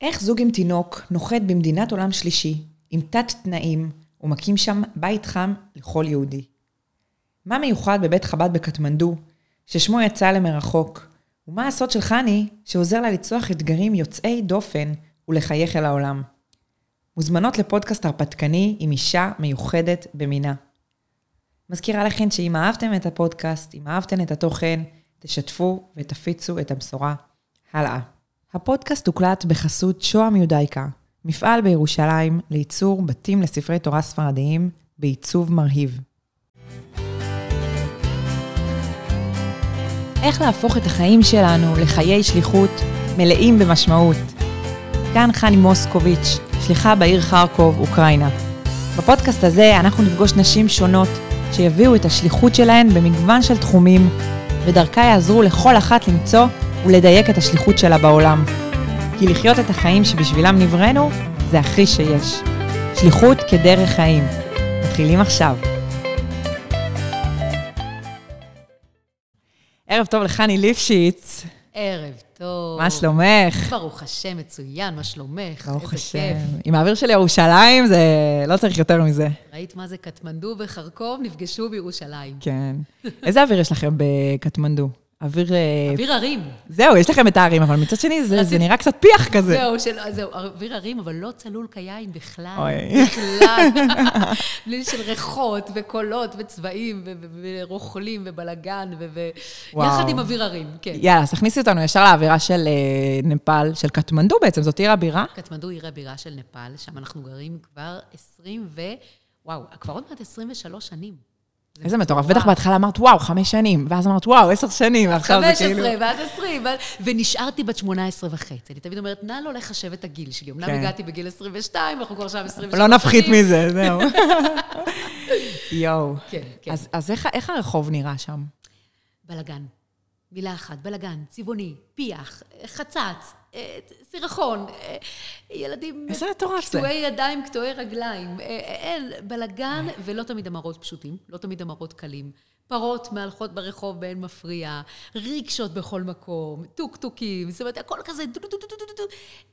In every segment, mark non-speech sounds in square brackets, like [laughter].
איך זוג עם תינוק נוחת במדינת עולם שלישי, עם תת-תנאים, ומקים שם בית חם לכל יהודי? מה מיוחד בבית חב"ד בקטמנדו, ששמו יצא למרחוק? ומה הסוד של חני, שעוזר לה לצלוח אתגרים יוצאי דופן ולחייך אל העולם? מוזמנות לפודקאסט הרפתקני עם אישה מיוחדת במינה. מזכירה לכן שאם אהבתם את הפודקאסט, אם אהבתם את התוכן, תשתפו ותפיצו את הבשורה הלאה. הפודקאסט הוקלט בחסות שוהם יודאיקה, מפעל בירושלים לייצור בתים לספרי תורה ספרדיים בעיצוב מרהיב. איך להפוך את החיים שלנו לחיי שליחות מלאים במשמעות. כאן חני מוסקוביץ', שליחה בעיר חרקוב, אוקראינה. בפודקאסט הזה אנחנו נפגוש נשים שונות שיביאו את השליחות שלהן במגוון של תחומים, ודרכה יעזרו לכל אחת למצוא ולדייק את השליחות שלה בעולם. כי לחיות את החיים שבשבילם נבראנו, זה הכי שיש. שליחות כדרך חיים. מתחילים עכשיו. ערב טוב לחני ליפשיץ. ערב טוב. מה שלומך? ברוך השם, מצוין, מה שלומך? ברוך השם. כיף. עם האוויר של ירושלים, זה לא צריך יותר מזה. ראית מה זה קטמנדו וחרקוב? נפגשו בירושלים. כן. איזה אוויר יש לכם בקטמנדו? אוויר... אה, אוויר הרים. זהו, יש לכם את הערים, אבל מצד שני זה, זה נראה קצת פיח כזה. זהו, של, זהו, אוויר הרים, אבל לא צלול כיין בכלל. אוי. בכלל. [laughs] בלי של ריחות וקולות וצבעים ורוכלים ובלאגן, ו- ו- וואו. יחד עם אוויר הרים, כן. יאללה, אז תכניסי אותנו ישר לאווירה של אה, נפאל, של קטמנדו בעצם, זאת עיר הבירה. קטמנדו עיר הבירה של נפאל, שם אנחנו גרים כבר 20 ו... וואו, כבר עוד מעט 23 שנים. זה איזה מטורף. בטח בהתחלה אמרת, וואו, חמש שנים, ואז אמרת, וואו, עשר שנים, ועכשיו זה כאילו... 15 ואז 20, ו- ונשארתי בת 18 וחצי. אני תמיד אומרת, נא לא לחשב את הגיל שלי. אמנם כן. הגעתי בגיל 22, אנחנו כבר שם 23 לא נפחית. מזה, זהו. [laughs] יואו. כן, כן. אז, איך, הרחוב נראה שם? בלגן. מילה אחת, בלגן, צבעוני, פיח, חצץ, סירחון, אה, ילדים... איזה מטורף זה. קטועי ידיים, קטועי רגליים. אה, אין, בלגן, ולא תמיד המראות פשוטים, לא תמיד המראות קלים. פרות מהלכות ברחוב באין מפריע, ריקשות בכל מקום, טוקטוקים, זאת אומרת, הכל כזה דו דו דו דו דו דו.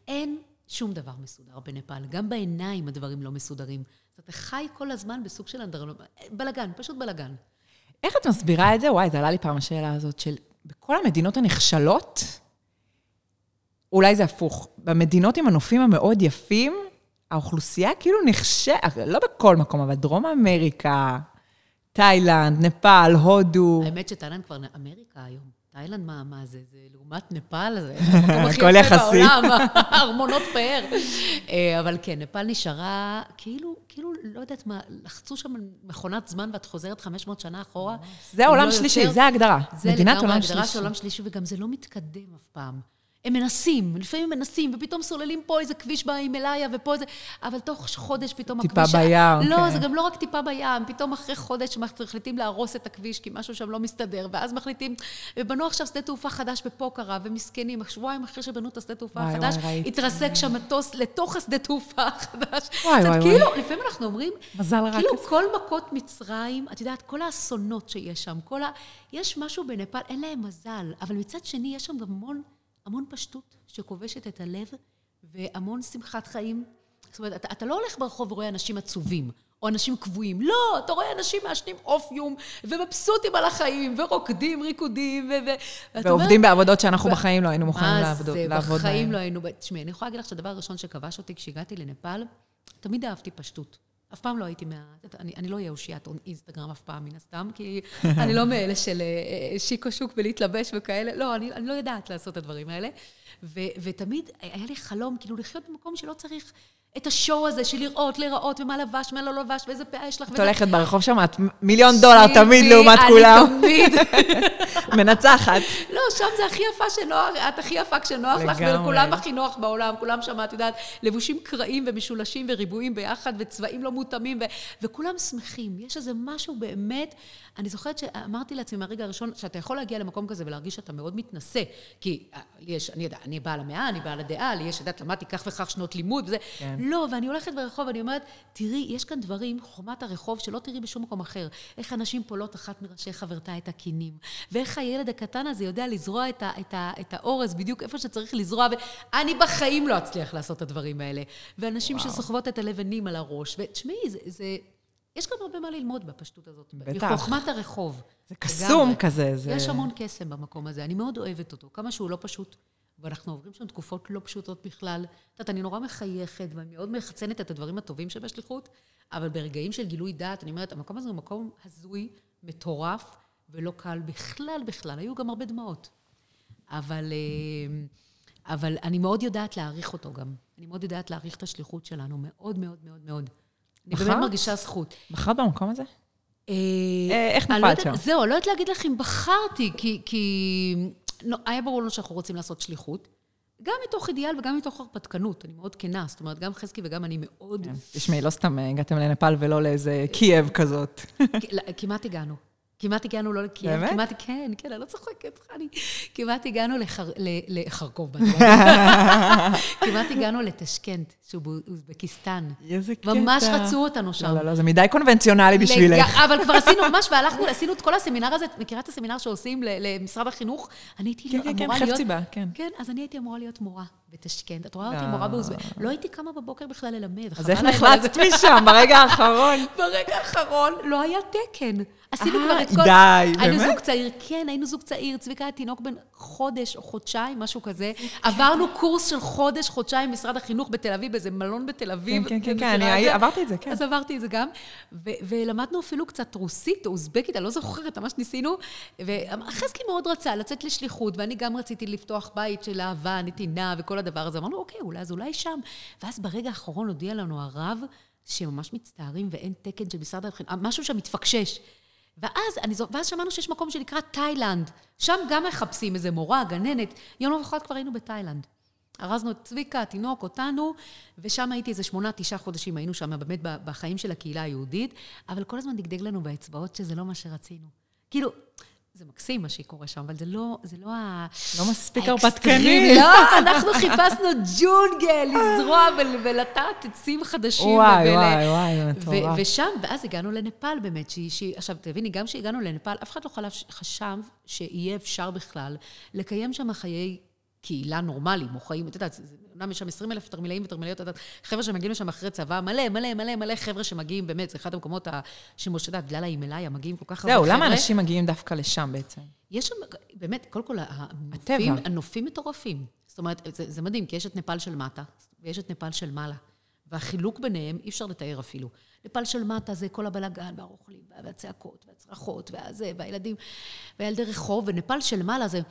אין שום דבר מסודר בנפאל. גם בעיניים הדברים לא מסודרים. אתה חי כל הזמן בסוג של אנדרלום. בלגן, פשוט בלגן. איך את מסבירה את זה? וואי, זה עלה לי פעם השאלה הזאת של, בכל המדינות הנחשלות, אולי זה הפוך, במדינות עם הנופים המאוד יפים, האוכלוסייה כאילו נחשבת, לא בכל מקום, אבל דרום אמריקה, תאילנד, נפאל, הודו. האמת שתאילנד כבר אמריקה היום. תאילנד, מה, מה זה? זה לעומת נפאל, זה [laughs] המקום הכי יפה. בעולם, [laughs] ארמונות פאר. אה, אבל כן, נפאל נשארה, כאילו, כאילו, לא יודעת מה, לחצו שם מכונת זמן ואת חוזרת 500 שנה אחורה. זה עולם לא שלישי. זה ההגדרה. זה מדינת לגמרי עולם הגדרה של שלישי. עולם שלישי, וגם זה לא מתקדם אף פעם. הם מנסים, לפעמים הם מנסים, ופתאום סוללים פה איזה כביש בהימאליה, ופה איזה... אבל תוך חודש פתאום טיפה הכביש... בים, לא, כן. זה גם לא רק טיפה בים, פתאום אחרי חודש מחליטים להרוס את הכביש, כי משהו שם לא מסתדר, ואז מחליטים... ובנו עכשיו שדה תעופה חדש בפוקרה, ומסכנים, שבועיים אחרי שבנו את השדה תעופה וואי, החדש, וואי. התרסק שם מטוס לתוך השדה תעופה החדש. וואי, וואי, כאילו, לפעמים אנחנו אומרים, מזל רק כאילו. כל מכות מצרים, את יודעת, כל האסונות שיש שם, כל ה... יש משהו בנפאל, אין להם מזל, אבל מצד שני, יש שם גם המון, המון פשטות שכובשת את הלב, והמון שמחת חיים. זאת אומרת, אתה, אתה לא הולך ברחוב ורואה אנשים עצובים, או אנשים קבועים. לא, אתה רואה אנשים מעשנים אופיום, ומבסוטים על החיים, ורוקדים ריקודים, ו... ו- ואתה אומר, ועובדים בעבודות שאנחנו ו- בחיים לא היינו מוכנים מה לעבוד זה, לעבוד בחיים בהן. לא היינו... תשמעי, אני יכולה להגיד לך שהדבר הראשון שכבש אותי כשהגעתי לנפאל, תמיד אהבתי פשטות. אף פעם לא הייתי מה... אני, אני לא אהיה אושיית אינסטגרם אף פעם, מן הסתם, כי [laughs] אני לא מאלה של אה, אה, שיקו שוק ולהתלבש וכאלה. לא, אני, אני לא יודעת לעשות את הדברים האלה. ו, ותמיד היה לי חלום, כאילו, לחיות במקום שלא צריך את השואו הזה של לראות, להיראות, ומה לבש, מה לא לבש, ואיזה פאה יש לך. את הולכת ברחוב שם, את מיליון דולר תמיד לעומת כולם. אני תמיד... [laughs] מנצחת. לא, שם זה הכי יפה שנוח, את הכי יפה כשנוח לך. ולכולם הכי נוח בעולם, כולם שם, את יודעת, לבושים קרעים ומשולשים וריבועים ביחד, וצבעים לא מותאמים, וכולם שמחים. יש איזה משהו באמת, אני זוכרת שאמרתי לעצמי מהרגע הראשון, שאתה יכול להגיע למקום כזה ולהרגיש שאתה מאוד מתנשא, כי אה, לי יש, אני יודעת, אני בעל המאה, אני בעל הדעה, לי יש, את יודעת, למדתי כך וכך שנות לימוד וזה. כן. לא, ואני הולכת ברחוב ואני אומרת, תראי, יש כאן דברים, חומת הרחוב, שלא תראי בשום מקום אחר. איך אנשים פולות אחת מראשי חברתה את הכינים, ואיך הילד הקטן הזה יודע לזרוע את, ה, את, ה, את האורז בדיוק איפה שצריך לזרוע, ואני בחיים לא אצליח לעשות את הדברים האלה. ואנשים וואו. שסוחבות את הלבנים על הראש, ותשמעי, זה, זה, יש גם הרבה מה ללמוד בפשטות הזאת. בטח. מחוכמת הרחוב. זה קסום כזה. זה... יש המון קסם במקום הזה, אני מאוד אוהבת אותו. כמה שהוא לא פשוט, ואנחנו עוברים שם תקופות לא פשוטות בכלל. את יודעת, אני נורא מחייכת, ואני מאוד מחצנת את הדברים הטובים שבשליחות, אבל ברגעים של גילוי דעת, אני אומרת, המקום הזה הוא מקום הזוי, מטורף, ולא קל בכלל בכלל. היו גם הרבה דמעות. אבל, אה, אבל אני מאוד יודעת להעריך אותו גם. אני מאוד יודעת להעריך את השליחות שלנו, מאוד מאוד מאוד מאוד. אני באמת מרגישה זכות. בחרת במקום הזה? אה, אה, איך לא נפלת שם? זהו, לא יודעת להגיד לך אם בחרתי, כי היה ברור לנו שאנחנו רוצים לעשות שליחות. גם מתוך אידיאל וגם מתוך הרפתקנות, אני מאוד כנה, זאת אומרת, גם חזקי וגם אני מאוד... כן, תשמעי, לא סתם הגעתם לנפאל ולא לאיזה קייב כזאת. כמעט הגענו. כמעט הגענו לא לקייב. באמת? כמעט, כן, כן, אני לא צוחקת, חני. כמעט הגענו לחר... לחרקוב, [laughs] כמעט הגענו לטשקנט, שהוא באוזבקיסטן. איזה קטע. ממש רצו אותנו שם. לא, לא, לא, זה מדי קונבנציונלי בשבילך. אבל כבר עשינו [laughs] ממש, והלכנו, עשינו את כל הסמינר הזה, את מכירה את הסמינר שעושים למשרד החינוך? אני הייתי כן, כן, אמורה כן, להיות... כן, כן, כן, כן. אז אני הייתי אמורה להיות מורה בטשקנט. את רואה אותי מורה באוזבקיסטן. לא הייתי קמה בבוקר בכלל ללמד. אז איך נחלצת משם ברגע האחרון? [laughs] ברגע האחרון לא היה תקן. עשינו כבר את כל... די, באמת? היינו זוג צעיר, כן, היינו זוג צעיר. צביקה היה תינוק בן חודש או חודשיים, משהו כזה. עברנו קורס של חודש, חודשיים במשרד החינוך בתל אביב, באיזה מלון בתל אביב. כן, כן, כן, אני עברתי את זה, כן. אז עברתי את זה גם. ולמדנו אפילו קצת רוסית או אוזבקית, אני לא זוכרת, ממש ניסינו. וחזקי מאוד רצה לצאת לשליחות, ואני גם רציתי לפתוח בית של אהבה, נתינה וכל הדבר הזה. אמרנו, אוקיי, אולי אז אולי שם. ואז ברגע האחרון הודיע לנו הרב, שממש מצטערים ואין תקן של משרד החינוך, משהו שם מתפקשש. ואז, אני, ואז שמענו שיש מקום שנקרא תאילנד. שם גם מחפשים איזה מורה, גננת. יום למחרת כבר היינו בתאילנד. ארזנו את צביקה, התינוק, אותנו, ושם הייתי איזה שמונה, תשעה חודשים, היינו שם באמת בחיים של הקהילה היהודית, אבל כל הזמן דגדג לנו באצבעות שזה לא מה שרצינו. כאילו, זה מקסים מה שקורה שם, אבל זה לא, זה לא ה... לא מספיק הרפתקני. לא, אנחנו חיפשנו ג'ונגל, לזרוע ולטעת עצים חדשים. וואי, וואי, וואי, מטורף. ושם, ואז הגענו לנפאל באמת, שהיא, עכשיו, תביני, גם כשהגענו לנפאל, אף אחד לא חשב שיהיה אפשר בכלל לקיים שם חיי קהילה נורמלית, מוחאים, את יודעת, אומנם יש שם 20 אלף תרמילאים ותרמילאיות, חבר'ה שמגיעים לשם אחרי צבא, מלא, מלא, מלא, מלא חבר'ה שמגיעים, באמת, זה אחד המקומות שמשה, את יודעת, בגלל ההימלאיה, מגיעים כל כך הרבה חבר'ה. זהו, למה אנשים מגיעים דווקא לשם בעצם? יש שם, באמת, קודם כל, הנופים, הנופים מטורפים. זאת אומרת, זה, זה מדהים, כי יש את נפאל של מטה, ויש את נפאל של מעלה. והחילוק ביניהם, אי אפשר לתאר אפילו. נפאל של מטה זה כל הבלגן, והרוכלים, והצעקות, והצרחות, והזה, והילדים, והילדי רחוב, ונפאל של מעלה זה...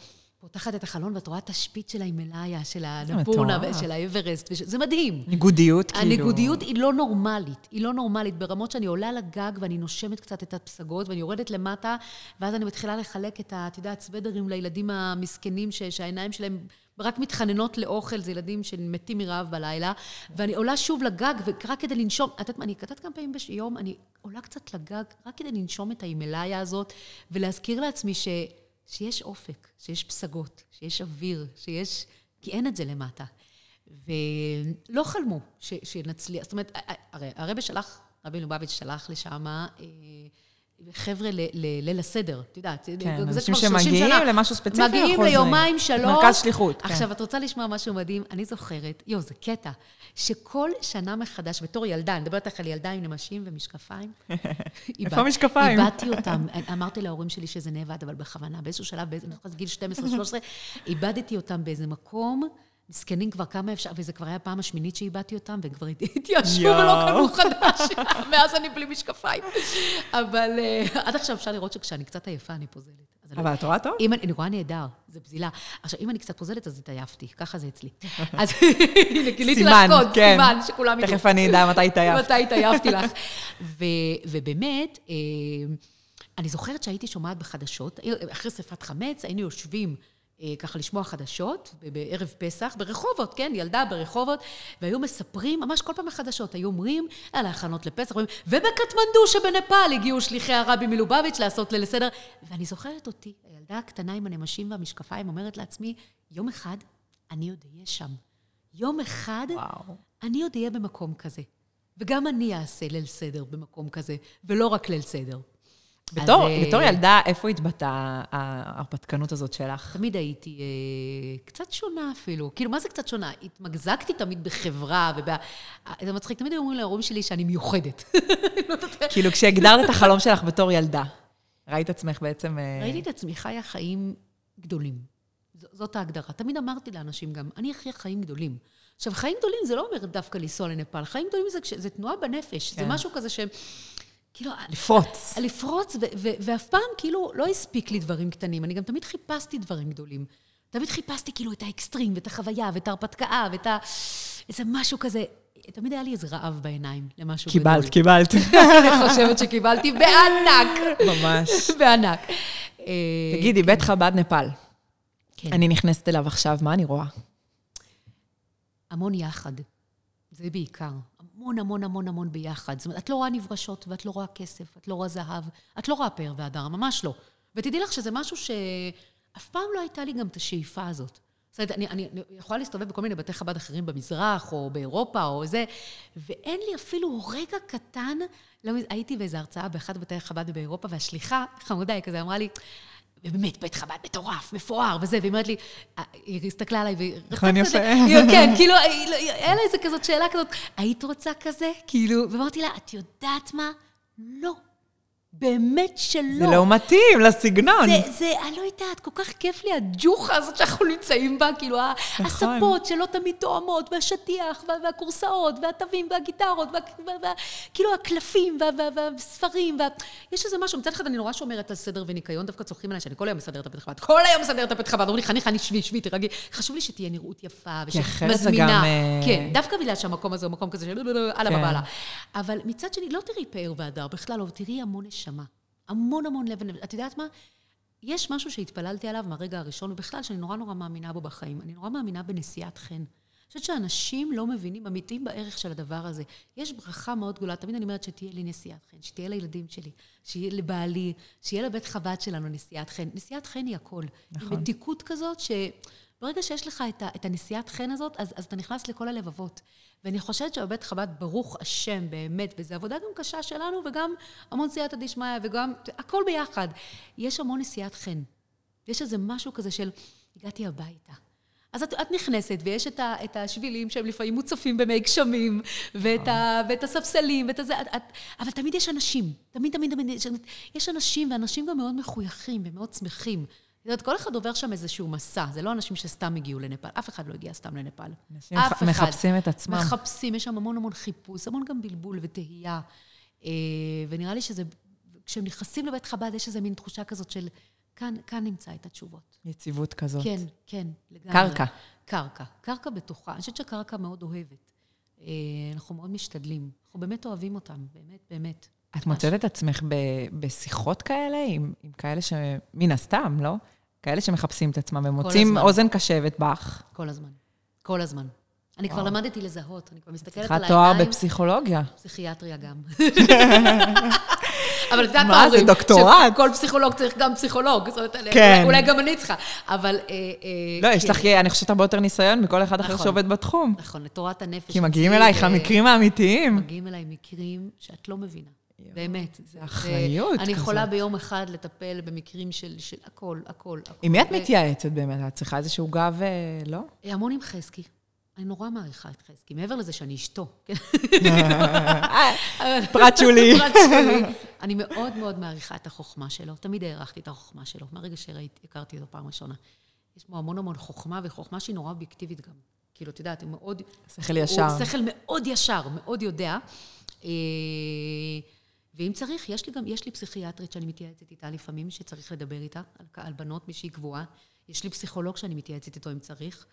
פותחת את החלון ואת רואה את השפיץ של ההימלאיה, של הנפורנה ושל האברסט, וש... זה מדהים. ניגודיות, כאילו. הניגודיות היא לא נורמלית. היא לא נורמלית ברמות שאני עולה לגג ואני נושמת קצת את הפסגות, ואני יורדת למטה, ואז אני מתחילה לחלק את. את יודעת, סוודרים לילדים המסכנים, ש... שהעיניים שלהם רק מתחננות לאוכל, זה ילדים שמתים מרעב בלילה, ואני עולה שוב לגג, ורק כדי לנשום, את יודעת מה, אני כתבת כמה פעמים ביום, אני עולה קצת לגג, רק כדי לנשום את ההימלאיה הזאת, ולהזכיר לעצמי ש... שיש אופק, שיש פסגות, שיש אוויר, שיש... כי אין את זה למטה. ולא חלמו ש, שנצליח, זאת אומרת, הרי הרבי שלח, רבי לובביץ' שלח לשם אה, חבר'ה לליל הסדר, את יודעת. כן, אנשים שמגיעים למשהו ספציפי. מגיעים ליומיים, שלוש. מרכז שליחות, כן. עכשיו, את רוצה לשמוע משהו מדהים? אני זוכרת, יואו, זה קטע, שכל שנה מחדש, בתור ילדה, אני מדברת איתך על ילדה עם נמשים ומשקפיים. [laughs] איפה המשקפיים? איבדתי אותם. [laughs] אמרתי להורים שלי שזה נאבד, אבל בכוונה, באיזשהו שלב, באיזה, גיל 12-13, [laughs] איבדתי אותם באיזה מקום. מסכנים כבר כמה אפשר, וזה כבר היה הפעם השמינית שאיבדתי אותם, והם כבר התיישבו ולא קנו חדש, [laughs] מאז אני בלי משקפיים. אבל uh, עד עכשיו אפשר לראות שכשאני קצת עייפה, אני פוזלת. אבל את רואה טוב? אם אני רואה נהדר, זה בזילה. עכשיו, אם אני קצת פוזלת, אז התעייפתי, ככה זה אצלי. [laughs] אז [laughs] הנה, גיליתי לך קוד, כן. סימן, שכולם ידעו. תכף אני אדע מתי התעייפת. מתי התעייפתי לך. ובאמת, אה, אני זוכרת שהייתי שומעת בחדשות, אחרי שרפת חמץ, היינו יושבים אה, ככה לשמוע חדשות, בערב פסח, ברחובות, כן, ילדה ברחובות, והיו מספרים, ממש כל פעם מחדשות, היו אומרים על ההכנות לפסח, אומרים, ובקטמנדו שבנפאל הגיעו שליחי הרבי מלובביץ' לעשות ליל הסדר. ואני זוכרת אותי, הילדה הקטנה עם הנמשים והמשקפיים, אומרת לעצמי, יום אחד אני עוד אהיה שם. יום אחד, וואו. אני עוד אהיה במקום כזה. וגם אני אעשה ליל סדר במקום כזה, ולא רק ליל סדר. בתור, אז, אה, בתור ילדה, איפה התבטאה ההרפתקנות הזאת שלך? תמיד הייתי אה, קצת שונה אפילו. כאילו, מה זה קצת שונה? התמגזקתי תמיד בחברה, וב... זה מצחיק, תמיד היו אומרים להורים שלי שאני מיוחדת. [laughs] לא כאילו, כשהגדרת את החלום שלך בתור ילדה, ראית עצמך בעצם... אה, ראיתי את עצמי חיה חיים גדולים. ז- זאת ההגדרה. תמיד אמרתי לאנשים גם, אני אחיה חיים גדולים. עכשיו, חיים גדולים זה לא אומר דווקא לנסוע לנפאל. חיים גדולים זה, זה תנועה בנפש. זה כן. משהו כזה ש... כאילו, לפרוץ. לפרוץ, ו- ו- ואף פעם כאילו לא הספיק לי דברים קטנים. אני גם תמיד חיפשתי דברים גדולים. תמיד חיפשתי כאילו את האקסטרים, ואת החוויה, ואת ההרפתקה, ואת ה... איזה משהו כזה. תמיד היה לי איזה רעב בעיניים למשהו גדול. קיבלת, קיבלת. [laughs] אני חושבת שקיבלתי בענק. ממש. [laughs] בענק. אה, תגידי, בית חב"ד נפאל. כן. אני נכנסת אליו עכשיו, מה אני רואה? המון יחד. זה בעיקר. המון המון המון המון ביחד. זאת אומרת, את לא רואה נברשות, ואת לא רואה כסף, את לא רואה זהב, את לא רואה פאר והדר, ממש לא. ותדעי לך שזה משהו שאף פעם לא הייתה לי גם את השאיפה הזאת. זאת אומרת, אני, אני, אני יכולה להסתובב בכל מיני בתי חב"ד אחרים במזרח, או באירופה, או זה, ואין לי אפילו רגע קטן, לא, הייתי באיזו הרצאה באחד בתי חב"ד באירופה, והשליחה, חמודה, היא כזה אמרה לי, ובאמת, בית חב"ד מטורף, מפואר וזה, והיא אומרת לי, היא הסתכלה עליי, והיא... נכון, יפה. כן, [laughs] כאילו, לא- היה לה איזה כזאת שאלה כזאת, היית רוצה כזה? כאילו, ואמרתי לה, את יודעת מה? לא. באמת שלא. זה לא מתאים לסגנון. זה, זה, אני לא יודעת, כל כך כיף לי הג'וחה הזאת שאנחנו נמצאים בה, כאילו, נכון. הספות שלא תמיד תואמות, והשטיח, וה- והכורסאות, והתווים, והגיטרות, וה, וה, וה, כאילו הקלפים, וה, וה, והספרים, וה... יש איזה משהו, מצד אחד אני נורא שומרת על סדר וניקיון, דווקא צוחקים עליי שאני כל היום מסדרת את הפתח חב"ד, כל היום מסדרת את הפתח חב"ד, אומרים לי, חני, חני, שבי, שבי, תרגי. חשוב לי שתהיה נראות יפה, ושמזמינה. אה, כן, דווקא בגלל שהמקום הזה הוא מקום כזה של אללה כן. בבעלה. אבל מצד שני, לא תראי פאר והדר, בכלל לא, תראי המון נשמה. המון המון לב ונפש. את יודעת מה? יש משהו שהתפללתי עליו מהרגע הראשון, ובכלל שאני נורא נורא מאמינה בו בחיים. אני נורא מאמינה בנשיאת חן. אני חושבת שאנשים לא מבינים, אמיתיים בערך של הדבר הזה. יש ברכה מאוד גדולה, תמיד אני אומרת שתהיה לי נשיאת חן, שתהיה לילדים שלי, שיהיה לבעלי, שיהיה לבית חב"ד שלנו נשיאת חן. נשיאת חן היא הכל. נכון. היא מתיקות כזאת, שברגע שיש לך את, ה, את הנשיאת חן הזאת, אז, אז אתה נכנס לכל הלבבות. ואני חושבת שבבית חב"ד, ברוך השם, באמת, וזו עבודה גם קשה שלנו, וגם המון סייעתא דשמיא, וגם, הכל ביחד. יש המון נשיאת חן. יש איזה משהו כזה של, הגעתי הביתה. אז את, את נכנסת, ויש את, ה, את השבילים שהם לפעמים מוצפים במי גשמים, ואת, ה, ואת הספסלים, ואת הזה, את, את, אבל תמיד יש אנשים. תמיד, תמיד, תמיד, יש אנשים, ואנשים גם מאוד מחויכים ומאוד שמחים. את יודעת, כל אחד עובר שם איזשהו מסע, זה לא אנשים שסתם הגיעו לנפאל, אף אחד לא הגיע סתם לנפאל. אנשים אף אחד. מחפשים את עצמם. מחפשים, יש שם המון המון חיפוש, המון גם בלבול ותהייה. אה, ונראה לי שזה, כשהם נכנסים לבית חב"ד, יש איזו מין תחושה כזאת של, כאן, כאן נמצא את התשובות. יציבות כזאת. כן, כן, לגמרי. קרקע. קרקע. קרקע בטוחה. אני חושבת שקרקע מאוד אוהבת. אה, אנחנו מאוד משתדלים. אנחנו באמת אוהבים אותם, באמת, באמת. את מוצאת את עצמך ב- בשיחות כאלה עם, עם כאלה שמן הסתם, לא? כאלה שמחפשים את עצמם ומוצאים. אוזן קשבת בך. כל הזמן. כל הזמן. אני כבר וואו. למדתי לזהות, אני כבר מסתכלת צריכה על תואר העיניים. בפסיכולוגיה. פסיכיאטריה גם. [laughs] אבל את יודעת מה, מה זה? דוקטורט. שכל פסיכולוג צריך גם פסיכולוג. זאת אומרת, כן. אולי- אולי גם אני צריכה. אבל... אה, אה, לא, יש כן. לך, אני חושבת, הרבה יותר ניסיון מכל אחד אחר נכון. שעובד בתחום. נכון, לתורת הנפש. כי מגיעים אלייך המקרים האמיתיים. מגיעים אליי מקרים שאת לא מבינה. באמת. זה אחריות אני. יכולה ביום אחד לטפל במקרים של של הכל, הכל, הכל. עם מי את מתייעצת באמת? את צריכה איזשהו גב, אה, לא? המון עם חזקי. אני נורא מעריכה את חזקי, מעבר לזה שאני אשתו. כן? [laughs] פרט שולי. [laughs] פרט שולי. אני מאוד מאוד מעריכה את החוכמה שלו. תמיד הערכתי את החוכמה שלו, מהרגע שהכרתי אותו פעם ראשונה. יש בו המון המון חוכמה, וחוכמה שהיא נורא אובייקטיבית גם. כאילו, את יודעת, הוא מאוד... שכל ישר. הוא שכל מאוד ישר, מאוד יודע. אה, ואם צריך, יש לי גם, יש לי פסיכיאטרית שאני מתייעצת איתה לפעמים, שצריך לדבר איתה, על, על בנות, מישהי קבועה. יש לי פסיכולוג שאני מתייעצת איתו אם צריך.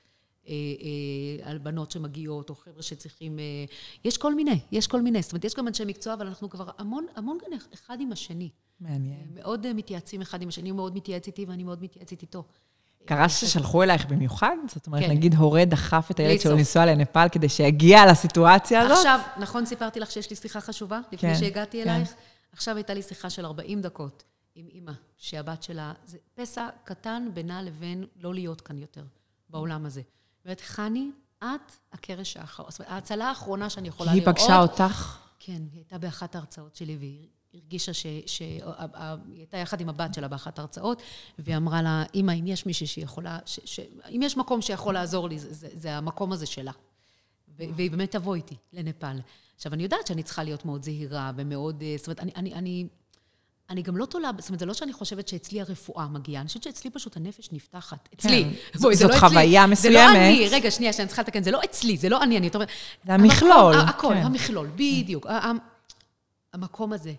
אה, אה, על בנות שמגיעות, או חבר'ה שצריכים... אה, יש כל מיני, יש כל מיני. זאת אומרת, יש גם אנשי מקצוע, אבל אנחנו כבר המון, המון גם אחד עם השני. מעניין. מאוד אה, מתייעצים אחד עם השני, הוא מאוד מתייעץ איתי ואני מאוד מתייעצת איתו. קרה ששלחו אלייך במיוחד? זאת אומרת, כן. נגיד הורה דחף את הילד שלו. לנסוע לנפאל כדי שיגיע לסיטואציה הזאת? עכשיו, נכון סיפרתי לך שיש לי שיחה חשובה? לפני כן, שהגעתי כן. אלייך? עכשיו הייתה לי שיחה של 40 דקות עם אימא, שהבת שלה, זה פסע קטן בינה לבין לא להיות כאן יותר, בעולם הזה. אומרת, חני, את הקרש האחרון, זאת אומרת, ההצלה האחרונה שאני יכולה היא לראות. פגשה אותך? כן, היא הייתה באחת ההרצאות שלי, והיא הרגישה ש... ש... היא הייתה יחד עם הבת שלה באחת ההרצאות, והיא אמרה לה, אמא, אם יש מישהי שיכולה... ש... ש... אם יש מקום שיכול לעזור לי, זה, זה, זה המקום הזה שלה. והיא באמת תבוא איתי לנפאל. עכשיו, אני יודעת שאני צריכה להיות מאוד זהירה ומאוד... זאת אומרת, אני... אני, אני אני גם לא תולה, זאת אומרת, זה לא שאני חושבת שאצלי הרפואה מגיעה, אני חושבת שאצלי פשוט הנפש נפתחת. אצלי. כן. [laughs] בואי, זאת לא חוויה אצלי. מסוימת. זה לא אני, רגע, שנייה, שאני צריכה לתקן, זה לא אצלי, זה לא אני, אני אומרת... זה המכלול. הכל, כן. המכלול, בדיוק. המקום הזה,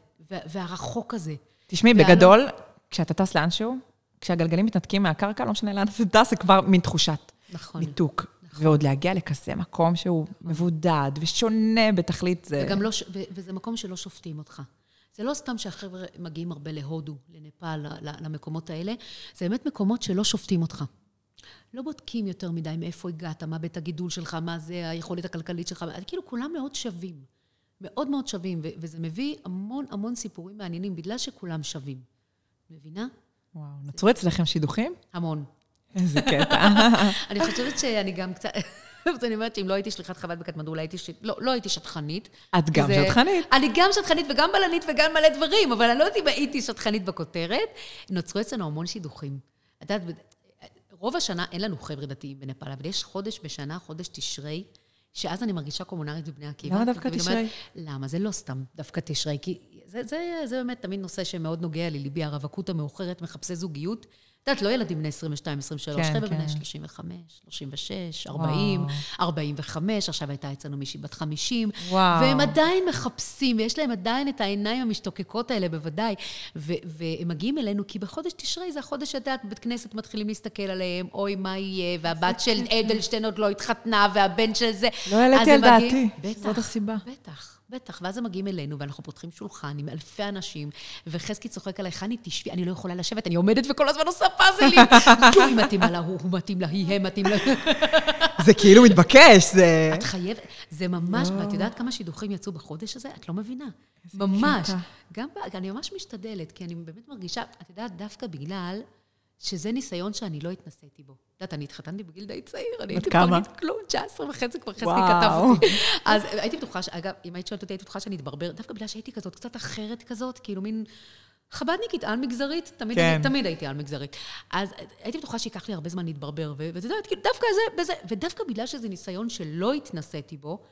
והרחוק הזה. תשמעי, בגדול, כשאתה טס לאנשהו, כשהגלגלים מתנתקים מהקרקע, לא משנה לאן אתה טס, זה כבר מין תחושת נכון. ניתוק. נכון. ועוד להגיע לכזה מקום שהוא נכון. מבודד ושונה בתכלית זה... וגם לא, וזה מקום שלא שופטים אותך. זה לא סתם שהחבר'ה מגיעים הרבה להודו, לנפאל, למקומות האלה, זה באמת מקומות שלא שופטים אותך. לא בודקים יותר מדי מאיפה הגעת, מה בית הגידול שלך, מה זה היכולת הכלכלית שלך, כאילו כולם מאוד שווים. מאוד מאוד שווים, וזה מביא המון המון סיפורים מעניינים, בגלל שכולם שווים. מבינה? וואו, נוצרו אצלכם שידוכים? המון. איזה [laughs] קטע. אני חושבת שאני גם קצת... [laughs] אז אני אומרת שאם לא הייתי שליחת חב"ד בקטמנדו, אולי הייתי... ש... לא, לא הייתי שטחנית. את גם זה... שטחנית. אני גם שטחנית וגם בלנית וגם מלא דברים, אבל אני לא יודעת אם הייתי שטחנית בכותרת. נוצרו אצלנו המון שידוכים. את יודעת, רוב השנה אין לנו חבר'ה דתיים בנפאל, אבל יש חודש בשנה, חודש תשרי, שאז אני מרגישה קומונרית בבני עקיבא. למה דווקא תשרי? למה? זה לא סתם דווקא תשרי, כי זה, זה, זה באמת תמיד נושא שמאוד נוגע לליבי, הרווקות המאוחרת, מחפשי זוגיות. את יודעת, לא ילדים בני 22, 23, כן, חבר'ה כן. בני 35, 36, 40, וואו. 45, עכשיו הייתה אצלנו מישהי בת 50, וואו. והם עדיין מחפשים, ויש להם עדיין את העיניים המשתוקקות האלה, בוודאי, ו- והם מגיעים אלינו, כי בחודש תשרי זה החודש שאת יודעת, בית כנסת מתחילים להסתכל עליהם, אוי, מה יהיה, והבת של אדלשטיין עוד לא התחתנה, והבן של זה. לא העליתי על דעתי, זאת הסיבה. בטח. בטח, ואז הם מגיעים אלינו, ואנחנו פותחים שולחן עם אלפי אנשים, וחזקי צוחק עליי, חני, תשבי, אני לא יכולה לשבת, אני עומדת וכל הזמן עושה פאזלים. [laughs] היא מתאימה לה, הוא מתאים לה, היא, הם מתאים לה. [laughs] זה כאילו מתבקש, זה... את חייבת, זה ממש, ואת יודעת כמה שידוכים יצאו בחודש הזה? את לא מבינה. ממש. גם, אני ממש משתדלת, כי אני באמת מרגישה, את יודעת, דווקא בגלל... שזה ניסיון שאני לא התנסיתי בו. את יודעת, אני התחתנתי בגיל די צעיר, אני הייתי פרגית כלום, 19 וחצי, כבר חזקי כתב אותי. אז הייתי בטוחה, אגב, אם היית שואלת אותי, הייתי בטוחה שאני אתברבר, דווקא בגלל שהייתי כזאת, קצת אחרת כזאת, כאילו מין... חבדניקית, על-מגזרית, תמיד, כן. תמיד הייתי על-מגזרית. אז הייתי בטוחה שייקח לי הרבה זמן להתברבר, ואת יודעת, כאילו, דווקא זה, בזה, ודווקא בגלל שזה ניסיון שלא התנסיתי בו,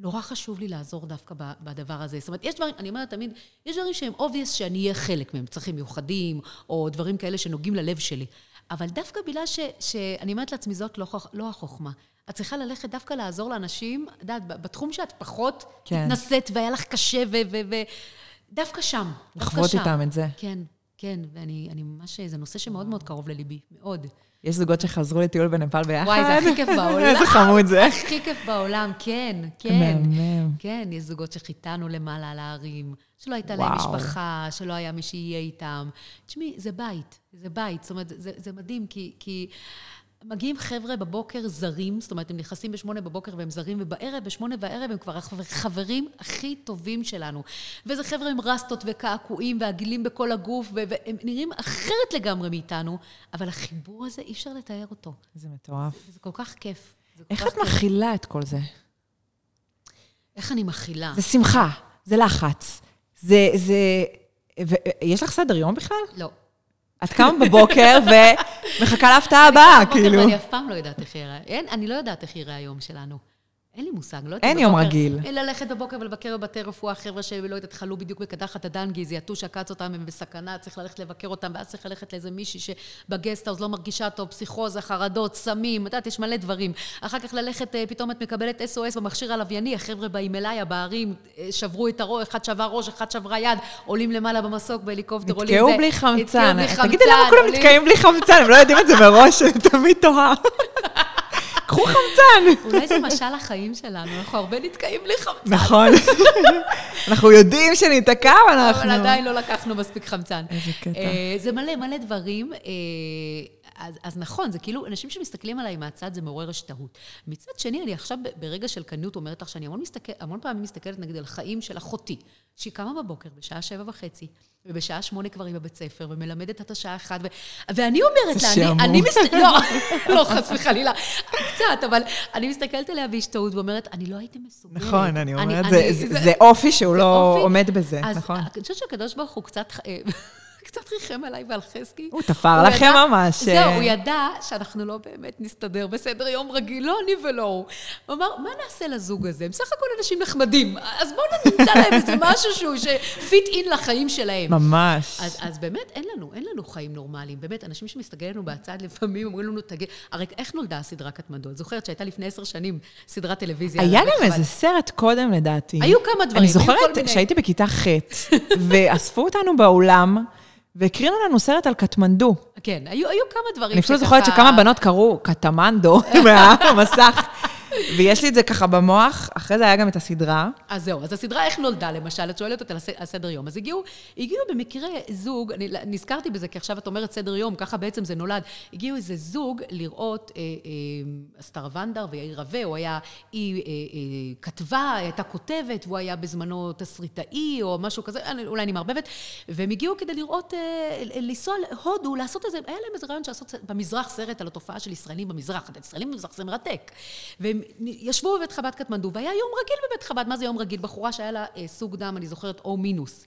נורא חשוב לי לעזור דווקא בדבר הזה. זאת אומרת, יש דברים, אני אומרת תמיד, יש דברים שהם obvious שאני אהיה חלק מהם, צרכים מיוחדים, או דברים כאלה שנוגעים ללב שלי. אבל דווקא בגלל ש, שאני אומרת לעצמי, זאת לא, לא החוכמה. את צריכה ללכת דווקא לעזור לאנשים, את יודעת, בתחום שאת פחות כן. התנסית והיה לך קשה, ו... ו, ו דווקא שם. לחוות איתם את זה. כן, כן, ואני ממש, זה נושא שמאוד מאוד קרוב לליבי, מאוד. יש זוגות שחזרו לטיול בנפאל ביחד. וואי, זה הכי כיף בעולם. [laughs] איזה חמוד זה. הכי כיף בעולם, כן, כן. מהמם. כן, יש זוגות שחיתנו למעלה על ההרים, שלא הייתה להם משפחה, שלא היה מי שיהיה איתם. תשמעי, זה בית, זה בית. זאת אומרת, זה, זה מדהים, כי... מגיעים חבר'ה בבוקר זרים, זאת אומרת, הם נכנסים בשמונה בבוקר והם זרים, ובערב, בשמונה בערב, הם כבר החברים הכי טובים שלנו. וזה חבר'ה עם רסטות וקעקועים ועגילים בכל הגוף, והם נראים אחרת לגמרי מאיתנו, אבל החיבור הזה, אי אפשר לתאר אותו. זה מטורף. זה, זה כל כך כיף. כל איך כך את מכילה את כל זה? איך אני מכילה? זה שמחה, זה לחץ, זה... זה... ו... יש לך סדר יום בכלל? לא. את קמה בבוקר ומחכה להפתעה הבאה, כאילו. אני אף פעם לא יודעת איך ייראה. אני לא יודעת איך ייראה היום שלנו. אין לי מושג, לא יודעת. אין יום רגיל. ללכת בבוקר ולבקר בבתי רפואה, חבר'ה שלא יודעת, חלו בדיוק בקדחת הדנגי, זיהתו שעקץ אותם, הם בסכנה, צריך ללכת לבקר אותם, ואז צריך ללכת לאיזה מישהי שבגסטהאוז לא מרגישה טוב, פסיכוזה, חרדות, סמים, את יודעת, יש מלא דברים. אחר כך ללכת, פתאום את מקבלת SOS במכשיר הלווייני, החבר'ה באים אליי, הבערים, שברו את הראש, אחד שבר ראש, אחד שברה יד, עולים למעלה במסוק בהליקופטר, עולים זה. נתקעו בלי חמצן. תגידי למה כולם נתקעים בלי חמצן, הם לא יודעים את זה מראש, [laughs] אני תמיד תוהה. קחו חמצן. אולי זה משל החיים שלנו, אנחנו הרבה נתקעים בלי חמצן. נכון. אנחנו יודעים שניתקע, אבל אנחנו... אבל עדיין לא לקחנו מספיק חמצן. איזה קטע. אה, זה מלא, מלא דברים. אה, אז, אז נכון, זה כאילו, אנשים שמסתכלים עליי מהצד זה מעורר השתאות. מצד שני, אני עכשיו ברגע של כנות אומרת לך שאני המון, מסתכל, המון פעמים מסתכלת נגיד על חיים של אחותי, שהיא קמה בבוקר בשעה שבע וחצי, ובשעה שמונה כבר היא בבית ספר, ומלמדת את השעה אחת, ו... ואני אומרת לה, אני, אני מסתכלת, לא, [laughs] לא, חס וחלילה, קצת, אבל אני מסתכלת עליה בהשתאות ואומרת, אני לא הייתי מסוגלת. נכון, אני אומרת, זה, זה, זה, זה אופי שהוא לא אופי, עומד בזה, אז נכון. אני חושבת שהקדוש ברוך הוא קצת... קצת ריחם עליי ועל חזקי. הוא תפר לכם ידע, ממש. זהו, הוא ידע שאנחנו לא באמת נסתדר בסדר יום רגיל, לא אני ולא הוא. הוא אמר, מה נעשה לזוג הזה? הם סך הכל אנשים נחמדים, אז בואו נמצא להם איזה [laughs] משהו שהוא שפיט אין לחיים שלהם. ממש. אז, אז באמת, אין לנו, אין לנו חיים נורמליים. באמת, אנשים שמסתכלים לנו בצד לפעמים אומרים לנו, תגיד, הרי איך נולדה הסדרה קטמדו? את זוכרת שהייתה לפני עשר שנים סדרת טלוויזיה? היה גם איזה סרט קודם, לדעתי. היו כמה דברים, אני זוכרת שהייתי בכיתה ח', [laughs] ואספו אותנו באולם, והקרינו לנו סרט על קטמנדו. כן, היו, היו כמה דברים אני אפילו זוכרת שכמה בנות קראו קטמנדו [laughs] מהמסך. ויש לי את זה ככה במוח, אחרי זה היה גם את הסדרה. אז זהו, אז הסדרה איך נולדה, למשל, את שואלת אותה על סדר יום. אז הגיעו, הגיעו במקרה זוג, אני נזכרתי בזה, כי עכשיו את אומרת סדר יום, ככה בעצם זה נולד. הגיעו איזה זוג לראות, אה, אה, אסתר ונדר ויאיר רווה, הוא היה, היא אה, אה, כתבה, הייתה כותבת, והוא היה בזמנו תסריטאי, או משהו כזה, אולי אני מערבבת, והם הגיעו כדי לראות, אה, לנסוע להודו, לעשות איזה, היה להם איזה רעיון לעשות במזרח סרט על התופעה של ישראלים במזרח. ישראלים במזרח זה מרתק. והם ישבו בבית חב"ד קטמנדו, והיה יום רגיל בבית חב"ד. מה זה יום רגיל? בחורה שהיה לה אה, סוג דם, אני זוכרת, או מינוס.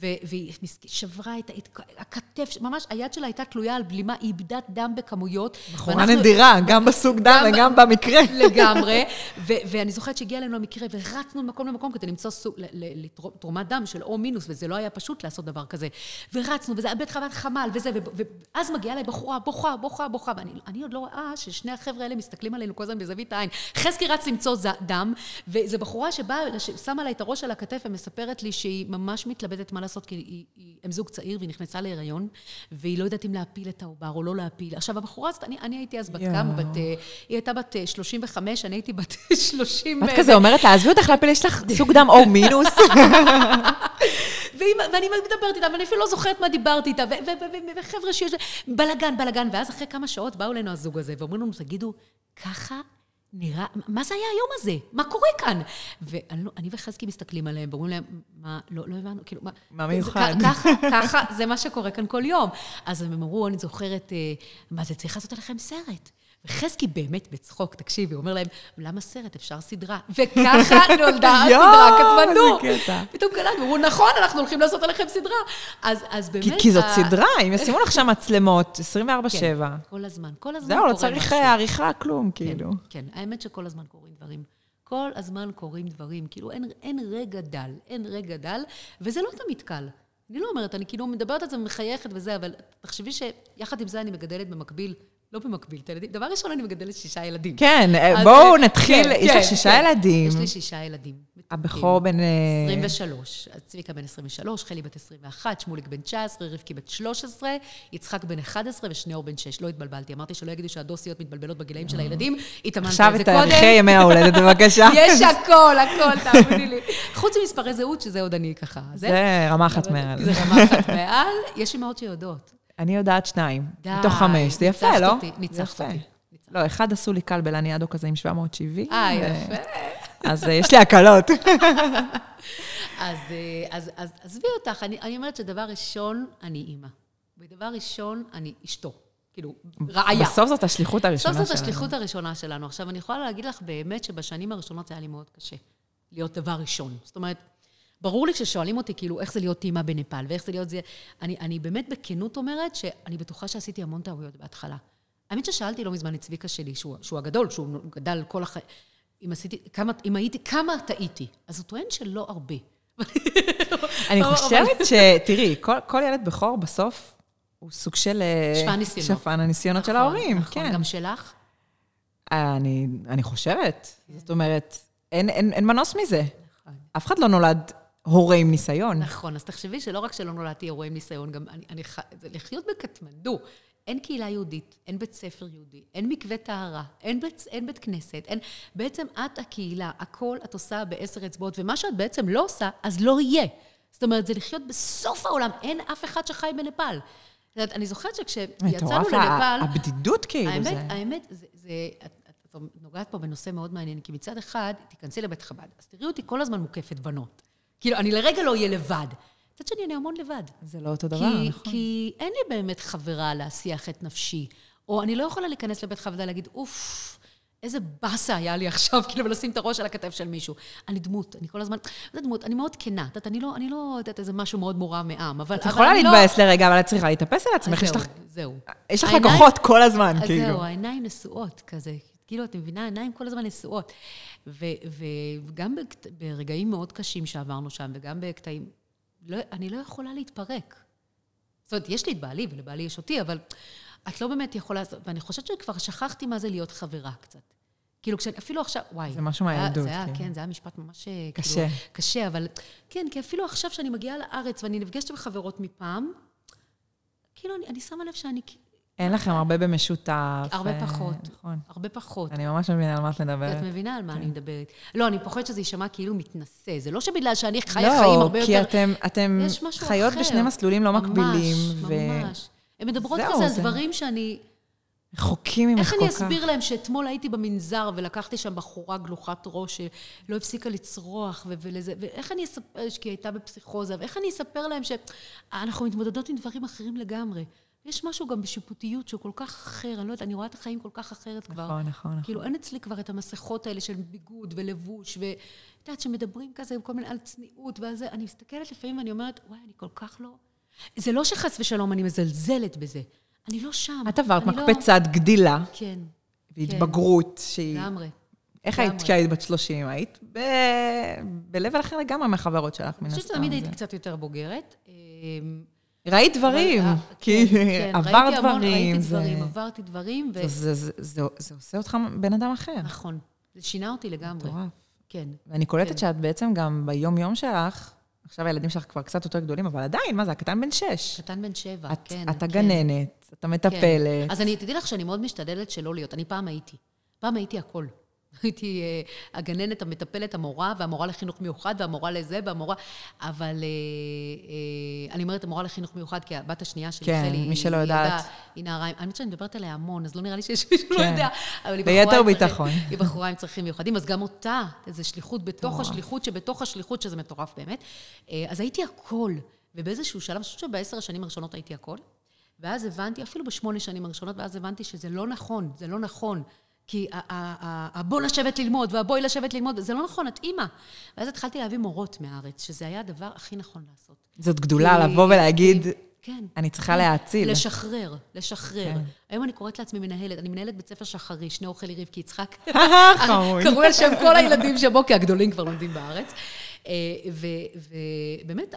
והיא שברה את הכתף, ממש היד שלה הייתה תלויה על בלימה, היא איבדה דם בכמויות. בחורה נדירה, גם בסוג דם וגם במקרה. [laughs] לגמרי. ואני זוכרת שהגיע אלינו המקרה, ורצנו ממקום למקום כדי למצוא תרומת דם של או מינוס, וזה לא היה פשוט לעשות דבר כזה. ורצנו, וזה היה בית חב"ד חמ"ל, וזה, ואז מגיעה אליי בחורה, בוכה, בוכה, בוכה, ואני עוד לא רואה ששני החבר'ה האלה מסתכלים עלינו כל הזמן בזווית העין. חזקי רץ למצוא דם, וזו בחורה שבאה, שמה לה את הראש על הכתף ומספרת לי שהיא ממש מתלבטת מה לעשות, כי היא, היא, הם זוג צעיר והיא נכנסה להיריון, והיא לא יודעת אם להפיל את העובר או לא להפיל. עכשיו, הבחורה הזאת, אני, אני הייתי אז בת כמה? בת... היא הייתה בת 35, אני הייתי בת [laughs] 30... את כזה אומרת לה, עזבי אותך להפיל, יש לך סוג דם או מינוס. [laughs] ואני מדברת איתה, ואני אפילו לא זוכרת מה דיברתי איתה, וחבר'ה שיש... בלאגן, בלאגן, ואז אחרי כמה שעות באו אלינו הזוג הזה, ואומרים לנו, תגידו, ככה נראה, מה זה היה היום הזה? מה קורה כאן? ואני לא, וחזקי מסתכלים עליהם ואומרים להם, מה, לא, לא הבנו, כאילו, מה... מה מיוחד? ככה, ככה, זה מה שקורה כאן כל יום. אז הם אמרו, אני זוכרת, אה, מה זה, צריך לעשות עליכם סרט. וחזקי באמת בצחוק, תקשיבי, הוא אומר להם, למה סרט? אפשר סדרה. וככה [laughs] נולדה הסדרה קטע. פתאום קלטנו, אמרו, נכון, אנחנו הולכים לעשות עליכם סדרה. אז, אז באמת... כי, כי זאת סדרה, אם [laughs] ישימו לך שם מצלמות, 24-7. כן, כל הזמן, כל הזמן זהו, לא צריך אה, עריכה, כלום, כן, כאילו. כן, האמת שכל הזמן קורים דברים. כל הזמן קורים דברים, כאילו אין, אין רגע דל, אין רגע דל, וזה לא תמיד קל. אני לא אומרת, אני כאילו מדברת על זה ומחייכת וזה, אבל תחשבי שיחד עם זה אני מגדלת במקביל לא במקביל, את הילדים. דבר ראשון, אני מגדלת שישה ילדים. כן, בואו אה, נתחיל, כן, יש לך כן, שישה כן. ילדים. יש לי שישה ילדים. הבכור בן... 23, אה, צביקה בן 23, חלי בת 21, שמוליק בן 19, רבקי בת 13, יצחק בן 11 ושניאור בן 6. לא התבלבלתי, אמרתי שלא יגידו שהדוסיות מתבלבלות בגילאים של הילדים, התאמנתי על זה קודם. עכשיו תאריכי ימי ההולדת, בבקשה. [laughs] יש הכל, הכל, תאמיני לי. חוץ ממספרי זהות, שזה עוד אני ככה. זה רמה אחת מעל. זה רמה אחת מעל. יש אמהות שיודעות. אני יודעת שניים. די. מתוך חמש. זה יפה, לא? ניצחת אותי. לא, אחד עשו לי קל בלניאדו כזה עם 770. אה, יפה. אז אה, יש לי הקלות. [laughs] אז אה, עזבי אותך, אני אומרת שדבר ראשון, אני אימא. ודבר ראשון, אני אשתו. כאילו, ראיה. בסוף זאת השליחות הראשונה שלנו. בסוף זאת השליחות הראשונה שלנו. עכשיו, אני יכולה להגיד לך באמת שבשנים הראשונות זה היה לי מאוד קשה להיות דבר ראשון. זאת אומרת, ברור לי כששואלים אותי, כאילו, איך זה להיות אימא בנפאל, ואיך זה להיות זה... אני, אני באמת בכנות אומרת שאני בטוחה שעשיתי המון טעויות בהתחלה. האמת ששאלתי לא מזמן את צביקה שלי, שהוא, שהוא הגדול, שהוא גדל כל החיים, אם עשיתי, כמה, אם הייתי, כמה טעיתי? אז הוא טוען שלא הרבה. אני [laughs] חושבת ש... תראי, כל, כל ילד בכור בסוף הוא סוג של... אה, שפן ניסיונות. שפן הניסיונות נכון, של ההורים, נכון, כן. גם שלך? אני, אני חושבת. זאת אומרת, אין, אין, אין מנוס מזה. נכון. אף אחד לא נולד הורה עם ניסיון. נכון, אז תחשבי שלא רק שלא נולדתי הורה עם ניסיון, גם אני, אני, זה לחיות בקטמנדו. אין קהילה יהודית, אין בית ספר יהודי, אין מקווה טהרה, אין בית, אין בית כנסת, אין... בעצם את הקהילה, הכל את עושה בעשר אצבעות, ומה שאת בעצם לא עושה, אז לא יהיה. זאת אומרת, זה לחיות בסוף העולם, אין אף אחד שחי בנפאל. את יודעת, אני זוכרת שכשיצאנו לנפאל... הבדידות כאילו האמת, זה. האמת, זה, זה, את נוגעת פה בנושא מאוד מעניין, כי מצד אחד, תיכנסי לבית חב"ד, אז תראי אותי כל הזמן מוקפת בנות. כאילו, אני לרגע לא אהיה לבד. מצד שני, אני המון לבד. זה לא אותו דבר, כי, נכון. כי אין לי באמת חברה להסיח את נפשי. או אני לא יכולה להיכנס לבית חב"ד ולהגיד, אוף, איזה באסה היה לי עכשיו, [laughs] כאילו, ולשים את הראש על הכתף של מישהו. אני דמות, אני כל הזמן, זה דמות, אני מאוד כנה. את יודעת, אני לא, אני לא יודעת איזה משהו מאוד מורם מעם, אבל... את אבל יכולה לא- להתבאס לרגע, אבל את צריכה להתאפס על עצמך, יש זהו, לך- זהו. יש לך העיניים- לקוחות כל הזמן, כאילו. זהו, העיניים נשואות כזה. כאילו, את מבינה, העיניים כל הזמן נשואות. ו- וגם ברגעים מאוד קשים שעברנו שם, וגם בקטעים, לא, אני לא יכולה להתפרק. זאת אומרת, יש לי את בעלי, ולבעלי יש אותי, אבל את לא באמת יכולה... ואני חושבת שכבר שכחתי מה זה להיות חברה קצת. כאילו, כשאני, אפילו עכשיו, וואי. זה משהו מהילדות, זה היה, כאילו. כן, זה היה משפט ממש... אה, קשה. כאילו, קשה, אבל... כן, כי אפילו עכשיו שאני מגיעה לארץ ואני נפגשת עם חברות מפעם, כאילו, אני, אני שמה לב שאני... אין לכם הרבה במשותף. הרבה אה, פחות. נכון. הרבה פחות. אני ממש מבינה על מה את מדברת. את מבינה על מה כן. אני מדברת. לא, אני פוחדת שזה יישמע כאילו מתנשא. זה לא שבגלל שאני חיה חיים הרבה לא, יותר... כי אתם, חיות. בשני מסלולים לא מקבילים, ממש, ממש. הן מדברות כזה על דברים שאני... ורחוקים ממך איך כל אני כך. אסביר להם שאתמול הייתי במנזר ולקחתי שם בחורה גלוחת ראש שלא הפסיקה לצרוח ולזה, ואיך אני אספר, כי היא הייתה בפסיכוזה, ואיך אני אספר להם שאנחנו מתמודדות עם דברים אחרים לגמרי. יש משהו גם בשיפוטיות שהוא כל כך אחר, אני לא יודעת, אני רואה את החיים כל כך אחרת כבר. נכון, נכון, נכון. כאילו, אין אצלי כבר את המסכות האלה של ביגוד ולבוש, ואת יודעת, שמדברים כזה עם כל מיני על צניעות ועל זה, אני מסתכלת לפעמים ואני אומרת, וואי, אני כל כך לא... זה לא שחס ושלום אני מזלזלת בזה. אני לא שם. את עברת אני לא- מקפצת גדילה כן, והתבגרות, שהיא... לגמרי. איך היית. כשהיית בת 30? היית ב... ב-level אחר לגמרי מהחברות שלך, מן אני הסתם. חושבת שתמיד הייתי קצת יותר בוגרת. ראית דברים, אה, [laughs] כי כן, כן, עברת דברים. ראיתי עברתי דברים. זה- עושה אותך בן אדם אחר. נכון. זה שינה אותי לגמרי. מטורף. כן. ואני קולטת כן. שאת בעצם גם ביום-יום שלך, עכשיו הילדים שלך כבר קצת יותר גדולים, אבל עדיין, מה זה, הקטן בן שש. קטן בן שבע, את- כן. את כן. הגננת, את המטפלת. כן. אז אני, תדעי לך שאני מאוד משתדלת שלא להיות. אני פעם הייתי. פעם הייתי הכל. הייתי אה, הגננת, המטפלת, המורה, והמורה לחינוך מיוחד, והמורה לזה, והמורה... אבל אה, אה, אני אומרת המורה לחינוך מיוחד, כי הבת השנייה שלי, כן, חלי, מי שלא יודעת. היא נערה, עם- האמת שאני מדברת עליה המון, אז לא נראה לי שיש מישהו לא כן. יודע. ביתר ביטחון. [laughs] היא בחורה עם צרכים מיוחדים, אז גם אותה, איזו שליחות בתוך. השליחות שבתוך השליחות, שזה מטורף באמת. אז הייתי הכל, ובאיזשהו שלב, אני חושבת שבעשר השנים הראשונות הייתי הכל, ואז הבנתי, אפילו בשמונה שנים הראשונות, ואז הבנתי שזה לא נכון, זה לא נכון. כי הבוא לשבת ללמוד, והבואי לשבת ללמוד, זה לא נכון, את אימא. ואז התחלתי להביא מורות מהארץ, שזה היה הדבר הכי נכון לעשות. זאת גדולה כי- לבוא ולהגיד, כן. אני צריכה כן. להאציל. לשחרר, לשחרר. כן. היום אני קוראת לעצמי מנהלת, אני מנהלת בית ספר שחרי, שני אוכל רבקי יצחק. [laughs] חמוד. [laughs] קראו על שם כל הילדים שבו, כי הגדולים כבר לומדים בארץ. אה, ובאמת,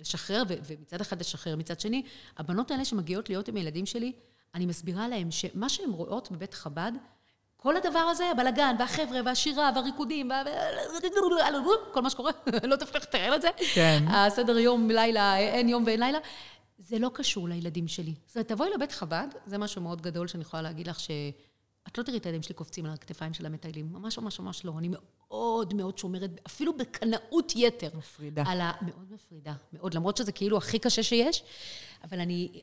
לשחרר, ומצד אחד לשחרר, מצד שני, הבנות האלה שמגיעות להיות עם הילדים שלי, אני מסבירה להם שמה שהן רואות בבית חב"ד, כל הדבר הזה, הבלגן, והחבר'ה, והשירה, והריקודים, וה... כל מה שקורה, [laughs] לא תפתח לתאר את זה. כן. הסדר יום, לילה, אין יום ואין לילה. זה לא קשור לילדים שלי. זאת אומרת, תבואי לבית חב"ד, זה משהו מאוד גדול שאני יכולה להגיד לך ש... את לא תראי את הילדים שלי קופצים על הכתפיים של המטיילים. ממש ממש ממש לא. אני מאוד מאוד שומרת, אפילו בקנאות יתר. מפרידה. על ה... מאוד מפרידה, מאוד. למרות שזה כאילו הכי קשה שיש, אבל אני...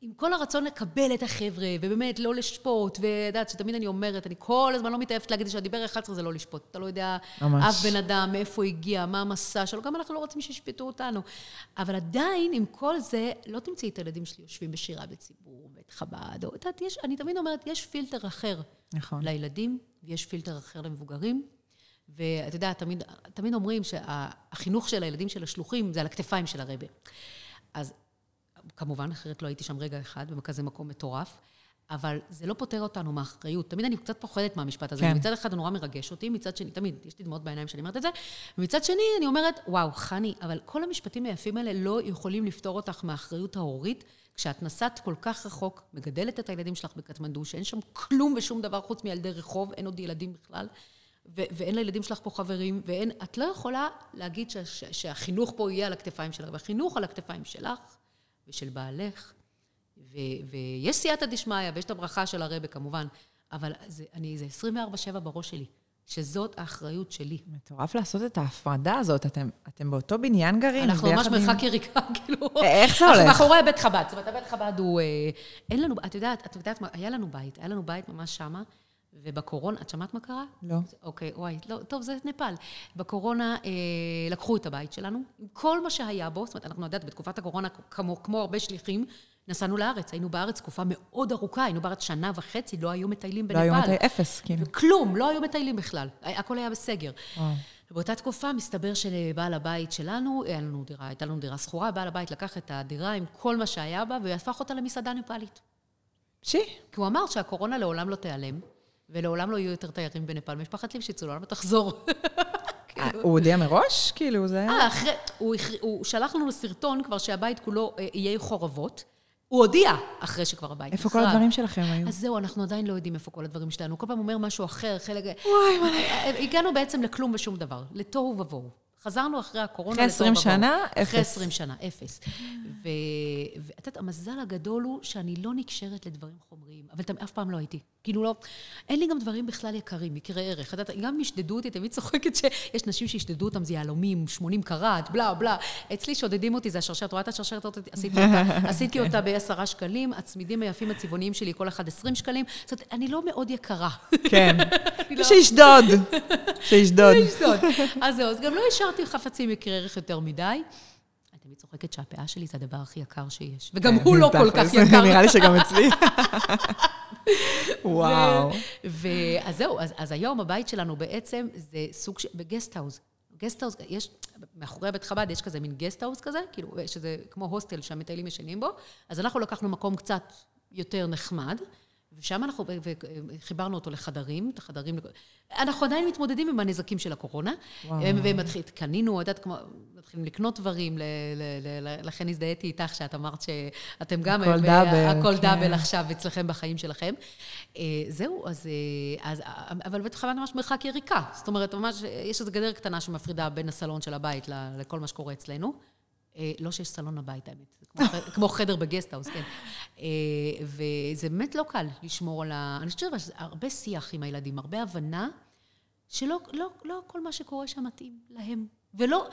עם כל הרצון לקבל את החבר'ה, ובאמת לא לשפוט, ואת יודעת שתמיד אני אומרת, אני כל הזמן לא מתעייפת להגיד שהדיבר 11 זה לא לשפוט. אתה לא יודע ממש. אף בן אדם, מאיפה הוא הגיע, מה המסע שלו, גם אנחנו לא רוצים שישפטו אותנו. אבל עדיין, עם כל זה, לא תמצאי את הילדים שלי יושבים בשירה בציבור, בית חב"ד, או, את יודעת, יש, אני תמיד אומרת, יש פילטר אחר נכון. לילדים, ויש פילטר אחר למבוגרים. ואת יודעת, תמיד, תמיד אומרים שהחינוך של הילדים של השלוחים זה על הכתפיים של הרבה. אז כמובן, אחרת לא הייתי שם רגע אחד, בכזה מקום מטורף, אבל זה לא פוטר אותנו מאחריות. תמיד אני קצת פוחדת מהמשפט הזה. כן. מצד אחד הוא נורא מרגש אותי, מצד שני, תמיד, יש לי דמעות בעיניים כשאני אומרת את זה, ומצד שני אני אומרת, וואו, חני, אבל כל המשפטים היפים האלה לא יכולים לפתור אותך מהאחריות ההורית, כשאת נסעת כל כך רחוק, מגדלת את הילדים שלך בקטמנדו, שאין שם כלום ושום דבר חוץ מילדי רחוב, אין עוד ילדים בכלל. ו- ואין לילדים שלך פה חברים, ואין, את לא יכולה להגיד ש- ש- שהחינוך פה יהיה על הכתפיים שלך, והחינוך על הכתפיים שלך ושל בעלך, ו- ויש סייעתא דשמיא, ויש את הברכה של הרבה כמובן, אבל זה, אני, זה 24-7 בראש שלי. שזאת האחריות שלי. מטורף לעשות את ההפרדה הזאת. אתם, אתם באותו בניין גרים, אנחנו ממש מרחק יריקה, [laughs] כאילו... איך זה אנחנו הולך? מאחורי בית חב"ד. זאת אומרת, הבית חב"ד הוא... אה, אין לנו... את יודעת, את יודעת מה, היה לנו בית, היה לנו בית ממש שמה, ובקורונה, את שמעת מה קרה? לא. אוקיי, וואי, לא, טוב, זה נפאל. בקורונה אה, לקחו את הבית שלנו, עם כל מה שהיה בו, זאת אומרת, אנחנו יודעת, בתקופת הקורונה, כמו, כמו הרבה שליחים, נסענו לארץ. היינו בארץ תקופה מאוד ארוכה, היינו בארץ שנה וחצי, לא היו מטיילים לא בנפאל. היו מתי אפס, כאילו. כלום, לא היו מטיילים בכלל. הכל היה בסגר. וואו. ובאותה תקופה מסתבר שלבעל הבית שלנו, היה לנו דירה, הייתה לנו דירה שכורה, בעל הבית לקח את הדירה עם כל מה שהיה בה והפך אותה למסעדה נפאלית. שי. כי הוא אמר שהקורונה לעולם לא תיעלם, ולעולם לא יהיו יותר תיירים בנפאל. משפחת ליפשיץ, לעולם לא תחזור. [laughs] אה, הוא הודיע מראש? כאילו, זה היה... אה, אחרי, הוא, שלח לנו סרטון כבר שהבית כולו אה, יהיה חורבות. הוא הודיע אחרי שכבר הבית איפה כל. הדברים שלכם היו? אז זהו, אנחנו עדיין לא יודעים איפה כל הדברים שלנו. כל פעם אומר משהו אחר, חלק... וואי, מלא. הגענו בעצם לכלום ושום דבר, לתוהו ובוהו. חזרנו אחרי הקורונה אחרי לתוהו 20 ובוהו. שנה, אחרי אפס. 20 שנה, אפס. ואת יודעת, המזל הגדול הוא שאני לא נקשרת לדברים חומריים, אבל תמ- אף פעם לא הייתי. כאילו לא, אין לי גם דברים בכלל יקרים, יקרי ערך. את יודעת, גם אם ישדדו אותי, תמיד צוחקת שיש נשים שישדדו אותם, זה יהלומים, 80 קראט, בלה בלה. אצלי שודדים אותי, זה השרשרת, רואה את השרשרת הזאת? עשיתי אותה, [laughs] עשיתי אותה בעשרה שקלים, הצמידים היפים הצבעוניים שלי, כל אחד 20 שקלים. זאת אומרת, אני לא מאוד יקרה. כן. [laughs] לא- שישדוד. שישדוד. אז זהו, אז גם לא השארתי חפצים יקרי ערך יותר מדי. אני תמיד צוחקת שהפאה שלי זה הדבר הכי יקר שיש. וגם הוא לא כל כך יקר. [laughs] נראה לי שגם אצלי. [laughs] וואו. ואז זהו, אז, אז היום הבית שלנו בעצם זה סוג של... בגסטהאוז. גסטהאוז, יש, מאחורי בית חב"ד יש כזה מין גסטהאוז כזה, כאילו, שזה כמו הוסטל שהמטיילים ישנים בו, אז אנחנו לקחנו מקום קצת יותר נחמד, ושם אנחנו, ו- ו- חיברנו אותו לחדרים, את החדרים, אנחנו עדיין מתמודדים עם הנזקים של הקורונה, וואו. ומתחיל, קנינו, את יודעת, כמו, מתחילים לקנות דברים, ל, ל, ל, ל, לכן הזדהיתי איתך, שאת אמרת שאתם גם... הכל ב- דאבל, הכל כן. דאבל עכשיו אצלכם בחיים שלכם. אה, זהו, אז, אה, אז... אבל בית חב"ד ממש מרחק יריקה. זאת אומרת, ממש, אה, יש איזו גדר קטנה שמפרידה בין הסלון של הבית לכל מה שקורה אצלנו. אה, לא שיש סלון לבית, האמת. כמו חדר בגסטהאוס, כן. אה, וזה באמת לא קל לשמור על ה... אני חושבת שזה הרבה שיח עם הילדים, הרבה הבנה שלא לא, לא כל מה שקורה שם מתאים להם. ולא,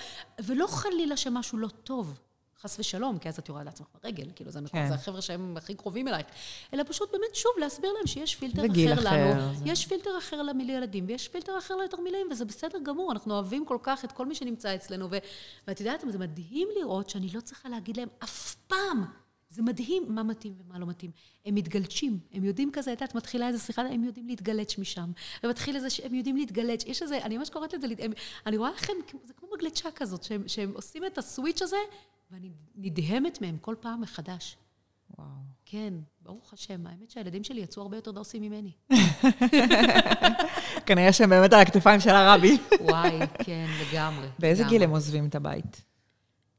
ולא חלילה שמשהו לא טוב, חס ושלום, כי אז את יורה לעצמך ברגל, כאילו זה, כן. זה החבר'ה שהם הכי קרובים אלייך. אלא פשוט באמת, שוב, להסביר להם שיש פילטר אחר אחר, לנו, זה- יש פילטר אחר לילדים, ויש פילטר אחר לתרמילים, וזה בסדר גמור, אנחנו אוהבים כל כך את כל מי שנמצא אצלנו, ו, ואת יודעת, זה מדהים לראות שאני לא צריכה להגיד להם אף פעם. זה מדהים מה מתאים ומה לא מתאים. הם מתגלצ'ים, הם יודעים כזה, את יודעת, מתחילה איזו שיחה, הם יודעים להתגלץ' משם. ומתחיל איזה, שהם יודעים להתגלץ'. יש איזה, אני ממש קוראת לזה, הם, אני רואה איך הם, זה כמו מגלצ'ה כזאת, שהם, שהם עושים את הסוויץ' הזה, ואני נדהמת מהם כל פעם מחדש. וואו. כן, ברוך השם. האמת שהילדים שלי יצאו הרבה יותר דוסים ממני. [laughs] כנראה שהם באמת על הכתפיים של הרבי. וואי, כן, לגמרי. באיזה. גיל הם עוזבים את הבית?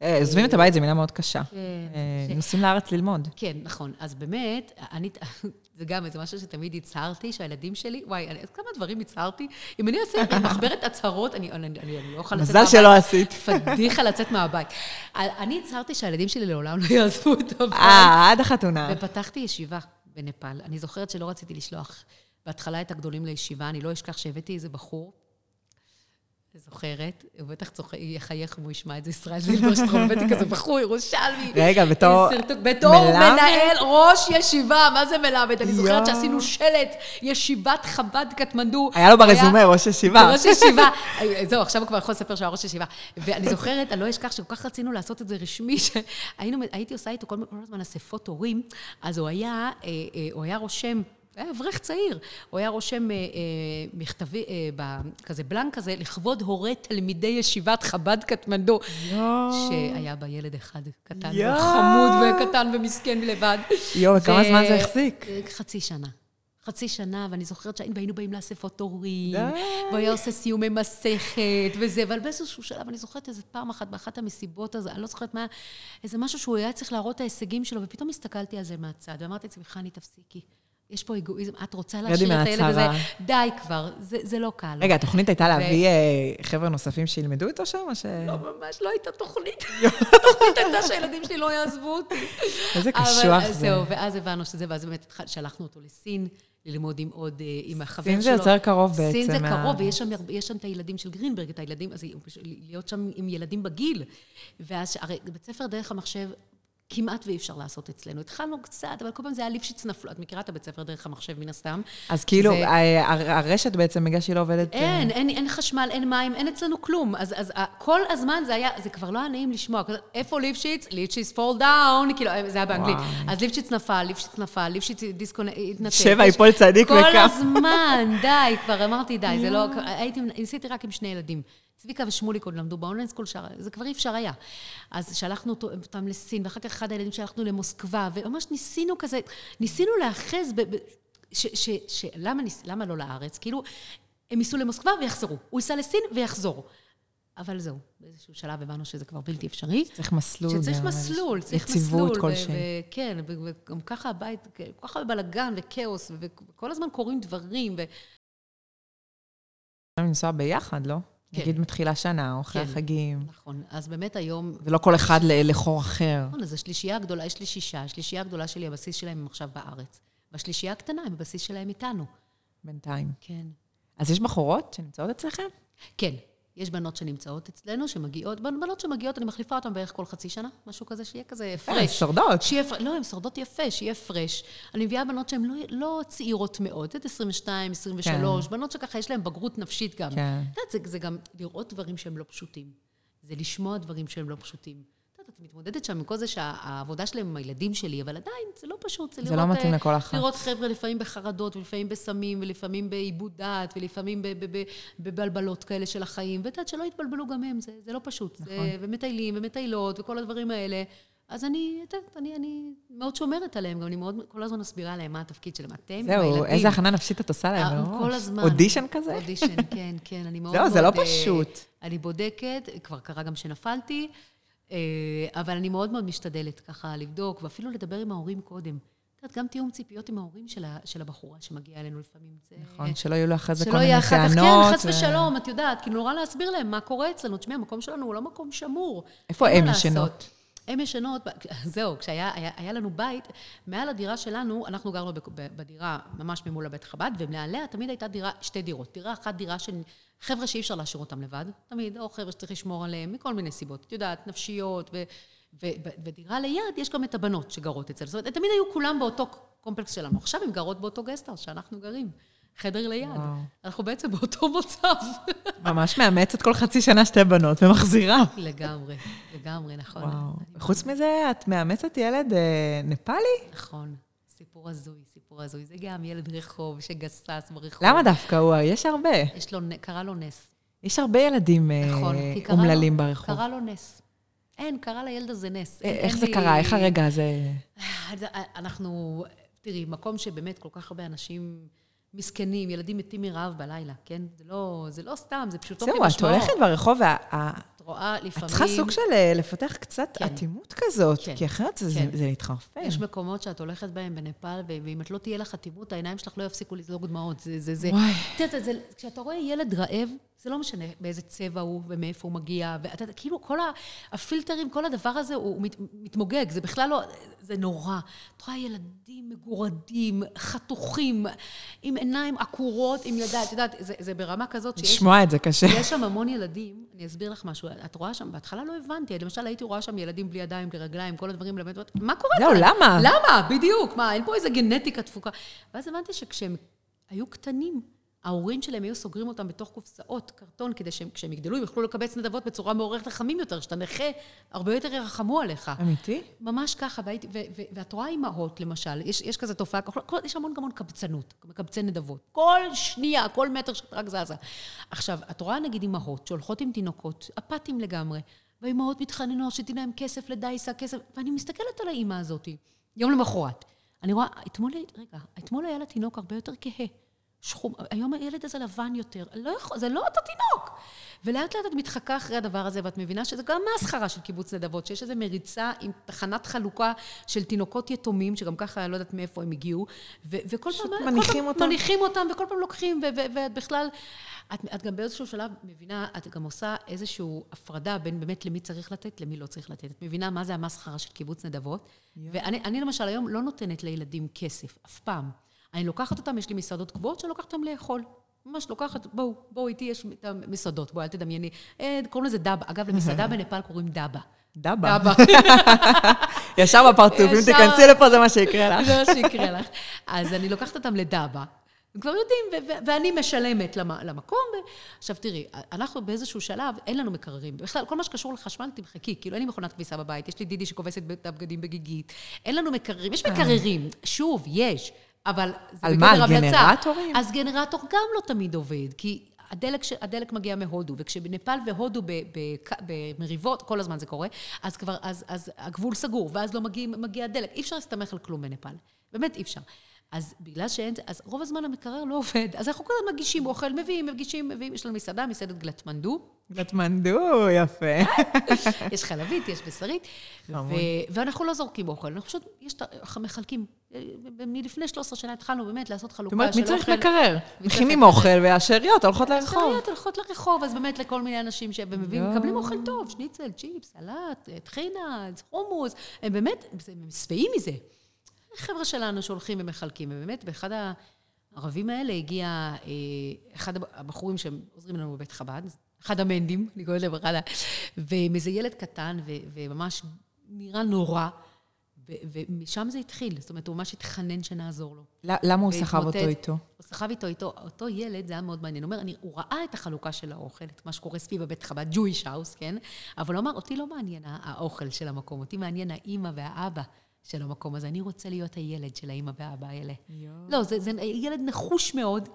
אה, עוזבים את הבית זו מילה מאוד קשה. כן, אה, נוסעים לארץ ללמוד. כן, נכון. אז באמת, אני, [laughs] זה גם איזה משהו שתמיד הצהרתי, שהילדים שלי, וואי, אני, כמה דברים הצהרתי. אם אני אעשה מחברת הצהרות, אני, אני, אני, אני לא יכולה לצאת מזל מהבית. שלא עשית. פדיחה לצאת מהבית. אני הצהרתי שהילדים שלי לעולם לא יעזבו את הבית. אה, עד החתונה. ופתחתי ישיבה בנפאל. אני זוכרת שלא רציתי לשלוח בהתחלה את הגדולים לישיבה, אני לא אשכח שהבאתי איזה בחור, זוכרת, הוא בטח צוחק, יחייך אם הוא ישמע את זה, ישראל זילברשטרום, הבאתי כזה בחור ירושלמי. רגע, בתור סרטוט- בתור מלמד? מנהל ראש ישיבה, מה זה מלמד? אני זוכרת. שעשינו שלט, ישיבת חב"ד קטמנדו. היה לו ברזומה ראש ישיבה. ראש ישיבה. [laughs] זהו, עכשיו הוא כבר יכול לספר שהוא היה ראש ישיבה. ואני זוכרת, אני לא אשכח שכל כך רצינו לעשות את זה רשמי, [laughs] שהיינו, הייתי עושה איתו כל הזמן אספות הורים, אז הוא היה, אה, אה, הוא היה רושם... היה אברך צעיר, הוא היה רושם אה, אה, מכתבי, אה, כזה בלנק כזה, לכבוד הורי תלמידי ישיבת חב"ד קטמנדו. שהיה בה ילד אחד קטן, יואו. חמוד וקטן ומסכן לבד. יואו, וכמה ו- זמן זה החזיק? חצי שנה. חצי שנה, ואני זוכרת שהיינו באים לאספות הורים. והוא היה עושה סיומי מסכת וזה, אבל באיזשהו שלב, אני זוכרת איזה פעם אחת באחת המסיבות הזה, אני לא זוכרת מה, איזה משהו שהוא היה צריך להראות את ההישגים שלו, ופתאום הסתכלתי על זה מהצד, ואמרתי לעצמי, חני, תפסיקי. יש פה אגואיזם, את רוצה להשאיר את הילד הזה? די כבר, זה, זה לא קל. רגע, התוכנית הייתה להביא אה, חבר'ה נוספים שילמדו איתו שם, או ש... לא, ממש לא הייתה תוכנית. [laughs] התוכנית הייתה שהילדים שלי לא יעזבו אותי. איזה קשוח זה. זהו, ואז הבנו שזה, ואז באמת שלחנו אותו לסין, ללמוד עם עוד, אה, עם החבר סין שלו. זה יותר קרוב בעצם. סין זה מה- קרוב, ויש שם, שם את הילדים של גרינברג, את הילדים, אז להיות שם עם ילדים בגיל. ואז, הרי בית ספר דרך המחשב, כמעט ואי אפשר לעשות אצלנו. התחלנו קצת, אבל כל פעם זה היה ליפשיץ נפלו. את מכירה את הבית ספר דרך המחשב מן הסתם? אז כאילו, זה- הרשת בעצם, בגלל שהיא לא עובדת... אה, אין, אין, אין חשמל, אין מים, אין אצלנו כלום. אז, אז כל הזמן זה היה, זה כבר לא היה נעים לשמוע. איפה ליפשיץ? ליפשיץ fall down, כאילו, זה היה באנגלית. וואי. אז ליפשיץ נפל, ליפשיץ נפל, ליפשיץ disconnect, התנתק. שבע יפול צדיק כל וקם. הזמן, די, כבר אמרתי די, זה לא, [laughs] הייתי, ניסיתי רק עם שני ילדים. צביקה ושמוליק עוד למדו ב online school, זה כבר אי אפשר היה. אז שלחנו אותם לסין, ואחר כך אחד הילדים שלחנו למוסקבה, וממש ניסינו כזה, ניסינו להאחז ב... ש, ש, ש, למה, ניס, למה לא לארץ? כאילו, הם ייסעו למוסקבה ויחזרו. הוא ייסע לסין ויחזור. אבל זהו, באיזשהו שלב הבנו שזה כבר בלתי אפשרי. צריך מסלול. שצריך מסלול, צריך יציבות מסלול. כלשהי. וכן, וגם ככה הבית, כל כך הרבה בלאגן וכאוס, וכל הזמן קורים דברים, ו... אפשר לנסוע ביחד, לא? כן. נגיד מתחילה שנה, או אחרי כן. החגים. נכון. אז באמת היום... ולא כל אחד ל- לחור אחר. נכון, אז השלישייה הגדולה, יש לי שישה, השלישייה הגדולה שלי, הבסיס שלהם הם עכשיו בארץ. והשלישייה הקטנה, הם הבסיס שלהם איתנו. בינתיים. כן. אז יש בחורות שנמצאות אצלכם? כן, יש בנות שנמצאות אצלנו, שמגיעות, בנות שמגיעות, אני מחליפה אותן בערך כל חצי שנה, משהו כזה, שיהיה כזה אה, פרש. שורדות. שיהיה לא, הן שורדות יפה, שיהיה פרש. אני מביאה בנות שהן לא, לא צעירות מאוד, את 22, 23, בנות שככה יש להן בגרות נפשית גם. כן. את יודעת, זה, זה גם לראות דברים שהם לא פשוטים. זה לשמוע דברים שהם לא פשוטים. את מתמודדת שם עם כל זה שהעבודה שלהם עם הילדים שלי, אבל עדיין זה לא פשוט. זה, זה לראות, לא מתאים אה, לכל אחת. לראות חבר'ה לפעמים בחרדות, ולפעמים בסמים, ולפעמים בעיבוד דעת, ולפעמים בבלבלות כאלה של החיים. ואת יודעת, שלא יתבלבלו גם הם, זה, זה לא פשוט. נכון. זה, ומטיילים, ומטיילות, וכל הדברים האלה. אז אני, את יודעת, אני, אני מאוד שומרת עליהם, גם אני מאוד, כל הזמן מסבירה להם מה התפקיד שלהם. אתם הילדים. זהו, איזה הכנה נפשית את עושה להם אה, מראש. כל הזמן. אודישן כזה? אודישן, כן, כן. אני [laughs] מאוד זהו. זה לא אה, פשוט. אני בודקת, כבר קרה גם שנפלתי, אבל אני מאוד מאוד משתדלת ככה לבדוק, ואפילו לדבר עם ההורים קודם. את יודעת, גם תיאום ציפיות עם ההורים של הבחורה שמגיעה אלינו לפעמים. זה- נכון, שלא יהיו לו אחרי זה כל שלא מיני יהיה אחר כך, טענות. כן, חס ושלום, את יודעת, כאילו נורא להסביר להם מה קורה אצלנו. תשמעי, המקום שלנו הוא לא מקום שמור. איפה הם ישנות? הם ישנות, [laughs] זהו, כשהיה היה, היה לנו בית, מעל הדירה שלנו, אנחנו גרנו בדירה ממש ממול הבית חב"ד, ומעליה תמיד הייתה דירה, שתי דירות. דירה אחת, דירה של חבר'ה שאי אפשר להשאיר אותם לבד, תמיד, או חבר'ה שצריך לשמור עליהם, מכל מיני סיבות, את יודעת, נפשיות, ו, ו, ו, ודירה ליד, יש גם את הבנות שגרות אצל. זאת אומרת, תמיד היו כולם באותו קומפלקס שלנו. עכשיו הן גרות באותו גסטהאוס שאנחנו גרים. חדר ליד. וואו. אנחנו בעצם באותו מצב. [laughs] ממש מאמצת כל חצי שנה שתי בנות ומחזירה. לגמרי, לגמרי, נכון. וואו. חוץ מזה, את מאמצת ילד אה, נפאלי? נכון. סיפור הזוי, סיפור הזוי. זה גם ילד רחוב שגסס ברחוב. למה דווקא הוא? יש הרבה. יש לו, קרה לו נס. יש הרבה ילדים אה, נכון. קרה לו- אומללים ברחוב. קרה לו נס. אין, קרה לילד הזה נס. אה, אין- איך אין זה לי- קרה? איך הרגע הזה... אה, אנחנו, תראי, מקום שבאמת כל כך הרבה אנשים מסכנים, ילדים מתים מרעב בלילה, כן? זה לא, זה לא סתם, זה פשוטו זהו, את הולכת ברחוב וה... רואה לפעמים... את צריכה סוג של אה, לפתח קצת כן. אתימות כזאת, כן. כי אחרת זה- כן. זה להתחרפן. יש מקומות שאת הולכת בהם בנפאל, ואם את לא תהיה לך אטימות, העיניים שלך לא יפסיקו לזלוג דמעות. זה, זה, זה... וואי. את יודעת, זה- כשאתה רואה ילד רעב, זה לא משנה באיזה צבע הוא ומאיפה הוא מגיע, ואתה יודע, כאילו כל הפילטרים, כל הדבר הזה, הוא מת, מתמוגג, זה בכלל לא, זה נורא. את רואה ילדים מגורדים, חתוכים, עם עיניים עקורות, עם ידיים, את יודעת, זה, זה ברמה כזאת שיש... לשמוע את זה קשה. יש שם המון ילדים, אני אסביר לך משהו, את רואה שם, בהתחלה לא הבנתי, למשל הייתי רואה שם ילדים בלי ידיים, בלי רגליים, כל הדברים, באמת, מה קורה זהו, כאן? למה? למה? בדיוק, מה, אין פה איזה גנטיקה תפוקה. ואז הבנתי שכשהם היו קטנים, ההורים שלהם היו סוגרים אותם בתוך קופסאות קרטון, כדי שכשהם יגדלו הם יוכלו לקבץ נדבות בצורה מעוררת רחמים יותר, כשאתה נכה, הרבה יותר ירחמו עליך. אמיתי? ממש ככה, והייתי, ו, ו, ואת רואה אימהות, למשל, יש, יש כזה תופעה, כל, יש המון המון קבצנות, מקבצי נדבות. כל שנייה, כל מטר שאת רק זזה. עכשיו, את רואה נגיד אימהות שהולכות עם תינוקות, אפאתיים לגמרי, והאימהות מתחננות שתיתן להם כסף לדייסה, כסף, ואני מסתכלת על האימא הזאת, יום למחרת. אני רואה, אתמול, רגע, אתמול היה לה תינוק הרבה יותר כהה. שחום, היום הילד הזה לבן יותר, לא יכול, זה לא אותו תינוק. ולאט לאט את מתחקה אחרי הדבר הזה, ואת מבינה שזה גם מסחרה של קיבוץ נדבות, שיש איזו מריצה עם תחנת חלוקה של תינוקות יתומים, שגם ככה אני לא יודעת מאיפה הם הגיעו, ו- וכל פעם... מניחים פעם אותם. מניחים אותם, וכל פעם לוקחים, ו- ו- ואת בכלל... את, את גם באיזשהו שלב מבינה, את גם עושה איזושהי הפרדה בין באמת למי צריך לתת, למי לא צריך לתת. את מבינה מה זה המסחרה של קיבוץ נדבות? ואני אני למשל היום לא נותנת לילדים כסף, אף פעם. אני לוקחת אותם, יש לי מסעדות קבועות שאני לוקחת אותם לאכול. ממש לוקחת, בואו, בואו איתי, יש את המסעדות, בואו, אל תדמייני. אה, קוראים לזה דאבה. אגב, למסעדה [laughs] בנפאל קוראים דאבה. דאבה. דאבה. [laughs] ישר בפרצוף, אם. תיכנסי לפה זה מה שיקרה לך. [laughs] זה מה שיקרה לך. אז אני לוקחת אותם לדאבה. הם כבר יודעים, ואני משלמת למ- למקום. עכשיו תראי, אנחנו באיזשהו שלב, אין לנו מקררים. בכלל, כל מה שקשור לחשמל, תמחקי. כאילו, אין לי מכונת כביסה בבית, יש לי דידי שכובסת את הבגדים בגיגית. אין לנו מקררים, יש מקררים. שוב, יש, אבל זה אה. על מה, על בגדר המלצה. גנרטורים? אז גנרטור גם לא תמיד עובד, כי הדלק, הדלק מגיע מהודו, וכשבנפאל והודו במריבות, כל הזמן זה קורה, אז כבר, אז, אז הגבול סגור, ואז לא מגיע, מגיע הדלק. אי אפשר להסתמך על כלום בנפאל. באמת אי אפשר. אז בגלל שאין, זה- אז רוב הזמן המקרר לא עובד. אז אנחנו כל הזמן מגישים אוכל, מביאים, מגישים, מביאים. יש לנו מסעדה, מסעדת גלטמנדו. גלטמנדו, יפה. [laughs] יש חלבית, יש בשרית, ואנחנו לא זורקים אוכל, אנחנו פשוט, יש, מחלקים. מלפני 13 שנה התחלנו באמת לעשות זאת חלוקה אומרת, של אוכל. מקרר? מי צריך מכינים מקרר? אוכל והשאריות הולכות לרחוב. השאריות הולכות לרחוב, אז באמת לכל מיני אנשים שמביאים, יואו. מקבלים אוכל טוב, שניצל, צ'יפס, סלט, אה, טחינה, חומוס, הם באמת, הם שבעים מזה. חבר'ה שלנו שהולכים ומחלקים, ובאמת, באחד הערבים האלה הגיע אה, אחד הבחורים שהם עוזרים לנו בבית חב"ד, אחד המנדים, אני קוראת להם אחד ה... ועם איזה ילד קטן, ו- וממש נראה נורא, ו- ומשם זה התחיל. זאת אומרת, הוא ממש התחנן שנעזור לו. למה הוא סחב. אותו איתו? הוא סחב איתו, איתו, אותו ילד, זה היה מאוד מעניין. הוא אומר, אני, הוא ראה את החלוקה של האוכל, את מה שקורה סביב הבית חב"ד, Jewish house, כן? אבל הוא אמר, אותי לא מעניין הא- האוכל של המקום, אותי מעניין האימא והאבא של המקום הזה. אני רוצה להיות הילד של האימא והאבא האלה. לא, זה, זה ילד נחוש מאוד,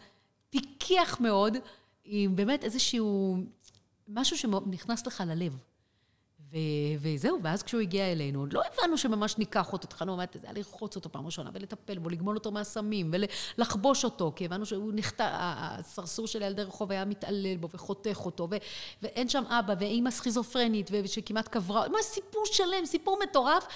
פיקח מאוד, עם באמת איזשהו, משהו שנכנס לך ללב. ו- וזהו, ואז כשהוא הגיע אלינו, לא הבנו שממש ניקח אותו, התחלנו באמת, זה היה לרחוץ אותו פעם ראשונה, ולטפל בו, לגמול אותו מהסמים, ולחבוש אותו, כי הבנו שהוא נחטא, הסרסור של ילדי רחוב היה מתעלל בו וחותך אותו, ו- ואין שם אבא, ואימא סכיזופרנית, ושכמעט קברה, מה סיפור שלם, סיפור מטורף.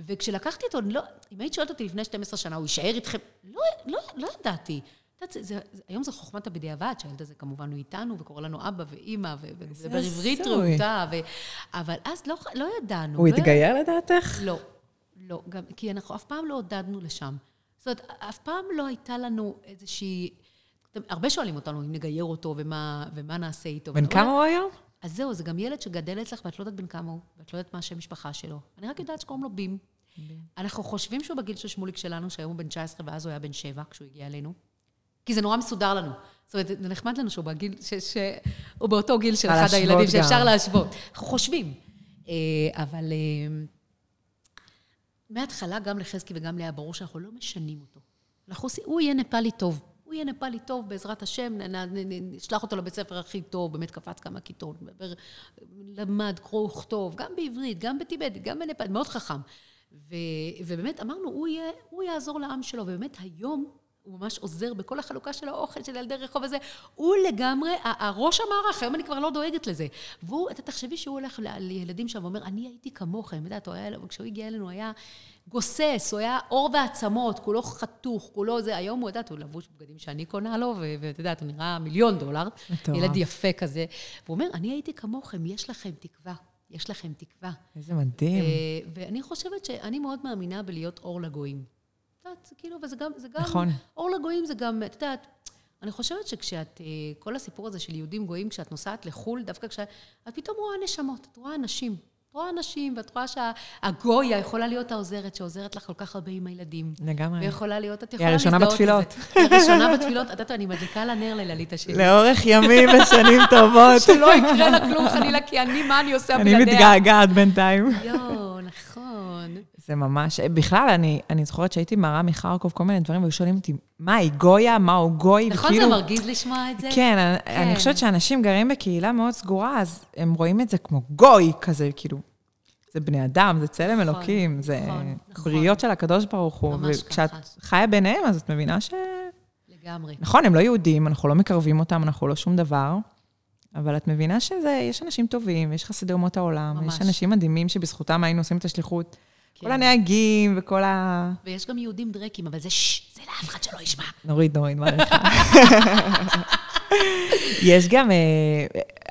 וכשלקחתי אותו, לא, אם היית שואלת אותי לפני 12 שנה, הוא יישאר איתכם? לא, לא, לא ידעתי. יודעת, היום זה חוכמת הבדיעבד, שהילד הזה כמובן הוא איתנו, וקורא לנו אבא ואימא, ומדבר עברית. רהוטה. אבל אז לא, לא ידענו. הוא לא התגייר לדעתך? לא, לא, גם, כי אנחנו אף פעם לא עודדנו לשם. זאת אומרת, אף פעם לא הייתה לנו איזושהי... הרבה שואלים אותנו אם נגייר אותו ומה, ומה נעשה איתו. בן כמה הוא היום? אז זהו, זה גם ילד שגדל אצלך ואת לא יודעת בן כמה הוא, ואת לא יודעת מה השם משפחה שלו. אני רק יודעת שקוראים לו בים. אנחנו חושבים שהוא בגיל של שמוליק שלנו, שהיום הוא בן 19 ואז הוא היה בן 7 כשהוא הגיע אלינו. כי זה נורא מסודר לנו. זאת אומרת, זה נחמד לנו שהוא בגיל, ש- שהוא באותו גיל של אחד הילדים, שאפשר גם. להשוות. אנחנו חושבים. אה, אבל אה, מההתחלה, גם לחזקי וגם לאה, ברור שאנחנו לא משנים אותו. אנחנו עושים, הוא יהיה נפאלי טוב. הוא יהיה נפאלי טוב, בעזרת השם, נשלח אותו לבית ספר הכי טוב, באמת קפץ כמה כיתות, מדבר, למד קרוא וכתוב, גם בעברית, גם בטיבט, גם בנפאל, מאוד חכם. ו, ובאמת אמרנו, הוא, יהיה, הוא יעזור לעם שלו, ובאמת היום הוא ממש עוזר בכל החלוקה של האוכל של ילדי רחוב הזה. הוא לגמרי, הראש המערך, היום אני כבר לא דואגת לזה. והוא, אתה תחשבי שהוא הולך לילדים שם ואומר, אני הייתי כמוכם, יודעת, הוא היה- כשהוא הגיע אלינו, היה גוסס, הוא היה עור ועצמות, כולו חתוך, כולו זה, היום הוא, יודעת, הוא לבוש בגדים שאני קונה לו, ואת יודעת, הוא נראה מיליון דולר. מטורף. ילד יפה כזה. והוא אומר, אני הייתי כמוכם, יש לכם תקווה. יש לכם תקווה. איזה מדהים. אה, ואני חושבת שאני מאוד מאמינה בלהיות אור לגויים. את יודעת, כאילו, וזה גם, זה גם... נכון. אור לגויים זה גם, את יודעת, אני חושבת שכשאת, אה, כל הסיפור הזה של יהודים גויים, כשאת נוסעת לחו"ל, דווקא כשאת, את פתאום רואה נשמות, את רואה אנשים. את רואה אנשים, ואת רואה שהגויה יכולה להיות העוזרת, שעוזרת לך כל כך הרבה עם הילדים. לגמרי. ויכולה להיות, את היא יכולה הראשונה להזדהות בתפילות. זה. היא הראשונה בתפילות. את יודעת, אני מדליקה לה נר ללליטה שלי. לאורך ימים ושנים טובות. שלא יקרה לה כלום חלילה, כי אני, מה אני עושה אני בלעדיה? מתגעגעת בינתיים. יואו. זה ממש, בכלל, אני, אני זוכרת שהייתי מראה מחרקוב כל מיני דברים, והיו שואלים אותי, מה, היא גויה? מה הוא גוי? נכון, וכאילו- זה מרגיז לשמוע את זה? כן, כן. אני חושבת שאנשים גרים בקהילה מאוד סגורה, אז הם רואים את זה כמו גוי כזה, כאילו, זה בני אדם, זה צלם נכון, אלוקים, זה נכון, נכון. בריות של הקדוש ברוך הוא. ממש וכשאת ככה. חיה ביניהם, אז את מבינה ש... לגמרי. נכון, הם לא יהודים, אנחנו לא מקרבים אותם, אנחנו לא שום דבר, אבל את מבינה שיש אנשים טובים, יש חסידי אומות העולם, ממש. יש אנשים מדהימים שבזכותם היינו עושים את השליחות. כן. כל הנהגים וכל ה... ויש גם יהודים דרקים, אבל זה ששש, זה לאף אחד שלא ישמע. נוריד, נוריד, מעריכה. יש גם, אה,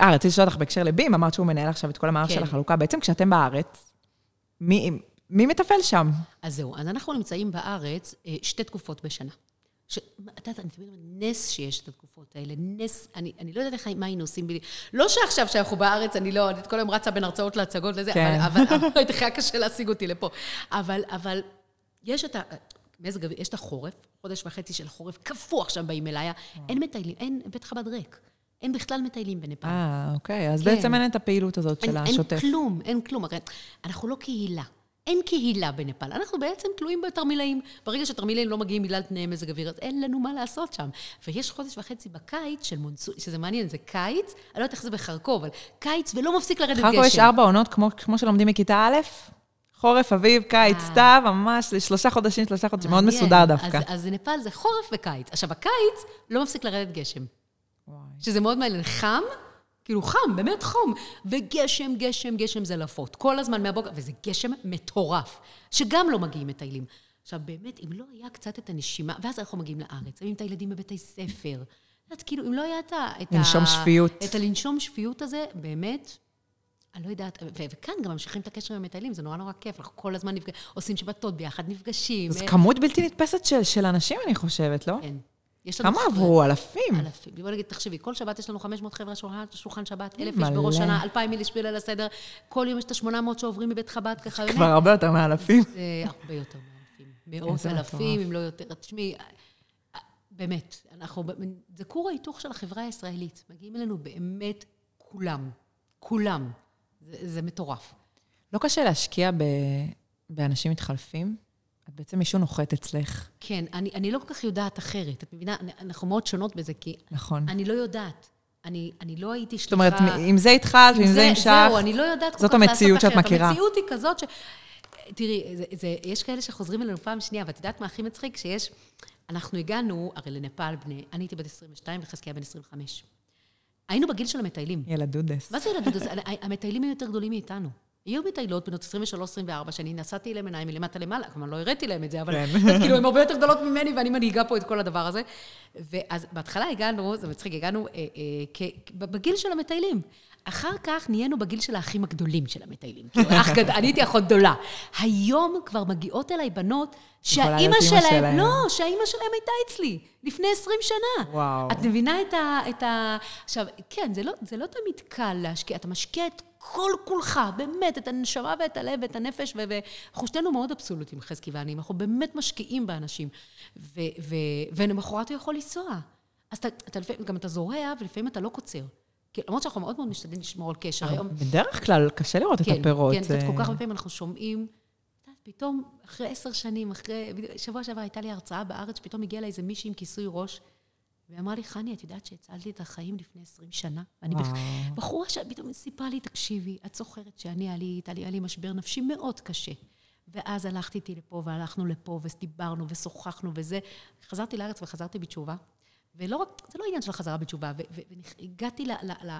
אה, רציתי לשאול אותך בהקשר לבים, אמרת שהוא מנהל עכשיו את כל המערך כן. של החלוקה. בעצם כשאתם בארץ, מי, מי מתפעל שם? אז זהו, אז אנחנו נמצאים בארץ אה, שתי תקופות בשנה. ש... את יודעת, אני תמיד אומרת, נס שיש את התקופות האלה, נס, אני, אני לא יודעת איך, מה היינו עושים בלי... לא שעכשיו שאנחנו בארץ, אני לא, אני כל היום רצה בין הרצאות להצגות לזה, כן. אבל, [laughs] אבל, היה קשה להשיג אותי לפה. אבל, אבל יש את ה... מזג אוויר, יש את החורף, חודש וחצי של חורף, קפוא עכשיו באים אליי, אין מטיילים, אין, בית חב"ד ריק. אין בכלל מטיילים בנפאל. אה, אוקיי, אז כן. בעצם אין את הפעילות הזאת של השוטף. אין כלום, אין כלום. הרי אנחנו לא קהילה. אין קהילה בנפאל. אנחנו בעצם תלויים בתרמילאים. ברגע שתרמילאים לא מגיעים בגלל תנאי מזג אוויר, אז אין לנו מה לעשות שם. ויש חודש וחצי בקיץ של מונסון, שזה מעניין, זה קיץ, אני לא יודעת איך זה בחרקוב, אבל קיץ ולא מפסיק לרדת גשם. בחרקוב יש ארבע עונות, כמו, כמו שלומדים מכיתה א', חורף, אביב, קיץ, אה. סתיו, ממש שלושה חודשים, שלושה חודשים, מאוד. מסודר דווקא. אז, אז נפאל זה חורף וקיץ. עכשיו, הקיץ לא מפסיק לרדת גשם. שזה מאוד מעניין. חם, כאילו חם, באמת חום. וגשם, גשם, גשם זלעפות. כל הזמן מהבוקר, וזה גשם מטורף, שגם לא מגיעים מטיילים. עכשיו, באמת, אם לא היה קצת את הנשימה, ואז אנחנו מגיעים לארץ, שמים את הילדים בבתי ספר. את יודעת, כאילו, אם לא היה את ה... לנשום שפיות. את הלנשום שפיות הזה, באמת, אני לא יודעת, ו- וכאן גם ממשיכים את הקשר עם המטיילים, זה נורא נורא כיף, אנחנו כל הזמן נפג... עושים שבתות ביחד, נפגשים. זו כמות בלתי נתפסת של, של אנשים, אני חושבת, לא? כן. יש לנו כמה עברו? אלפים. אלפים. בוא נגיד, תחשבי, כל שבת יש לנו 500 חבר'ה שולחן, שבת, אלף איש. בראש שנה, 2,000 איש בליל הסדר, כל יום יש את ה-800 שעוברים מבית חב"ד ככה. כבר הרבה יותר מאלפים. זה הרבה יותר מאלפים. [laughs] מאות אלפים. אם לא יותר. תשמעי, באמת, אנחנו, זה כור ההיתוך של החברה הישראלית. מגיעים אלינו באמת כולם. כולם. זה, זה מטורף. לא קשה להשקיע ב... באנשים מתחלפים? את בעצם מישהו נוחת אצלך, כן, אני, אני לא כל כך יודעת אחרת. את מבינה? אנחנו מאוד שונות בזה, כי נכון. אני לא יודעת. אני, אני לא הייתי זאת שליחה... אומרת, עם זה התחלת ועם זה המשכת. זהו, אני לא יודעת כל זאת כך לעשות המציאות שאת אחרת. מכירה. המציאות היא כזאת ש... תראי, זה, זה, יש כאלה שחוזרים אלינו פעם שנייה, ואת יודעת מה הכי מצחיק? שיש... אנחנו הגענו, הרי לנפאל בני... אני הייתי בת 22 וחזקיה בן 25. היינו בגיל של המטיילים. ילד דודס. מה זה ילדות? אז [laughs] המטיילים היו יותר גדולים מאיתנו. היו מטיילות בנות 23-24, שאני נסעתי אליהם עיניים מלמטה למעלה, כלומר, לא הראיתי להם את זה, אבל כן. [laughs] כאילו, הן הרבה יותר גדולות ממני, ואני מנהיגה פה את כל הדבר הזה. ואז בהתחלה הגענו, זה מצחיק, הגענו אה, אה, בגיל של המטיילים. אחר כך נהיינו בגיל של האחים הגדולים של המטיילים. כאילו, אח אני הייתי אחות גדולה. היום כבר מגיעות אליי בנות שהאימא שלהם, שלהם. לא, שהאימא שלהם הייתה אצלי, לפני 20 שנה. וואו. את מבינה את ה... את ה... עכשיו, כן, זה לא, זה לא תמיד קל להשקיע, אתה משקיע את כל כולך, באמת, את הנשמה ואת הלב ואת הנפש, ואנחנו שנינו מאוד אבסולוטים, חזקי ואני, אנחנו באמת משקיעים באנשים, ולמחרת הוא יכול לנסוע. אז אתה, אתה לפעמים, גם אתה זורע, ולפעמים אתה לא קוצר. כי למרות שאנחנו מאוד מאוד משתדלים לשמור על קשר. היום, בדרך כלל קשה לראות את כן, הפירות. כן, קצת כל כך הרבה פעמים אנחנו שומעים, פתאום, אחרי עשר שנים, אחרי, שבוע שעבר הייתה לי הרצאה בארץ, שפתאום הגיעה אליי איזה מישהי עם כיסוי ראש, והיא אמרה לי, חני, את יודעת שהצלתי את החיים לפני 20 שנה? וואו. בחורה שפתאום סיפרה לי, תקשיבי, את זוכרת שאני, היה לי, משבר נפשי מאוד קשה. ואז הלכתי איתי לפה, והלכנו לפה, ודיברנו, ושוחחנו, וזה. חזרתי לארץ וחזרתי בתשובה. ולא רק, זה לא עניין של חזרה בתשובה, והגעתי ל... ל, ל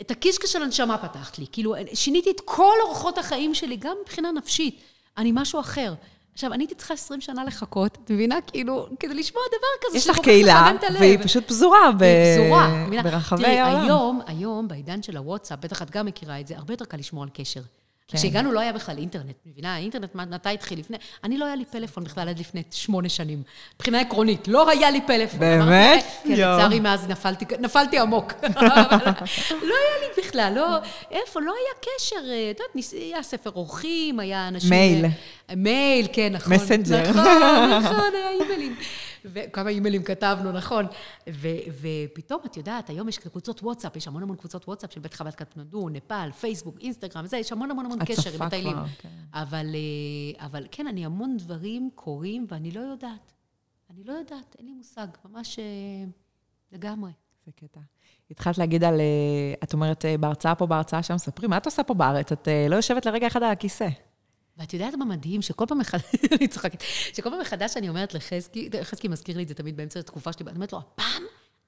את הקישקע של הנשמה פתחת לי. כאילו, שיניתי את כל אורחות החיים שלי, גם מבחינה נפשית. אני משהו אחר. עכשיו, אני הייתי צריכה 20 שנה לחכות, את מבינה? כאילו, כדי לשמוע דבר כזה יש לך קהילה. והיא פשוט פזורה ב- פזורה. ברחבי תראי, העולם. היום, היום, בעידן של הוואטסאפ, בטח את גם מכירה את זה, הרבה יותר קל לשמור על קשר. כן. כשהגענו לא היה בכלל אינטרנט, מבינה? האינטרנט, מתי התחיל? לפני... אני לא היה לי פלאפון בכלל עד לפני שמונה שנים. מבחינה עקרונית, לא היה לי פלאפון. באמת? אמרתי, כן. לצערי מאז נפלתי, נפלתי עמוק. [laughs] לא היה לי בכלל, לא... איפה? לא היה קשר. אה, את יודעת, היה ספר אורחים, היה אנשים... מייל. אה, מייל, כן, נכון. מסנג'ר. נכון, נכון, [laughs] היה אימיילים. וכמה אימיילים כתבנו, נכון. ו- ופתאום, את יודעת, היום יש קבוצות וואטסאפ, יש המון המון קבוצות וואטסאפ של בית חב"ד קטמנדו, נפאל, פייסבוק, אינסטגרם, זה, יש המון המון המון קשר עם מטיילים. כן. אבל, אה, אבל כן, אני המון דברים קורים, ואני לא יודעת. אני לא יודעת, אין לי מושג, ממש אה, לגמרי. זה קטע. התחלת להגיד על, אה, את אומרת, אה, בהרצאה פה, בהרצאה שם, ספרי, מה את עושה פה בארץ? את לא יושבת לרגע אחד על הכיסא. ואת יודעת מה מדהים? שכל פעם מחדש, [laughs] אני צוחקת, שכל פעם מחדש אני אומרת לחזקי, חזקי מזכיר לי את זה תמיד באמצע התקופה שלי, אני אומרת לו, הפעם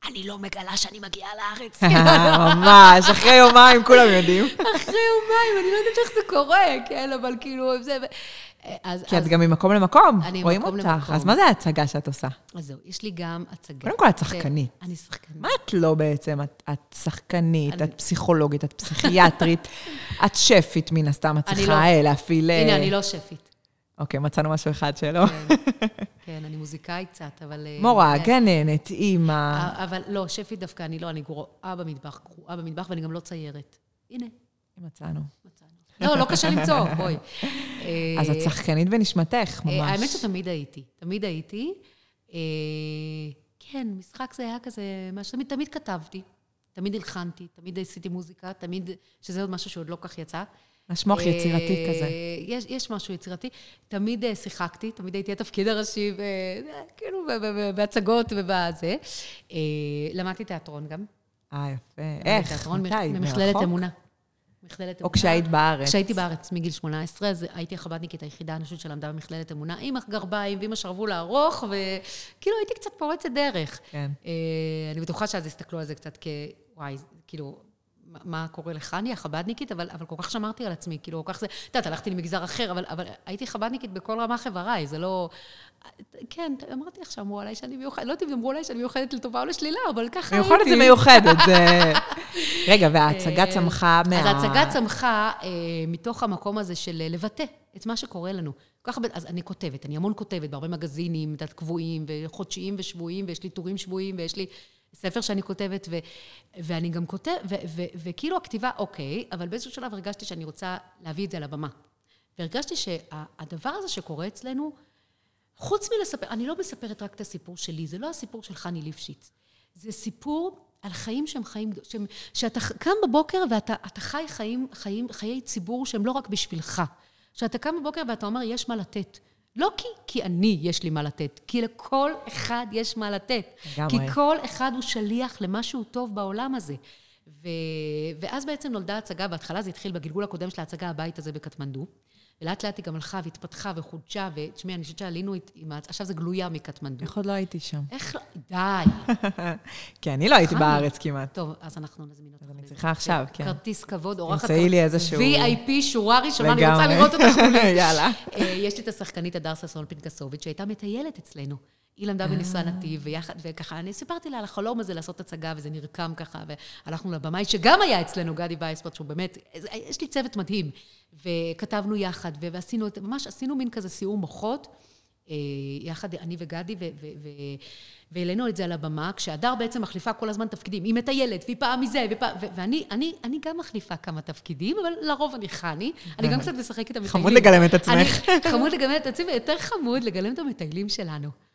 אני לא מגלה שאני מגיעה לארץ. [laughs] ממש, אחרי יומיים כולם יודעים. אחרי יומיים, אני לא יודעת איך זה קורה, כן, אבל כאילו, זה... אז, כי את אז, גם ממקום למקום, רואים אותך. למקום. אז מה זה ההצגה שאת עושה? אז זהו, יש לי גם הצגה. קודם כל, את שחקנית. אני שחקנית. מה את לא בעצם? את, את שחקנית, אני- את פסיכולוגית, את פסיכיאטרית, את שפית מן הסתם, את צריכה לא. אה, להפעיל... אה, הנה, אני לא שפית. אוקיי, מצאנו משהו אחד שלא. כן, [laughs] כן, אני מוזיקאית קצת, אבל... אה, מורה. גננת, אימא. אבל לא, שפית דווקא אני לא, אני גרועה במטבח, גרועה במטבח, ואני גם לא ציירת. הנה, מצאנו. מצאנו. לא, לא קשה [laughs] למצוא, בואי. אז אה, את שחקנית בנשמתך, ממש. אה, האמת שתמיד הייתי, תמיד הייתי. כן, משחק זה היה כזה, מה שתמיד תמיד כתבתי, תמיד הלחנתי, תמיד עשיתי מוזיקה, תמיד, שזה עוד משהו שעוד לא כך יצא. ממש מוח יצירתי אה, כזה. יש, יש משהו יצירתי. תמיד אה, שיחקתי, תמיד הייתי התפקיד הראשי, אה, כאילו, בהצגות ובזה. למדתי תיאטרון גם. אה, יפה. איך? תיאטרון מתי? מרחוק? אמונה. מכללת אמונה. או כשהיית בארץ? כשהייתי בארץ מגיל 18, אז הייתי החב"דניקית היחידה, אני חושבת, שלמדה במכללת אמונה, עם הגרביים ועם השרוול הארוך, וכאילו הייתי קצת פורצת דרך. כן. אני בטוחה שאז הסתכלו על זה קצת כ... וואי, כאילו, מה- קורה לך? אני החב"דניקית, אבל, אבל כל כך שמרתי על עצמי, כאילו, כל כך זה... את יודעת, הלכתי למגזר אחר, אבל, אבל הייתי חב"דניקית בכל רמה חבריי, זה לא... כן, אמרתי עכשיו, אמרו עליי שאני מיוחדת, לא יודעת אם אמרו עליי שאני מיוחדת לטובה או לשלילה, אבל ככה הייתי. מיוחדת זה מיוחדת, זה... [laughs] רגע, וההצגה אה, צמחה מה... אז ההצגה צמחה אה, מתוך המקום הזה של אה, לבטא את מה שקורה לנו. הרבה, אז אני כותבת, אני המון כותבת בהרבה מגזינים, קבועים, וחודשיים ושבועיים, ויש לי טורים שבועיים, ויש לי ספר שאני כותבת, ו, ואני גם כותבת, וכאילו הכתיבה, אוקיי, אבל באיזשהו שלב הרגשתי שאני רוצה להביא את זה לבמה. והרגשתי שהדבר הזה שקורה אצלנו, חוץ מלספר, אני לא מספרת רק את הסיפור שלי, זה לא הסיפור של חני ליפשיץ. זה סיפור על חיים שהם חיים, שהם, שאתה קם בבוקר ואתה אתה חי חיים, חיים, חיי ציבור שהם לא רק בשבילך. שאתה קם בבוקר ואתה אומר, יש מה לתת. לא כי, כי אני יש לי מה לתת, כי לכל אחד יש מה לתת. לגמרי. כי כל אחד הוא שליח למשהו טוב בעולם הזה. ו... ואז בעצם נולדה הצגה, בהתחלה זה התחיל בגלגול הקודם של ההצגה, הבית הזה בקטמנדו. ולאט לאט היא גם הלכה והתפתחה וחודשה, ותשמעי, אני חושבת שעלינו עם... ה- עכשיו זה גלויה מקטמנדו. איך עוד לא הייתי שם? איך לא... די. [laughs] כי אני לא הייתי חני. בארץ כמעט. טוב, אז אנחנו נזמין אותך. אז אני. צריכה עכשיו, כן. כרטיס כבוד, אורחת... תמצאי לי איזשהו- VIP, שורה ראשונה, אני. רוצה לראות אותך. [laughs] יאללה. אה, יש לי את השחקנית הדר ששון פנקסוביץ', שהייתה מטיילת אצלנו. היא למדה בניסן נתיב, ויחד, וככה, אני סיפרתי לה על החלום הזה לעשות הצגה, וזה נרקם ככה, והלכנו לבמאי, שגם היה אצלנו, גדי וייספרט, שהוא באמת, יש לי צוות מדהים. וכתבנו יחד, ועשינו את, ממש עשינו מין כזה סיעור מוחות, אה, יחד, אני וגדי, והעלינו את זה על הבמה, כשהדר בעצם מחליפה כל הזמן תפקידים. היא מטיילת, והיא פעם מזה, ופעם... ואני אני, אני גם מחליפה כמה תפקידים, אבל לרוב אני חני. אני גם קצת משחקת את המטיילים. חמוד לגלם את עצמך. חמוד לגלם את עצמי, ויותר חמוד לגלם את המטיילים שלנו.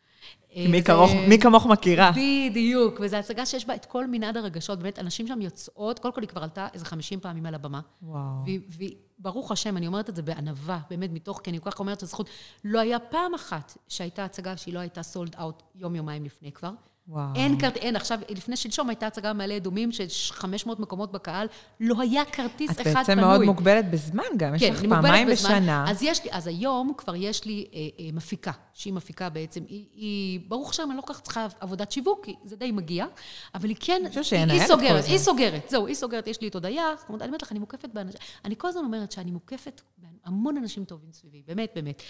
אה, מי כמוך- מי כמוך מכירה. בדיוק, וזו הצגה שיש בה את כל מנעד הרגשות, באמת, אנשים שם יוצאות, קודם כל היא כבר עלתה איזה 50 פעמים על הבמה. וואו. והיא- והיא, ברוך השם, אני אומרת את זה בענווה, באמת מתוך, כי אני כל כך אומרת את הזכות, לא היה פעם אחת שהייתה הצגה שהיא לא הייתה סולד אאוט יום-יומיים לפני כבר. וואו. אין כרטיס, אין, עכשיו, לפני שלשום הייתה הצגה במעלה אדומים, של 500 מקומות בקהל, לא היה כרטיס את אחד פנוי. בעצם מאוד מוגבלת בזמן גם, יש כן, לך אני מוגבלת פעמיים בזמן. בשנה. אז יש לי, אז היום כבר יש לי אה, אה, מפיקה, שהיא מפיקה בעצם, היא, היא ברוך השם, אני לא כל כך צריכה עבודת שיווק, כי זה די מגיע, אבל היא כן, היא, היא סוגרת. היא סוגרת, זהו, היא סוגרת, יש לי את הודיה, זאת אומרת, אני אומרת לך, אני מוקפת באנשים, אני כל הזמן אומרת שאני מוקפת בהמון אנשים טובים סביבי, באמת, באמת.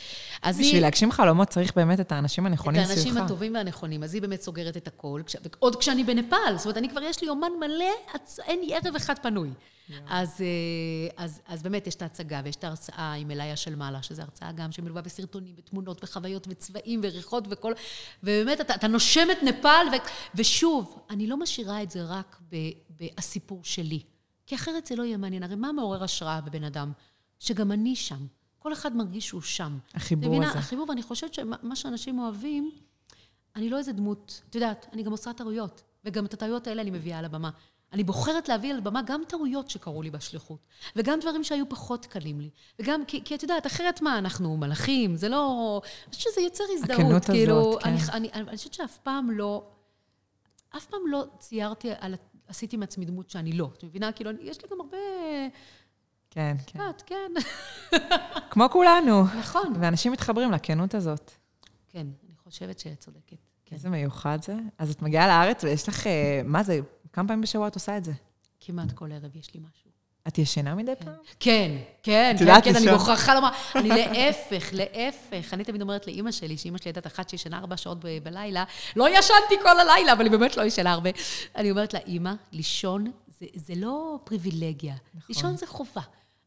אז היא... בשביל להגשים חלומות צריך באמת את האנשים הנכונים את האנשים סביבך. הטובים והנכונים. אז היא באמת סוגרת את הכל, כש... עוד כשאני בנפאל. זאת אומרת, אני כבר, יש לי אומן מלא. אין לי ערב אחד פנוי. אז, אה, אז, אז באמת יש את ההצגה, ויש את ההרצאה עם אליה של מעלה, שזו הרצאה גם שמלווה בסרטונים, ותמונות, וחוויות, וצבעים, וריחות, וכל... ובאמת, אתה, אתה נושם את נפאל, ו... ושוב, אני לא משאירה את זה רק ב... ב"הסיפור שלי", כי אחרת זה לא יהיה מעניין. הרי מה מעורר השראה בבן אדם? שגם אני שם. כל אחד מרגיש שהוא שם. החיבור מבינה? הזה. החיבור, ואני חושבת שמה שאנשים אוהבים, אני לא איזה דמות, את יודעת, אני גם עושה טעויות, וגם את הטעויות האלה אני מביאה על הבמה. אני בוחרת להביא על הבמה גם טעויות שקרו לי בשליחות, וגם דברים שהיו פחות קלים לי. וגם, כי, כי את יודעת, אחרת מה, אנחנו מלאכים, זה לא... אני חושבת שזה יוצר הזדהות. הכנות הזאת, כאילו, כן. אני, אני, אני, אני חושבת שאף פעם לא... אף פעם לא ציירתי על... עשיתי מעצמי דמות שאני לא. את מבינה? כאילו, יש לי גם הרבה... כן, כן. את, כן. [laughs] כמו כולנו. נכון. ואנשים מתחברים לכנות הזאת. כן, אני חושבת שאת צודקת. כן. איזה מיוחד זה. אז את מגיעה לארץ ויש לך, אה, מה זה, כמה פעמים בשבוע את עושה את זה? כמעט כל ערב יש לי משהו. את ישנה מדי פעם? כן, כן, כן, כן, אני. מוכרחה לומר, אני להפך, להפך. אני תמיד אומרת לאימא שלי, שאימא שלי הייתה אחת שישנה ארבע שעות בלילה, לא ישנתי כל הלילה, אבל היא באמת לא ישנה הרבה. אני אומרת לה, אימא, לישון זה, זה לא פריבילגיה, לישון זה חובה.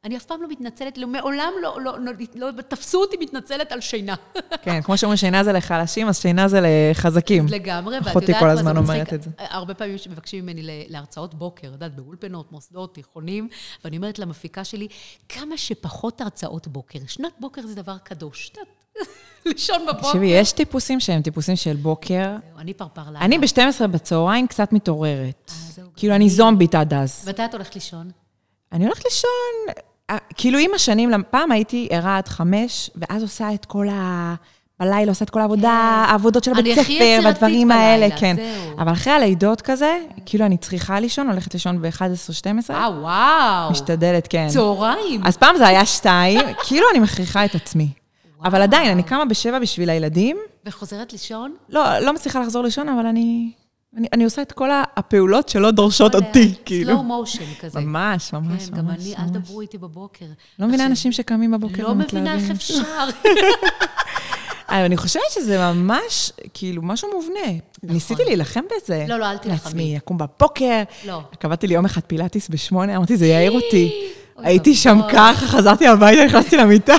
אני אף פעם לא מתנצלת, לא, מעולם לא, לא, לא, לא, לא תפסו אותי מתנצלת על שינה. [laughs] כן, כמו שאומרים, שינה זה לחלשים, אז שינה זה לחזקים. לגמרי, ואת יודעת אחותי כל הזמן אומרת את זה. הרבה פעמים מבקשים ממני להרצאות בוקר, את יודעת, באולפנות, מוסדות, תיכונים, ואני אומרת למפיקה שלי, כמה שפחות הרצאות בוקר. שנת בוקר זה דבר קדוש. [laughs] לישון בבוקר. תקשיבי, יש טיפוסים שהם טיפוסים של בוקר. אני פרפר לילה. אני ב-12 בצהריים קצת מתעוררת. אה, כאילו, אני זומבית עד אז. מתי את הולכת לישון? אני הולכת לישון, אה, כאילו עם השנים, פעם הייתי ערה עד חמש, ואז עושה את כל ה... בלילה עושה את כל העבודה, כן. העבודות של הבית ספר, והדברים האלה, כן. זהו. אבל אחרי הלידות כזה, כאילו אני צריכה לישון, הולכת לישון ב-11-12. אה, וואו. משתדלת, כן. צהריים. אז פעם זה היה שתיים, [laughs] כאילו אני מכריחה את עצמי. וואו. אבל עדיין, אני קמה בשבע בשביל הילדים. וחוזרת לישון? לא, לא מצליחה לחזור לישון, אבל אני... אני, אני עושה את כל הפעולות שלא דורשות אותי, כאילו. סלואו מושן כזה. ממש, ממש, כן, גם אני, אל דברו איתי בבוקר. לא מבינה אנשים שקמים בבוקר לא מבינה איך אפשר. [laughs] אני חושבת שזה ממש, כאילו, משהו מובנה. נכון. ניסיתי להילחם בזה. לא, לא, אל תילחמי. לעצמי, אקום בבוקר. לא. קבעתי לי יום אחד פילאטיס בשמונה, אמרתי, זה יעיר [laughs] אותי. הייתי שם ככה, חזרתי הביתה, נכנסתי למיטה.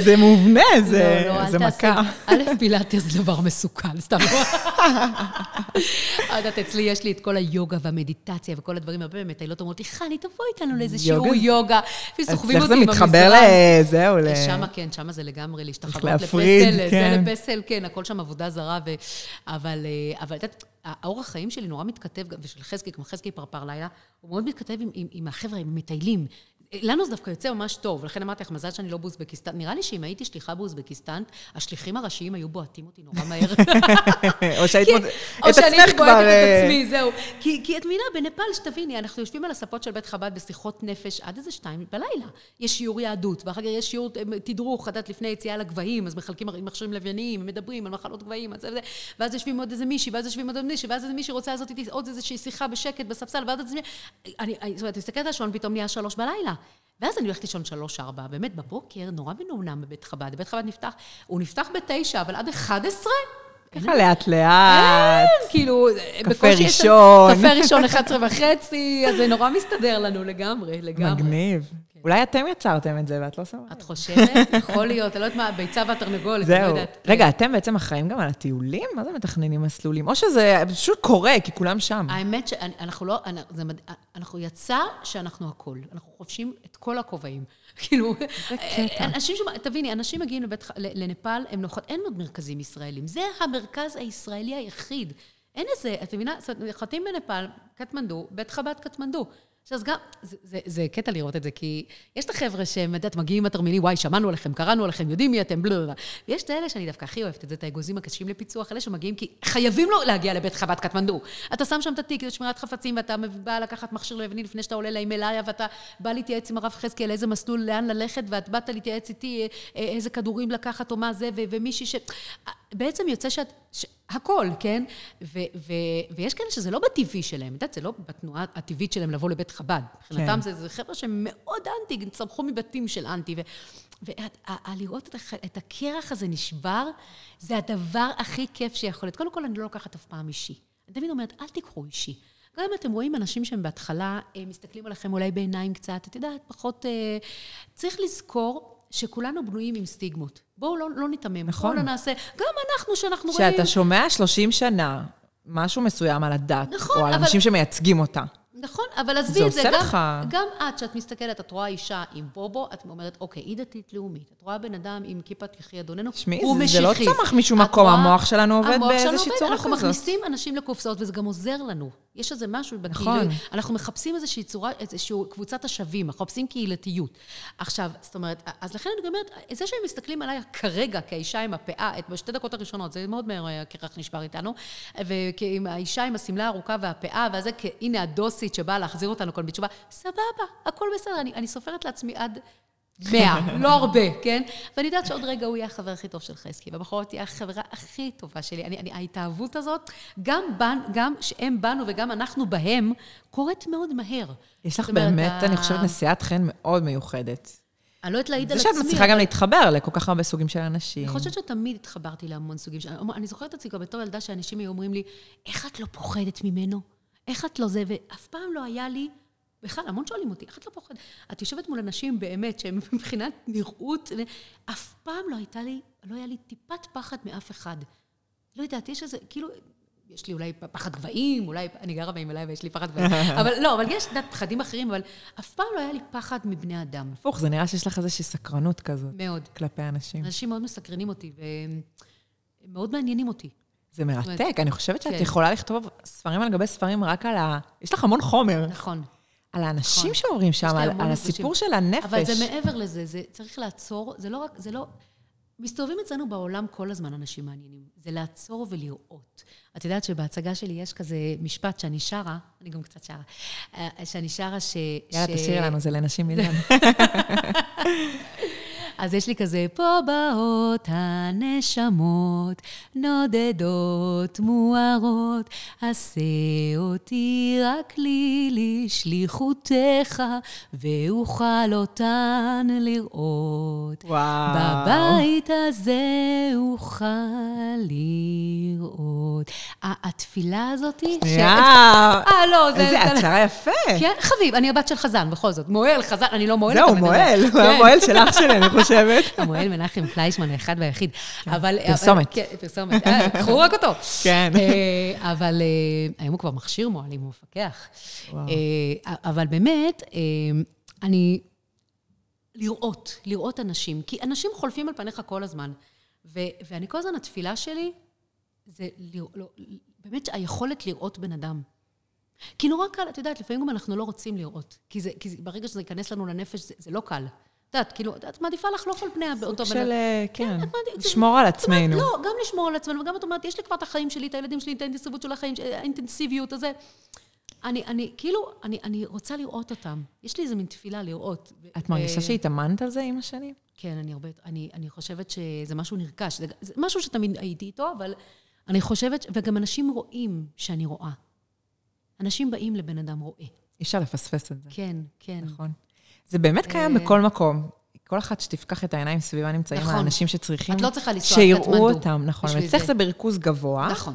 זה מובנה, זה, לא, לא, זה מכה. א', פילאטי זה דבר מסוכן, סתם. [laughs] את יודעת, אצלי יש לי את כל היוגה והמדיטציה וכל הדברים, הרבה מטיילות אומרות לי, חני, תבואי איתנו לאיזה שיעור יוגה. וסוחבים אותי עם המזרן. איך זה מתחבר לזהו, ל... שמה, כן, שמה זה לגמרי להשתחוות לפסל, זה כן. לפסל, כן, הכל שם עבודה זרה, אבל את יודעת, האורח חיים שלי נורא מתכתב, ושל חזקי, כמו חזקי פרפר לילה, הוא מאוד מתכתב עם, עם, עם החבר'ה, עם המטיילים. לנו זה דווקא יוצא ממש טוב, לכן אמרתי לך, מזל שאני לא באוזבקיסטן. נראה לי שאם הייתי שליחה באוזבקיסטן, השליחים הראשיים היו בועטים אותי נורא מהר. [laughs] או שהיית את עצמך כבר... או שאני בועטת את אה, עצמי, זהו. כי את מבינה, בנפאל, שתביני, אנחנו יושבים על הספות של בית חב"ד בשיחות נפש עד איזה שתיים בלילה. יש שיעור יהדות, ואחר כך יש שיעור אה, תדרוך, את לפני יציאה לגבהים, אז מחלקים מכשירים לווייניים, מדברים על מחלות גבהים, ואז יושבים עוד איזה מישהי, ואז יושבים עוד מישהי, ואז איזה מישהי רוצה לעשות איתי עוד איזושהי שיחה בשקט בספסל, ואז את מסתכלת על השעון, פתאום נהיה שלוש בלילה. ואז אני הולכת לישון שלוש-ארבע, באמת בבוקר, נורא מנומנם בבית חב"ד. בית חב"ד נפתח, הוא נפתח בתשע, אבל עד אחד עשרה? ככה לאט-לאט. כן, כאילו, קפה ראשון. קפה ראשון, 11 וחצי, אז זה נורא מסתדר לנו לגמרי, לגמרי. מגניב. אולי אתם יצרתם את זה ואת לא שמה את חושבת? [laughs] יכול להיות, אני לא יודעת מה, הביצה והתרנגולת, אני לא יודעת. רגע, אתם בעצם אחראים גם על הטיולים? מה זה מתכננים מסלולים? או שזה פשוט קורה, כי כולם שם. האמת שאנחנו לא, אנחנו יצא שאנחנו הכול. אנחנו חובשים את כל הכובעים. [laughs] כאילו, אנשים, תביני, אנשים מגיעים לבית, לנפאל, הם נוחות, אין עוד מרכזים ישראלים. זה המרכז הישראלי היחיד. אין איזה, את מבינה? זאת אומרת, נוחתים בנפאל, קטמנדו, בית חב"ד קטמנדו. עכשיו, גם, זה, זה, זה קטע לראות את זה, כי יש את החבר'ה שהם, את יודעת, מגיעים עם התרמילים, וואי, שמענו עליכם, קראנו עליכם, יודעים מי אתם, בלה בלה. ויש את האלה שאני דווקא הכי אוהבת את זה, את האגוזים הקשים לפיצוח, אלה שמגיעים כי חייבים לו להגיע לבית חב"ד קטמנדו. אתה שם שם את התיק, זה שמירת חפצים, ואתה בא לקחת מכשיר לבני לפני שאתה עולה להימלאיה, ואתה בא להתייעץ עם הרב חזקאל איזה מסלול, לאן ללכת, ואת באת להתייעץ איתי אה, איזה כדורים לקחת או מה זה, ומישהי ש... בעצם יוצא שאת... ש... הכל, כן? ו, ו, ויש כאלה שזה לא בטבעי שלהם, את יודעת, זה לא בתנועה הטבעית שלהם לבוא לבית חב"ד. מבחינתם כן. זה, זה חבר'ה שהם מאוד אנטי, צמחו מבתים של אנטי. ו, ולראות את, את הקרח הזה נשבר, זה הדבר הכי כיף שיכול להיות. קודם כל, אני לא לוקחת אף פעם אישי. אני תמיד אומרת, אל תיקחו אישי. גם אם אתם רואים אנשים שהם בהתחלה אה, מסתכלים עליכם אולי בעיניים קצת, את יודעת, פחות... אה, צריך לזכור שכולנו בנויים עם סטיגמות. בואו לא, לא ניתמם. נכון. בואו לא נעשה... גם אנחנו, שאנחנו רואים... שאתה שומע 30 שנה משהו מסוים על הדת, נכון, או על אבל... אנשים שמייצגים אותה. נכון, אבל עזבי את זה, גם, לך... גם את, שאת מסתכלת, את רואה אישה עם בובו, את אומרת, אוקיי, היא דתית לאומית. את רואה בן אדם עם כיפת יחי אדוננו, הוא משיחי. זה לא צמח משום מקום, המוח שלנו עובד באיזושהי צורה כזאת. אנחנו מכניסים אנשים לקופסאות, וזה גם עוזר לנו. יש איזה משהו נכון. בקהילה. אנחנו מחפשים איזושהי צורה, איזושהי קבוצת השווים, אנחנו מחפשים קהילתיות. עכשיו, זאת אומרת, אז לכן אני אומרת, זה שהם מסתכלים עליי כרגע כאישה עם הפאה, את בשתי דקות הראשונות, זה מאוד מהר הקרח נשבר איתנו, ועם האישה עם השמלה הארוכה והפאה, ואז הנה הדוסית שבאה להחזיר אותנו כל בתשובה, סבבה, הכל בסדר, אני, אני סופרת לעצמי עד מאה, [laughs] לא הרבה, כן? ואני יודעת שעוד רגע הוא יהיה החבר הכי טוב של חזקי, והבחורת תהיה החברה הכי טובה שלי. אני, אני, ההתאהבות הזאת, גם, בנ, גם שהם בנו וגם אנחנו בהם, קורית מאוד מהר. יש לך באמת, ה... אני חושבת, נשיאת חן מאוד מיוחדת. אני לא יודעת להעיד על עצמי. זה שאת מצליחה גם להתחבר לכל כך הרבה סוגים של אנשים. אני חושבת שתמיד התחברתי להמון סוגים של... אני זוכרת את עצמי גם בתור ילדה שאנשים היו אומרים לי, איך את לא פוחדת ממנו? איך את לא זה? ואף פעם לא היה לי בכלל, המון שואלים אותי, איך את לא פוחדת? את יושבת מול אנשים באמת, שהם [laughs] מבחינת נראות, אף פעם לא הייתה לי, לא היה לי טיפת פחד מאף אחד. לא יודעת, יש איזה, כאילו, יש לי אולי פחד גבהים, אולי אני גרה בהם אליי ויש לי פחד גבהים, [laughs] אבל לא, אבל יש, פחדים אחרים, אבל אף פעם לא היה לי פחד מבני אדם. הפוך, זה נראה שיש לך איזושהי סקרנות כזאת. מאוד. כלפי אנשים. אנשים מאוד מסקרנים אותי, ומאוד מעניינים אותי. זה מרתק, אני חושבת שאת כן. יכולה לכתוב ספרים על גבי ספרים רק על ה... יש לך המון חומר. נכון. על האנשים נכון. שעוברים שם, על, על הסיפור של הנפש. אבל זה מעבר לזה, זה צריך לעצור, זה לא רק, זה לא... מסתובבים אצלנו בעולם כל הזמן אנשים מעניינים. זה לעצור ולראות. את יודעת שבהצגה שלי יש כזה משפט שאני שרה, אני גם קצת שרה, אה, שאני שרה ש... יאללה, ש... תשאירי לנו, זה לנשים מיליון. [laughs] אז יש לי כזה, פה באות הנשמות, נודדות, מוארות, עשה אותי רק לי לשליחותך, ואוכל אותן לראות. וואו. בבית הזה אוכל לראות. התפילה הזאת... שנייה. אה, לא, זה... איזה, שרה יפה. כן, חביב, אני הבת של חזן, בכל זאת. מוהל, חזן, אני לא מוהלת. זהו, מוהל, הוא היה מוהל של אח שלי, אני חושבת. [laughs] [laughs] המוהל מנחם פליישמן, האחד והיחיד. כן, אבל... פרסומת. כן, פרסומת. קחו רק אותו. כן. אה, אבל אה, היום הוא כבר מכשיר מוהלים, הוא מפקח. אה, אבל באמת, אני... לראות, לראות אנשים. כי אנשים חולפים על פניך כל הזמן. ואני כל הזמן, התפילה שלי, זה לא, באמת היכולת לראות בן אדם. כי נורא קל, את יודעת, לפעמים גם אנחנו לא רוצים לראות. כי, זה, כי ברגע שזה ייכנס לנו לנפש, זה, זה לא קל. את יודעת, כאילו, את מעדיפה לחלוף על פני אותו בן אדם. של, אה, כן, כן לשמור על עצמנו. לא, גם לשמור על עצמנו, וגם את אומרת, יש לי כבר את החיים שלי, את הילדים שלי, את האינטנסיביות של החיים, האינטנסיביות הזה. אני, אני, כאילו, אני, אני רוצה לראות אותם. יש לי איזה מין תפילה לראות. את מרגישה שהתאמנת על זה עם השנים? כן, אני הרבה, אני, אני חושבת שזה משהו נרכש. זה, זה משהו שתמיד הייתי איתו, אבל אני חושבת, וגם אנשים רואים שאני רואה. אנשים באים לבן אדם רואה. אי אפשר לפספס את זה. כן, כן. נכון. זה באמת קיים אה, בכל מקום. כל אחת שתפקח את העיניים סביבה נמצאים נכון. האנשים שצריכים... את לא צריכה לנסוע שיראו אותם, נכון. ואצלך זה בריכוז גבוה. נכון.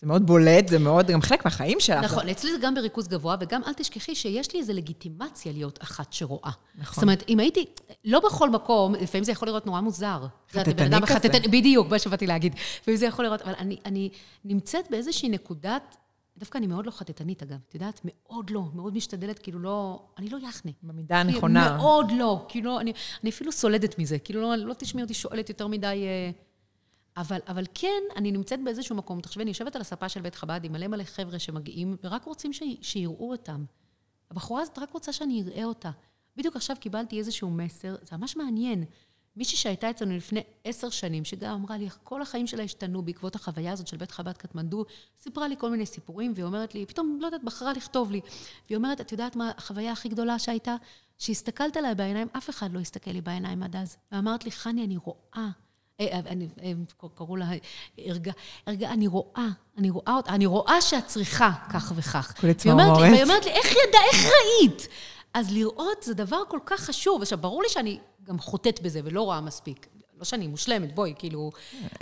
זה מאוד בולט, זה מאוד, גם חלק מהחיים שלך. נכון, אצלי זה גם בריכוז גבוה, וגם אל תשכחי שיש לי איזו לגיטימציה להיות אחת שרואה. נכון. זאת אומרת, אם הייתי, לא בכל מקום, לפעמים זה יכול לראות נורא מוזר. חטטני כזה. בדיוק, מה שבאתי להגיד. לפעמים זה יכול לראות, אבל אני, אני נמצאת באיזושהי נקודת דווקא אני מאוד לא חטטנית, אגב. את יודעת, מאוד לא, מאוד משתדלת, כאילו לא... אני לא יחנה. במידה הנכונה. מאוד לא. כאילו, אני, אני אפילו סולדת מזה. כאילו, לא, לא תשמעי אותי שואלת יותר מדי... אה, אבל, אבל כן, אני נמצאת באיזשהו מקום. תחשבי, אני יושבת על הספה של בית חב"ד עם מלא מלא חבר'ה שמגיעים, ורק רוצים ש... שיראו אותם. הבחורה הזאת רק רוצה שאני אראה אותה. בדיוק עכשיו קיבלתי איזשהו מסר, זה ממש מעניין. מישהי שהייתה אצלנו לפני עשר שנים, שגם אמרה לי איך כל החיים שלה השתנו בעקבות החוויה הזאת של בית חב"ד קטמנדו, סיפרה לי כל מיני סיפורים, והיא אומרת לי, פתאום, לא יודעת, בחרה לכתוב לי. והיא אומרת, את יודעת מה החוויה הכי גדולה שהייתה? שהסתכלת עליי בעיניים, אף אחד לא הסתכל לי בעיניים עד אז. ואמרת לי, חני, אני רואה. אה, אה, אני, הם קראו לה, הרגע, הרגע, אני רואה, אני רואה אותה, אני רואה שאת צריכה כך וכך. כולי צמרמורת. והיא אומרת לי, איך ידע, איך ראית? אז לראות זה דבר כל כך חשוב. עכשיו, ברור לי שאני גם חוטאת בזה ולא רואה מספיק. לא שאני מושלמת, בואי, כאילו...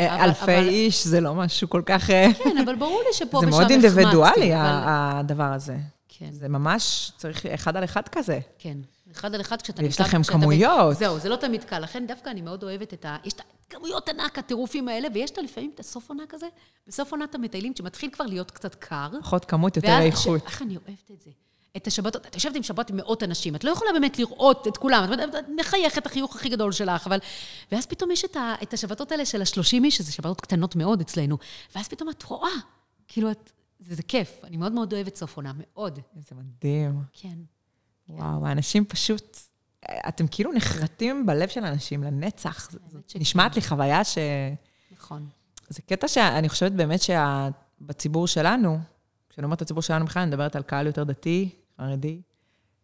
אה, אלפי אבל, איש זה לא משהו כל כך... אה, כן, אבל ברור לי שפה ושם [laughs] החמצתי. זה מאוד אינדיבידואלי, אבל... הדבר הזה. כן. זה ממש צריך אחד על אחד כזה. כן, אחד על אחד כשאתה... ויש לכם כמויות. ב... זהו, זה לא תמיד קל. לכן דווקא אני מאוד אוהבת את ה... יש את הכמויות ענק, הטירופים האלה, ויש את לפעמים את הסוף עונה כזה, בסוף עונת המטיילים, שמתחיל כבר להיות קצת קר. פחות כמות, יותר איכות. איך אני אוהבת את זה. את השבתות, את יושבת עם שבת עם מאות אנשים, את לא יכולה באמת לראות את כולם, את מחייכת את החיוך הכי גדול שלך, אבל... ואז פתאום יש את, ה, את השבתות האלה של השלושים איש, שזה שבתות קטנות מאוד אצלנו, ואז פתאום את רואה, כאילו, את, זה, זה כיף. אני מאוד מאוד אוהבת סוף עונה, מאוד. זה מדהים. כן. וואו. האנשים פשוט... אתם כאילו נחרטים בלב של אנשים לנצח. נשמעת לי חוויה ש... נכון. זה קטע שאני חושבת באמת שבציבור שלנו, כשאני אומרת הציבור שלנו בכלל, אני מדברת על קהל יותר דתי, חרדי,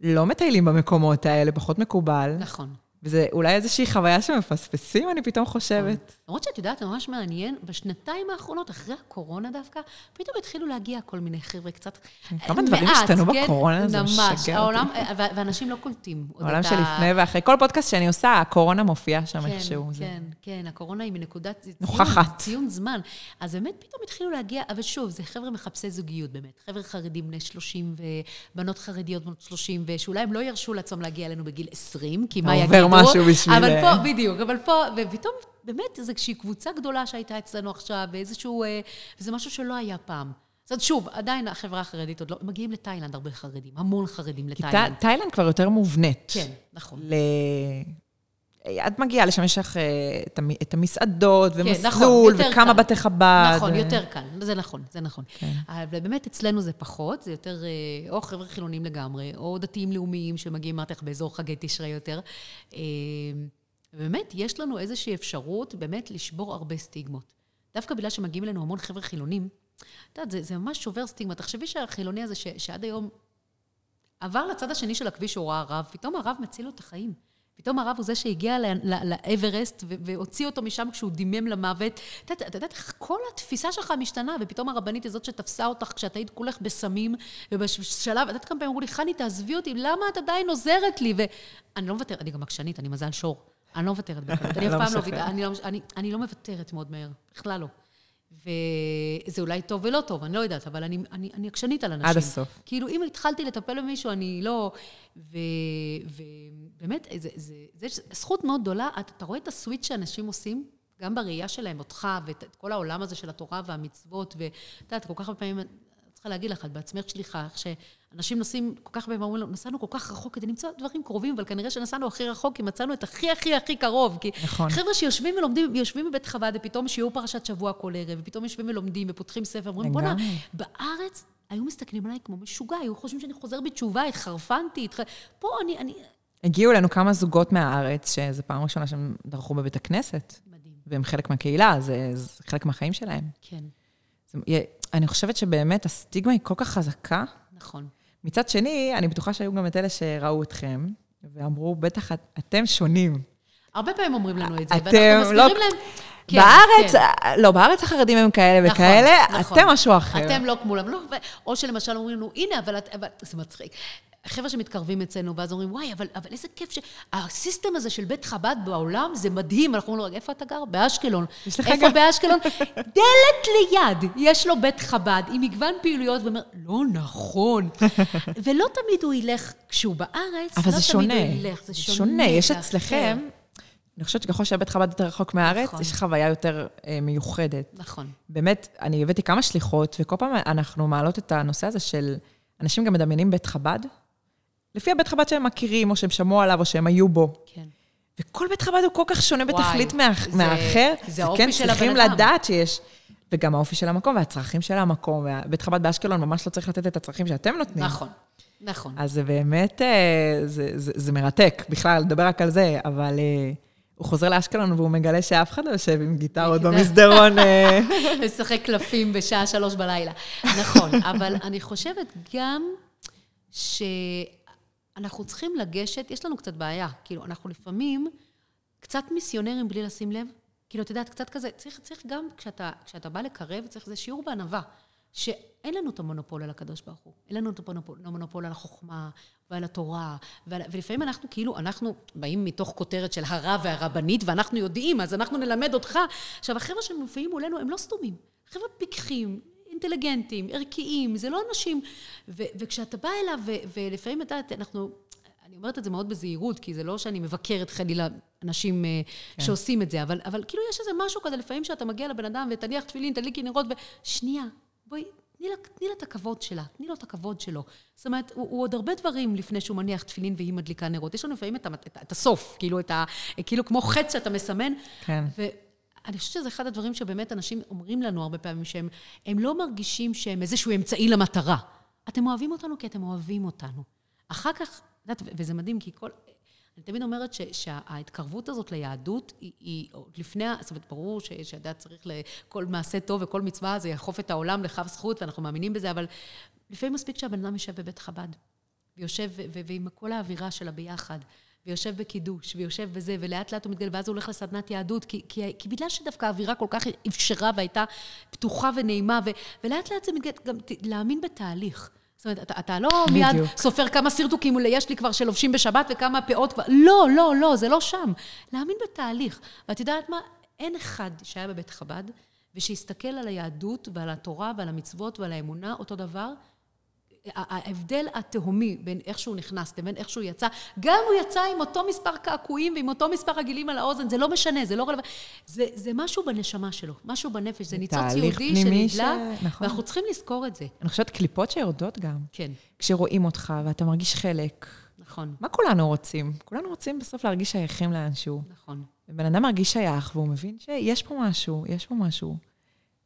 לא מטיילים במקומות האלה, פחות מקובל. נכון. וזה אולי איזושהי חוויה שמפספסים, אני פתאום חושבת. למרות שאת יודעת, זה ממש מעניין, בשנתיים האחרונות, אחרי הקורונה דווקא, פתאום התחילו להגיע כל מיני חבר'ה קצת... כמה דברים השתנו בקורונה, זה משגע אותי. ממש, העולם, ואנשים לא קולטים. העולם שלפני ואחרי. כל פודקאסט שאני עושה, הקורונה מופיעה שם כן, איכשהו. כן, כן, הקורונה היא מנקודת... נוכחת. ציון זמן. אז באמת פתאום התחילו להגיע, אבל שוב, זה חבר'ה מחפשי זוגיות באמת. חבר'ה חרדים בני 30 ובנות חרדיות בנות 30, ושאולי הם לא ירשו לעצמם להגיע אלינו בגיל 20, כי מה יגידו? משהו בשביל- אבל פה, בדיוק, אבל פה, ופתאום באמת איזושהי קבוצה גדולה שהייתה אצלנו עכשיו, ואיזשהו... אה, וזה משהו שלא היה פעם. זאת אומרת, שוב, עדיין החברה החרדית עוד לא... מגיעים לתאילנד הרבה חרדים, המון חרדים כי לתאילנד. ת- תאילנד כבר יותר מובנית. כן, נכון. ל... את מגיעה לשם, יש לך אה, את המ- את המסעדות, נכון, ומסלול, יותר וכמה קל. בתי חב"ד. נכון, יותר קל, זה נכון, זה נכון. כן. אבל באמת אצלנו זה פחות, זה יותר אה, או חבר'ה חילונים לגמרי, או דתיים לאומיים שמגיעים, אמרתי לך, באזור חגי תשרי יותר. אה, ובאמת, יש לנו איזושהי אפשרות באמת לשבור הרבה סטיגמות. דווקא בגלל שמגיעים אלינו המון חבר'ה חילונים, את יודעת, זה, זה ממש שובר סטיגמה. תחשבי שהחילוני הזה, ש, שעד היום עבר לצד השני של הכביש, הוא ראה הרב, פתאום הרב מציל לו את החיים. פתאום הרב הוא זה שהגיע לאברסט והוציא אותו משם כשהוא דימם למוות. את יודעת- איך כל התפיסה שלך משתנה, ופתאום הרבנית היא זאת שתפסה אותך כשאת היית כולך בסמים, ובשלב, את יודעת כמה פעמים אמרו לי, חני, תעזבי אותי, למה את עדיין עוזרת לי? ואני לא מוותרת, אני גם עקשנית, אני מזל שור. אני לא מוותרת בקלות, [laughs] אני אף פעם לא. ויתרתי, אני לא- אני לא מוותרת מאוד מהר, בכלל לא. וזה אולי טוב ולא טוב, אני לא יודעת, אבל אני, אני, אני עקשנית על אנשים. עד הסוף. כאילו, אם התחלתי לטפל במישהו, אני לא... ו- ובאמת, זה, זה, זה, זה זכות מאוד גדולה. אתה, אתה רואה את הסוויץ' שאנשים עושים, גם בראייה שלהם, אותך, ואת את כל העולם הזה של התורה והמצוות, ואת יודעת, כל כך הרבה פעמים, צריכה להגיד לך, את בעצמך שליחה, איך שאנשים נוסעים, כל כך הרבה פעמים אומרים לו, נסענו כל כך רחוק כדי למצוא דברים קרובים, אבל כנראה שנסענו הכי רחוק, כי מצאנו את הכי הכי הכי קרוב. כי נכון. חבר'ה שיושבים ולומדים, יושבים בבית חב"ד, ופתאום שיעור פרשת שבוע כל ערב, ופתאום יושבים ולומדים, ופותחים ספר, אומרים, בוא'נה. בארץ היו מסתכלים עליי כמו משוגע, היו חושבים שאני חוזר בתשובה, התחרפנתי, התח... פה אני, אני... הגיעו אלינו כמה זוגות מהארץ, שזו פעם ראשונה שהם דרכו בבית הכנסת, מדהים, והם חלק מהקהילה, זה, זה חלק מהחיים שלהם. כן, זה, אני חושבת שבאמת הסטיגמה היא כל כך חזקה. נכון. מצד שני, אני בטוחה שהיו גם את אלה שראו אתכם, ואמרו, בטח את- אתם שונים. הרבה פעמים אומרים לנו את זה, אתם ואנחנו לא- מסבירים להם... כן, בארץ, כן. לא, בארץ החרדים הם כאלה נכון, וכאלה, נכון. אתם משהו אחר. אתם לא כמולם, לא, או שלמשל אומרים לנו, הנה, אבל את, אבל, זה מצחיק. חבר'ה שמתקרבים אצלנו, ואז אומרים, וואי, אבל, אבל איזה כיף ש... הסיסטם הזה של בית חב"ד בעולם, זה מדהים. אנחנו אומרים לו, איפה אתה גר? באשקלון. יש לך איפה גם- באשקלון? [laughs] דלת ליד, יש לו בית חב"ד עם מגוון פעילויות, ואומר, לא נכון. [laughs] ולא תמיד הוא ילך, כשהוא בארץ, אבל לא זה תמיד שונה. הוא ילך, זה שונה. שונה, יש אצלכם, אחר. אני חושבת שככל שהבית חב"ד יותר רחוק מהארץ, נכון. יש חוויה יותר אה, מיוחדת. נכון. באמת, אני הבאתי כמה שליחות, וכל פעם אנחנו מעלות את הנושא הזה של, אנשים גם מדמיינים בית חב"ד, לפי הבית חב"ד שהם מכירים, או שהם שמעו עליו, או שהם היו בו. כן. וכל בית חב"ד הוא כל כך שונה וואי, בתכלית מה, זה- מהאחר. זה האופי כן, של צריכים הבן אדם. לדעת שיש, וגם האופי של המקום והצרכים של המקום. ובית חב"ד באשקלון ממש לא צריך לתת את הצרכים שאתם נותנים. נכון, נכון. אז זה באמת, אה, זה, זה, זה מרתק בכלל, לדבר רק על זה, אבל אה, הוא חוזר לאשקלון והוא מגלה שאף אחד לא יושב עם גיטרות. במסדרון. אה, [laughs] לשחק קלפים בשעה שלוש בלילה. נכון, אבל אני חושבת גם שאנחנו צריכים לגשת, יש לנו קצת בעיה. כאילו, אנחנו לפעמים קצת מיסיונרים בלי לשים לב. כאילו, את יודעת, קצת כזה, צריך, צריך גם, כשאתה, כשאתה בא לקרב, צריך, זה שיעור בענווה. שאין לנו את המונופול על הקדוש ברוך הוא. אין לנו את המונופול על החוכמה ועל התורה. ועל, ולפעמים אנחנו כאילו, אנחנו באים מתוך כותרת של הרב והרבנית, ואנחנו יודעים, אז אנחנו נלמד אותך. עכשיו, החבר'ה שמופיעים מולנו הם לא סתומים. חבר'ה פיקחים, אינטליגנטים, ערכיים, זה לא אנשים... ו, וכשאתה בא אליו, ו, ולפעמים, את יודעת, אנחנו... אני אומרת את זה מאוד בזהירות, כי זה לא שאני מבקרת חלילה אנשים אה, כן. שעושים את זה, אבל, אבל כאילו יש איזה משהו כזה, לפעמים שאתה מגיע לבן אדם ותניח תפילין, תדליקי נרות, ושנייה, בואי, תני לה, תני לה את הכבוד שלה, תני לו את הכבוד שלו. זאת אומרת, הוא, הוא עוד הרבה דברים לפני שהוא מניח תפילין והיא מדליקה נרות. יש לנו לפעמים את, המת- את, את הסוף, כאילו, את ה, כאילו כמו חץ שאתה מסמן. כן. ואני חושבת שזה אחד הדברים שבאמת אנשים אומרים לנו הרבה פעמים, שהם הם לא מרגישים שהם איזשהו אמצעי למטרה. אתם אוהבים אותנו כי אתם אוהבים אותנו. אחר כך, את יודעת, וזה מדהים, כי כל... אני תמיד אומרת ש, שההתקרבות הזאת ליהדות היא, היא עוד לפני, זאת אומרת, ברור שהדת צריך לכל מעשה טוב וכל מצווה, זה יאכוף את העולם לכף זכות, ואנחנו מאמינים בזה, אבל לפעמים מספיק שהבן אדם יושב בבית חב"ד, ויושב, ועם כל האווירה שלה ביחד, ויושב בקידוש, ויושב בזה, ולאט לאט הוא מתגלה, ואז הוא הולך לסדנת יהדות, כי, כי, כי בגלל שדווקא האווירה כל כך אפשרה והייתה פתוחה ונעימה, ו, ולאט לאט זה מתגלה, גם להאמין בתהליך. זאת אומרת, אתה, אתה לא בדיוק. מיד סופר כמה סרטוקים יש לי כבר שלובשים בשבת וכמה פאות כבר, לא, לא, לא, זה לא שם. להאמין בתהליך. ואת יודעת מה? אין אחד שהיה בבית חב"ד, ושיסתכל על היהדות ועל התורה ועל המצוות ועל האמונה, אותו דבר, ההבדל התהומי בין איך שהוא נכנס לבין איך שהוא יצא, גם הוא יצא עם אותו מספר קעקועים ועם אותו מספר עגילים על האוזן, זה לא משנה, זה לא רלוונטי. זה, זה משהו בנשמה שלו, משהו בנפש, זה ניצוץ יהודי שנדלק, ש... נכון. ואנחנו צריכים לזכור את זה. אני חושבת קליפות שיורדות גם. כן. כשרואים אותך ואתה מרגיש חלק. נכון. מה כולנו רוצים? כולנו רוצים בסוף להרגיש שייכים לאנשהו. נכון. ובן אדם מרגיש שייך והוא מבין שיש פה משהו, יש פה משהו.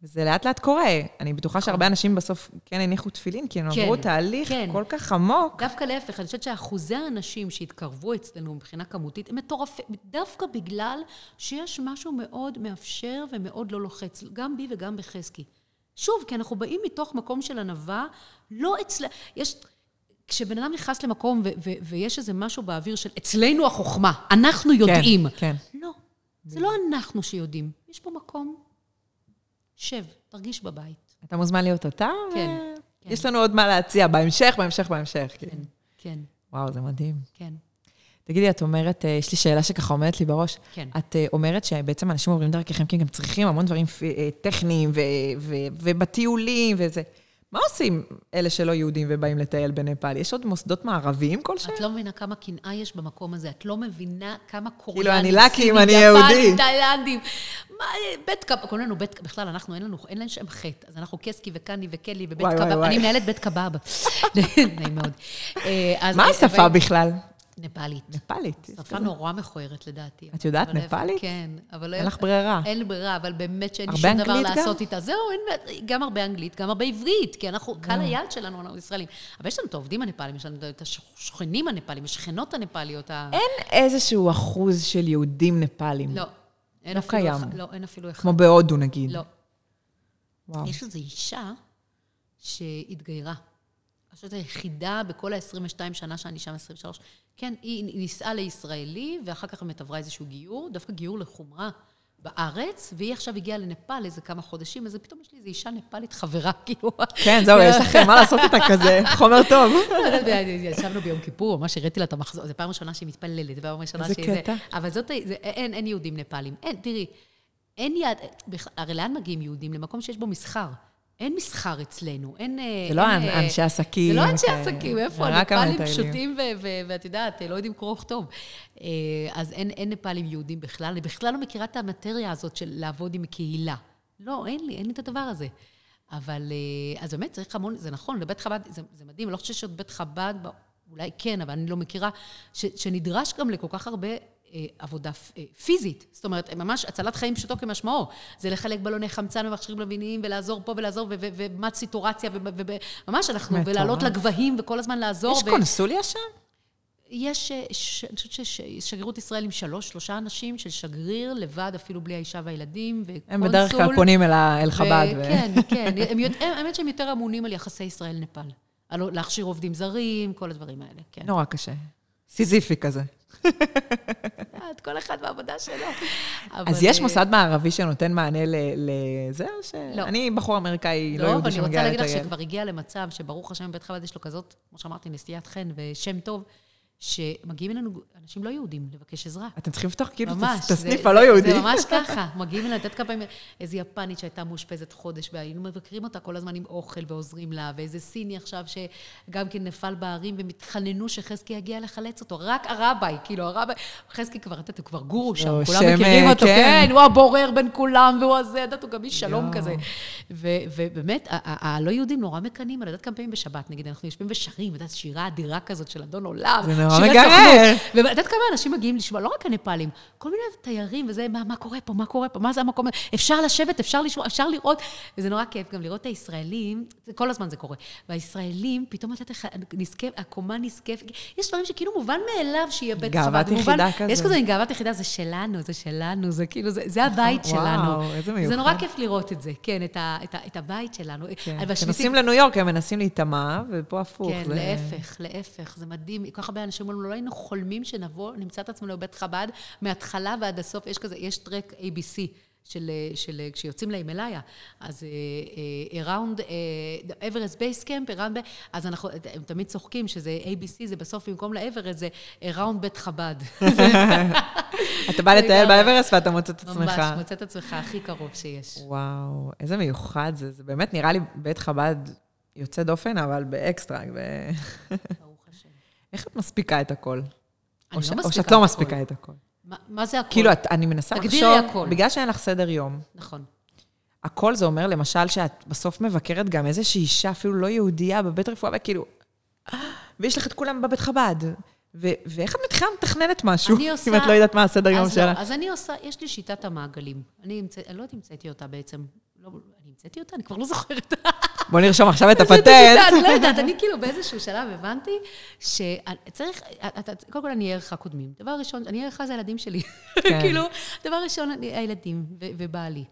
וזה לאט לאט קורה. אני בטוחה שהרבה אנשים בסוף כן הניחו תפילין, כי הם כן, עברו תהליך כן. כל כך עמוק. דווקא להפך, אני חושבת שאחוזי האנשים שהתקרבו אצלנו מבחינה כמותית, הם מטורפים, דווקא בגלל שיש משהו מאוד מאפשר ומאוד לא לוחץ, גם בי וגם בחזקי. שוב, כי אנחנו באים מתוך מקום של ענווה, לא אצל... יש... כשבן אדם נכנס למקום ו- ו- ויש איזה משהו באוויר של אצלנו החוכמה, אנחנו כן, יודעים. כן, כן. לא, זה לא אנחנו שיודעים. יש פה מקום שב, תרגיש בבית. אתה מוזמן להיות אתה? כן. ו... כן. יש לנו עוד מה להציע בהמשך, בהמשך, בהמשך. כן, כן. כן. וואו, זה מדהים. כן. תגידי, את אומרת, אה, יש לי שאלה שככה עומדת לי בראש. כן. את אה, אומרת שבעצם אנשים עוברים דרככם כי הם גם צריכים המון דברים אה, טכניים ובטיולים וזה. מה עושים אלה שלא יהודים ובאים לטייל בנפאל? יש עוד מוסדות מערביים כלשהם? את לא מבינה כמה קנאה יש במקום הזה. את לא מבינה כמה קוריאנים, כאילו, אני לקי אם אני יהודי. תאילנדים. בית קבב, קוראים לנו בית, בכלל, אנחנו, אין לנו, אין להם שם חטא. אז אנחנו קסקי וקני וקלי ובית קבב. אני מנהלת בית קבב. [laughs] נעים מאוד. אה, מה השפה בכלל? נפאלית. נפאלית. שפה נורא מכוערת לדעתי. את יודעת נפאלית? כן, אבל... אין לך ברירה. אין ברירה, אבל באמת שאין לי שום דבר לעשות איתה. זהו, גם הרבה אנגלית, גם הרבה עברית, כי אנחנו, קהל היעד שלנו, אנחנו ישראלים. אבל יש לנו את העובדים הנפאלים, יש לנו את השכנים הנפאלים, השכנות הנפאליות. אין איזשהו אחוז של יהודים נפאלים. לא. לא קיים. לא, אין אפילו אחד. כמו בהודו, נגיד. לא. וואו. יש איזו אישה שהתגיירה. אני חושבת היחידה בכל ה-22 שנה שאני שם, 23. כן, היא נישאה לישראלי, ואחר כך באמת עברה איזשהו גיור, דווקא גיור לחומרה בארץ, והיא עכשיו הגיעה לנפאל איזה כמה חודשים, אז פתאום יש לי איזו אישה נפאלית חברה, [laughs] כאילו... כן, זהו, יש לכם מה לעשות איתה כזה, [laughs] חומר טוב. [laughs] ישבנו ביום כיפור, ממש הראיתי לה את המחזור, זו פעם ראשונה שהיא מתפללת, פעם ראשונה שהיא... איזה קטע. אבל זאת, אין, אין יהודים נפאלים. אין, תראי, אין יד... הרי לאן מגיעים יהודים? למקום שיש בו מסחר. אין מסחר אצלנו, אין... זה לא אין, אה, אנשי עסקים. זה לא אנשי עסקים, איפה? נפאלים פשוטים, ואת יודעת, לא יודעים קרוא וכתוב. אה, אז אין, אין נפאלים יהודים בכלל. אני בכלל לא מכירה את המטריה הזאת של לעבוד עם קהילה. לא, אין לי, אין לי את הדבר הזה. אבל, אה, אז באמת צריך המון, זה נכון, לבית חב"ד, זה, זה מדהים, אני לא חושבת שבית חב"ד, אולי כן, אבל אני לא מכירה, ש, שנדרש גם לכל כך הרבה אה, עבודה אה, פיזית. זאת אומרת, ממש הצלת חיים פשוטו כמשמעו. זה לחלק בלוני חמצן ומכשירים לוויניים, ולעזור פה ולעזור, ומה סיטורציה, וממש אנחנו, ולעלות לגבהים וכל הזמן לעזור. יש קונסוליה שם? יש, אה, אני חושבת שיש שגרירות ישראל עם שלוש, שלושה אנשים, של שגריר, לבד, אפילו בלי האישה והילדים, וקונסול. הם בדרך כלל פונים אל חב"ד. כן, [laughs] כן. האמת שהם יותר אמונים על יחסי ישראל-נפאל. להכשיר עובדים זרים, כל הדברים האלה, כן. נורא קשה. סיזיפי כזה. את כל אחד בעבודה שלו. אז יש מוסד מערבי שנותן מענה לזה, או ש... לא. אני בחור אמריקאי, לא יהודי שמגיע לטייל. לא, ואני רוצה להגיד לך שכבר הגיע למצב שברוך השם, בית חב"ד יש לו כזאת, כמו שאמרתי, נשיאת חן ושם טוב. שמגיעים אלינו אנשים לא יהודים לבקש עזרה. אתם צריכים לפתוח כאילו את הסניף הלא יהודי. זה ממש [laughs] ככה, מגיעים אלינו, לתת כמה פעמים, איזו יפנית שהייתה מאושפזת חודש, והיינו מבקרים אותה כל הזמן עם אוכל ועוזרים לה, ואיזה סיני עכשיו שגם כן נפל בערים, והם התחננו שחזקי יגיע לחלץ אותו, רק הרביי, כאילו הרביי, חזקי כבר, את הוא כבר גורו שם, כולם מכירים אותו, כן. כן, הוא הבורר בין כולם, והוא הזה, את הוא גם איש שלום כזה. ובאמת, הלא יהודים נורא מקנאים, אני יודעת כמה פעמים בשבת, נגיד, אנחנו יושבים ושרים, את יודעת, שירה אדירה כזאת של אדון עולם. מגרד. ואת יודעת כמה אנשים מגיעים לשמוע, לא רק הנפאלים, כל מיני תיירים וזה, מה, מה קורה פה, מה קורה פה, מה זה המקום הזה, אפשר לשבת, אפשר לשמוע, אפשר לראות, וזה נורא כיף גם לראות את הישראלים, כל הזמן זה קורה, והישראלים, פתאום אתה נזקף, הקומה נזקפת, יש דברים שכאילו מובן מאליו שיהיה בית חב"ד. גאוות יחידה כזה. יש כזה גאוות יחידה, זה שלנו, זה שלנו, זה כאילו, זה, זה הבית [laughs] שלנו. וואו, איזה מיוחד. זה נורא כיף לראות את זה, כן, את, ה, את, ה, את הבית שלנו. כן. כשנוסעים לניו יורק, הם מנסים להיטמע, ופה הפוך. כן, זה... להפך, להפך, זה מדהים. כל כך הרבה שאומרים, לא היינו חולמים שנבוא, נמצא את עצמנו בבית חב"ד, מההתחלה ועד הסוף, יש כזה, יש טרק ABC. של, של כשיוצאים להימאליה, אז uh, uh, around uh, Everest Base Camp, around, אז אנחנו, הם תמיד צוחקים שזה ABC, זה בסוף במקום לאברסט, זה around בית חב"ד. [laughs] אתה בא לטייל באברסט ואתה מוצא את עצמך. ממש, מוצא את עצמך הכי קרוב שיש. וואו, איזה מיוחד זה, זה באמת נראה לי בית חב"ד יוצא דופן, אבל באקסטרה. [laughs] איך את מספיקה את הכל? אני ש... לא מספיקה או שאת את לא. מספיקה את הכל. מה, מה זה הכל? כאילו, את, אני מנסה תגדירי לחשוב, הכל. בגלל שאין לך סדר יום, נכון. הכל זה אומר למשל שאת בסוף מבקרת גם איזושהי אישה, אפילו לא יהודייה, בבית רפואה, וכאילו, אה, ויש לך את כולם בבית חב"ד. ו- ואיך את מתחילה מתכננת משהו, אני עושה... [laughs] אם את לא יודעת מה הסדר יום לא, שלך? אז אני עושה, יש לי שיטת המעגלים. אני, המצא, אני לא יודעת אם המצאתי אותה בעצם. לא, אני המצאתי אותה? אני כבר לא זוכרת. [laughs] בוא נרשום עכשיו את אני הפטנט. יודעת, לא יודעת, אני כאילו באיזשהו שלב הבנתי שצריך, קודם כל אני ערך הקודמים. דבר ראשון, אני ערך זה הילדים שלי. כן. כאילו, דבר ראשון, אני- הילדים ובעלי.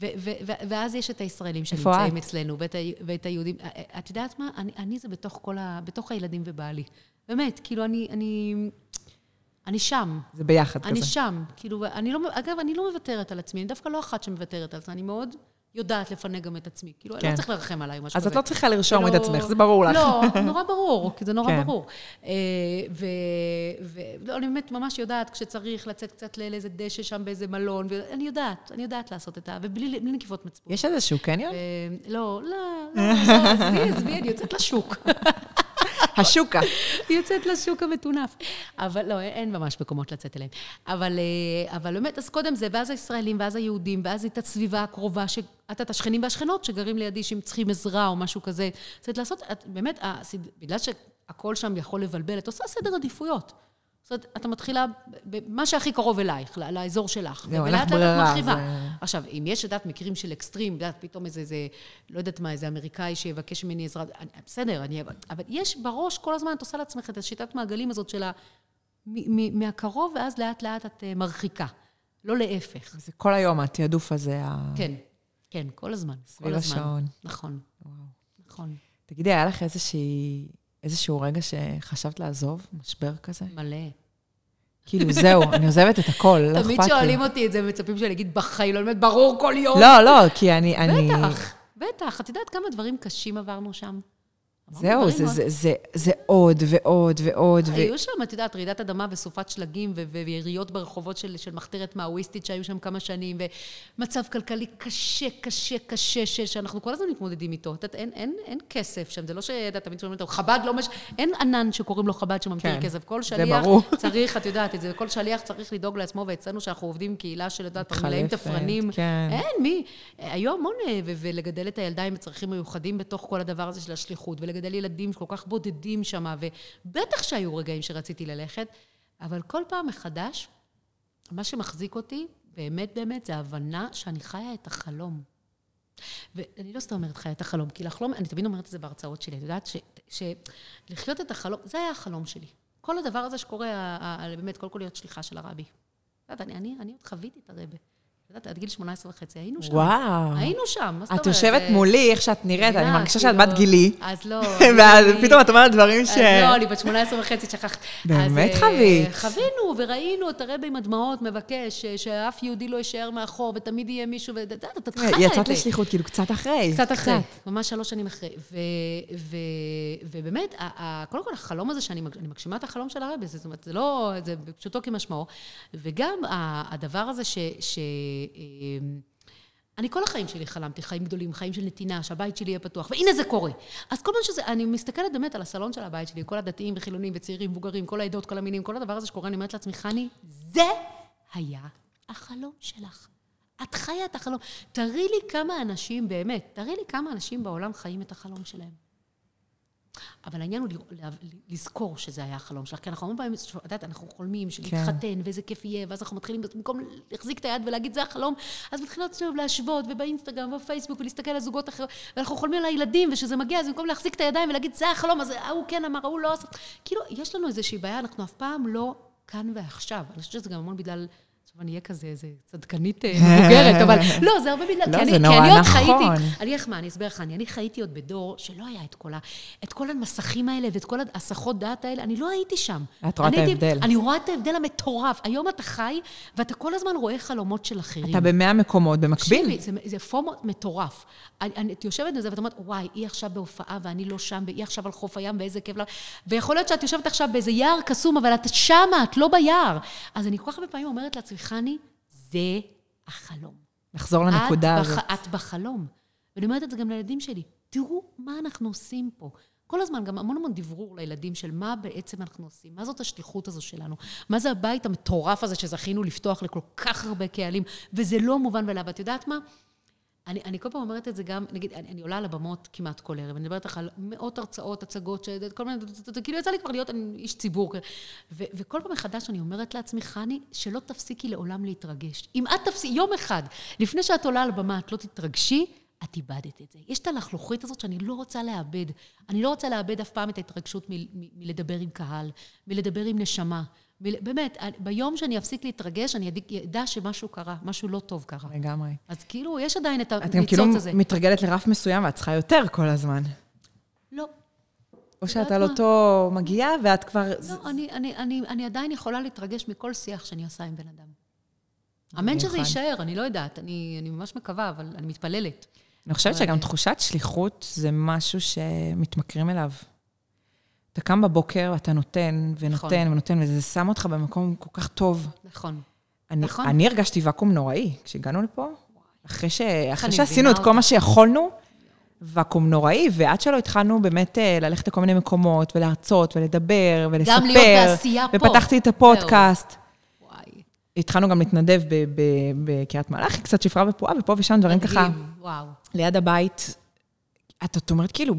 ו- ו- ו- ואז יש את הישראלים שנמצאים את? אצלנו, ואת, ה- ואת היהודים. את יודעת מה? אני, אני זה בתוך כל ה... בתוך הילדים ובעלי. באמת, כאילו, אני... אני, אני שם. זה ביחד אני כזה. שם. כאילו, אני לא... אגב, אני לא מוותרת על עצמי. אני דווקא לא אחת שמוותרת על עצמי. אני מאוד יודעת לפנק גם את עצמי. כאילו, כן. לא צריך לרחם עליי, משהו אז כזה. את לא צריכה לרשום את כאילו- עצמך, זה ברור לך. לא, [laughs] נורא ברור, כי זה נורא כן. ברור. אה, ו... ו... לא, אני באמת ממש יודעת, כשצריך לצאת קצת לאיזה דשא שם באיזה מלון, ואני יודעת, אני יודעת לעשות את ה... ובלי בלי נקיפות מצפון. יש איזשהו קניון? ו... לא, לא, לא, לא, עזבי, עזבי, אני יוצאת לשוק. [laughs] השוקה. היא [laughs] יוצאת לשוק המטונף. אבל לא, אין ממש מקומות לצאת אליהם. אבל, אה, אבל באמת, אז קודם זה, ואז הישראלים, ואז היהודים, ואז את הסביבה הקרובה, ש... את יודעת, השכנים והשכנות שגרים לידי, שהם צריכים עזרה או משהו כזה. זאת אומרת, לעשות, את, באמת, הסד... בגלל שהכל שם יכול לבלבל, את עושה סדר עדיפויות. זאת אומרת, אתה מתחילה במה שהכי קרוב אלייך, לאזור שלך. זהו, אין לך ברירה, מרחיבה. זה- עכשיו, אם יש, את יודעת, מקרים של אקסטרים, את יודעת, פתאום איזה, איזה, לא יודעת מה, איזה אמריקאי שיבקש ממני עזרה, אני, בסדר, אני... אבל יש בראש, כל הזמן את עושה לעצמך את השיטת מעגלים הזאת של ה... מ- מ- מהקרוב, ואז לאט לאט את אה, מרחיקה. לא להפך. זה כל היום, התעדוף הזה. ה- כן, כן, כל הזמן. סביב כל הזמן. השעון. נכון, נכון. תגידי, היה לך איזושהי, איזשהו רגע שחשבת לעזוב? משבר כזה? מלא. כאילו, זהו, אני עוזבת את הכל, לא אכפת לי. תמיד שואלים אותי את זה, מצפים שאני אגיד בחיים, לא באמת, ברור כל יום. לא, לא, כי אני... בטח, בטח. את יודעת כמה דברים קשים עברנו שם? זהו, זה, מאוד- זה, זה, זה עוד ועוד ועוד. ו... היו שם, את יודעת, רעידת אדמה וסופת שלגים ו- ויריות ברחובות של, של מחתרת מאוויסטית שהיו שם כמה שנים, ומצב כלכלי קשה, קשה, קשה, ש- שאנחנו כל הזמן מתמודדים איתו. את יודעת, אין, אין, אין כסף שם, זה לא שידעת, תמיד שומעים אותו, חב"ד לא מש... אין ענן שקוראים לו חב"ד שממטיר כן, כסף. כל זה שליח. [laughs] צריך, את יודעת את זה, כל שליח צריך לדאוג לעצמו, ואצלנו שאנחנו עובדים קהילה של, את יודעת, מתחלפת, תפרנים. כן. אין, מי? היו המון, אה, ו- ולגדל את הילדה עם צרכים מיוחדים בתוך כל הדבר הזה של השליחות, ולגדל ילדים כל כך בודדים שם, ובטח שהיו רגעים שרציתי ללכת, אבל כל פעם מחדש, מה שמחזיק אותי, באמת באמת, זה ההבנה שאני חיה את החלום. ואני לא סתם אומרת חיה את החלום, כי לחלום, אני תמיד אומרת את זה בהרצאות שלי, את יודעת שלחיות את החלום, זה היה החלום שלי. כל הדבר הזה שקורה, באמת, קודם כל להיות שליחה של הרבי. אני, אני, אני עוד חוויתי את הרבה. את יודעת, עד גיל 18 וחצי, היינו שם. וואו. היינו שם, מה זאת אומרת? את יושבת אה, מולי, איך שאת נראית, אני מרגישה שאת כאילו- בת גילי. אז לא. [laughs] ואז אני- פתאום את אומרת דברים ש... אז לא, אני בת 18 וחצי, שכחת. באמת אה, חווית. חווינו וראינו את הרבי עם הדמעות מבקש ש- שאף יהודי לא יישאר מאחור, ותמיד יהיה מישהו, ואת יודעת, את חיה את זה. יצאת לשליחות, כאילו, קצת אחרי. קצת אחרי, ממש שלוש שנים אחרי. ובאמת, קודם כל החלום הזה שאני מג- אני מגשימה את החלום של הרבי, זאת אומרת, זה לא, זה פשוטו כמשמעו. וגם הדבר הזה ש... ש אמ, אני כל החיים שלי חלמתי, חיים גדולים, חיים של נתינה, שהבית שלי יהיה פתוח, והנה זה קורה. אז כל פעם שזה, אני מסתכלת באמת על הסלון של הבית שלי, כל הדתיים וחילונים וצעירים, מבוגרים, כל העדות, כל המינים, כל הדבר הזה שקורה, אני אומרת לעצמי, חני, זה היה החלום שלך. את חיה את החלום. תראי לי כמה אנשים, באמת, תראי לי כמה אנשים בעולם חיים את החלום שלהם. אבל העניין הוא לזכור שזה היה החלום שלך, כי אנחנו המון פעמים, את יודעת, אנחנו חולמים שלהתחתן, ואיזה כיף יהיה, ואז אנחנו מתחילים, במקום להחזיק את היד ולהגיד, זה החלום, אז מתחילות שוב להשוות, ובאינסטגרם, ובפייסבוק, ולהסתכל על זוגות אחרים, ואנחנו חולמים על הילדים, ושזה מגיע, אז במקום להחזיק את הידיים ולהגיד, זה החלום, אז ההוא כן אמר, ההוא לא עשה. כאילו, יש לנו איזושהי בעיה, אנחנו אף פעם לא כאן ועכשיו. אני חושבת שזה גם המון בגלל... עכשיו אני אהיה כזה, איזה צדקנית אה, מבוגרת, אבל [laughs] לא, זה הרבה בגלל... לא, כי אני- זה כי נורא אני עוד נכון. חייתי... אני אגיד לך מה, אני אסביר לך, אני אני חייתי עוד בדור שלא היה את כל ה- את כל המסכים האלה ואת כל ההסחות דעת האלה, אני לא הייתי שם. את רואה את אני ההבדל. אני רואה את ההבדל המטורף. היום אתה חי, ואתה כל הזמן רואה חלומות של אחרים. אתה במאה מקומות במקביל. תקשיבי, זה, זה פומו מטורף. אני, אני, את יושבת בזה ואת אומרת, וואי, היא עכשיו בהופעה ואני לא שם, והיא עכשיו על חוף הים ואיזה כיף לה. ויכול להיות שאת יושבת עכשיו באיזה יער קסום, אבל את שמה, את לא ביער. אז אני כל כך הרבה פעמים אומרת לעצמי, חני, זה החלום. לחזור לנקודה את, הזאת. בח, את בחלום. ואני אומרת את זה גם לילדים שלי. תראו מה אנחנו עושים פה. כל הזמן, גם המון המון דברור לילדים של מה בעצם אנחנו עושים, מה זאת השליחות הזו שלנו, מה זה הבית המטורף הזה שזכינו לפתוח לכל כך הרבה קהלים, וזה לא מובן מאליו. ואת יודעת מה? אני, אני כל פעם אומרת את זה גם, נגיד, אני, אני עולה על הבמות כמעט כל ערב, אני מדברת לך על מאות הרצאות, הצגות, ש- כל מיני, זה כאילו יצא לי כבר להיות איש ציבור, כזה. ו, וכל פעם מחדש אני אומרת לעצמי, חני, שלא תפסיקי לעולם להתרגש. אם את תפסיקי, יום אחד, לפני שאת עולה על הבמה, את לא תתרגשי, את איבדת את זה. יש את הלחלוכית הזאת שאני לא רוצה לאבד. אני לא רוצה לאבד אף פעם את ההתרגשות מלדבר עם קהל, מלדבר עם נשמה. באמת, ביום שאני אפסיק להתרגש, אני אדע- שמשהו קרה, משהו לא טוב קרה. לגמרי. אז כאילו, יש עדיין את את גם כאילו הניצוץ הזה. מתרגלת לרף מסוים ואת צריכה יותר כל הזמן. לא, או שאת על? אותו מגיעה ואת כבר... לא, אני, אני, אני, אני עדיין יכולה להתרגש מכל שיח שאני עושה עם בן אדם. אמן שזה. יישאר, אני לא יודעת, אני, אני ממש מקווה, אבל אני מתפללת. אני חושבת שגם תחושת שליחות זה משהו שמתמכרים אליו. אתה קם בבוקר ואתה נותן ונותן נכון. ונותן, וזה שם אותך במקום כל כך טוב. נכון. אני, נכון. אני הרגשתי ואקום נוראי כשהגענו לפה. אחרי, ש... אחרי שעשינו את כל מה. שיכולנו, ואקום נוראי, ועד שלא התחלנו באמת אה, ללכת לכל מיני מקומות, ולהרצות, ולדבר, ולספר. גם להיות בעשייה פה. ופתחתי את הפודקאסט. התחלנו גם להתנדב בקריית מלאכי, קצת שפרה ופועה, ופה ושם דברים ככה, וואו. ליד הבית. את אומרת, כאילו,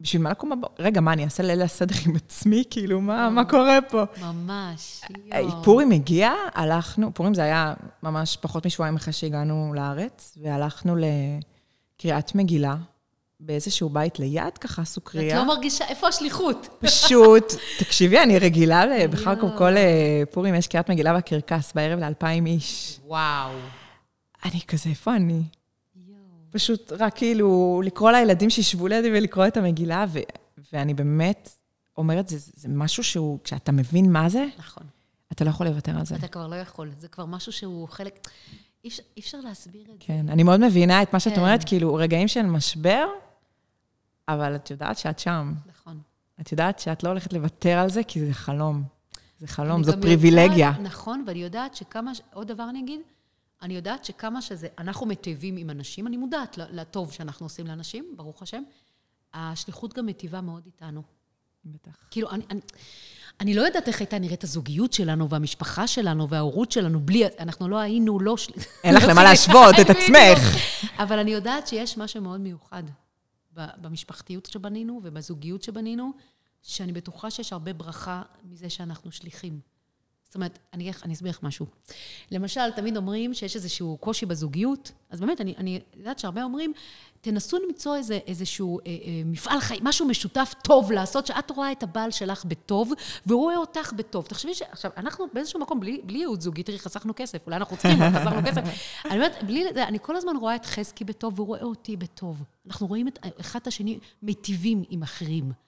בשביל מה לקום בבוקר? רגע, מה, אני אעשה ליל הסדר עם עצמי? כאילו, מה, מה קורה פה? ממש. יואו. פורים הגיע, הלכנו, פורים זה היה ממש פחות משבועיים אחרי שהגענו לארץ, והלכנו לקריאת מגילה, באיזשהו בית ליד, ככה את סוכריה. לא מרגישה, איפה השליחות? [laughs] פשוט, תקשיבי, אני רגילה, בכלל כל. כל אה, פורים יש קריאת מגילה בקרקס, בערב לאלפיים איש. וואו. אני כזה, איפה אני? פשוט רק כאילו לקרוא לילדים שישבו לידי ולקרוא את המגילה, ו- ואני באמת אומרת, זה, זה משהו שהוא, כשאתה מבין מה זה, נכון. אתה לא יכול לוותר על זה. אתה כבר לא יכול, זה כבר משהו שהוא חלק... אי אפשר- אי אפשר להסביר את זה. כן, אני מאוד מבינה את מה שאת כן. אומרת, כאילו, רגעים של משבר, אבל את יודעת שאת שם. נכון. את יודעת שאת לא הולכת לוותר על זה, כי זה חלום. זה חלום, זו פריבילגיה. יודעת, נכון, ואני יודעת שכמה, עוד דבר אני אגיד, אני יודעת שכמה שזה, אנחנו מטיבים עם אנשים, אני מודעת לטוב שאנחנו עושים לאנשים, ברוך השם, השליחות גם מטיבה מאוד איתנו. בטח. כאילו, אני, אני, אני לא יודעת איך הייתה נראית הזוגיות שלנו, והמשפחה שלנו, וההורות שלנו, בלי, אנחנו לא היינו, לא... אין לך לא למה להשוות את. [laughs] עצמך. אבל אני יודעת שיש משהו מאוד מיוחד במשפחתיות שבנינו ובזוגיות שבנינו, שאני בטוחה שיש הרבה ברכה מזה שאנחנו שליחים. זאת אומרת, אני, אני אסביר לך משהו. למשל, תמיד אומרים שיש איזשהו קושי בזוגיות, אז באמת, אני, אני יודעת שהרבה אומרים, תנסו למצוא איזה, איזשהו אה, אה, מפעל חיים, משהו משותף טוב לעשות, שאת רואה את הבעל שלך בטוב, והוא רואה אותך בטוב. תחשבי ש... עכשיו, אנחנו באיזשהו מקום, בלי, בלי ייעוץ זוגי, תראי, חסכנו כסף, אולי אנחנו צריכים, חסכנו כסף. [laughs] אני אומרת, בלי אני כל הזמן רואה את חזקי בטוב, והוא רואה אותי בטוב. אנחנו רואים את אחד את השני מיטיבים עם אחרים.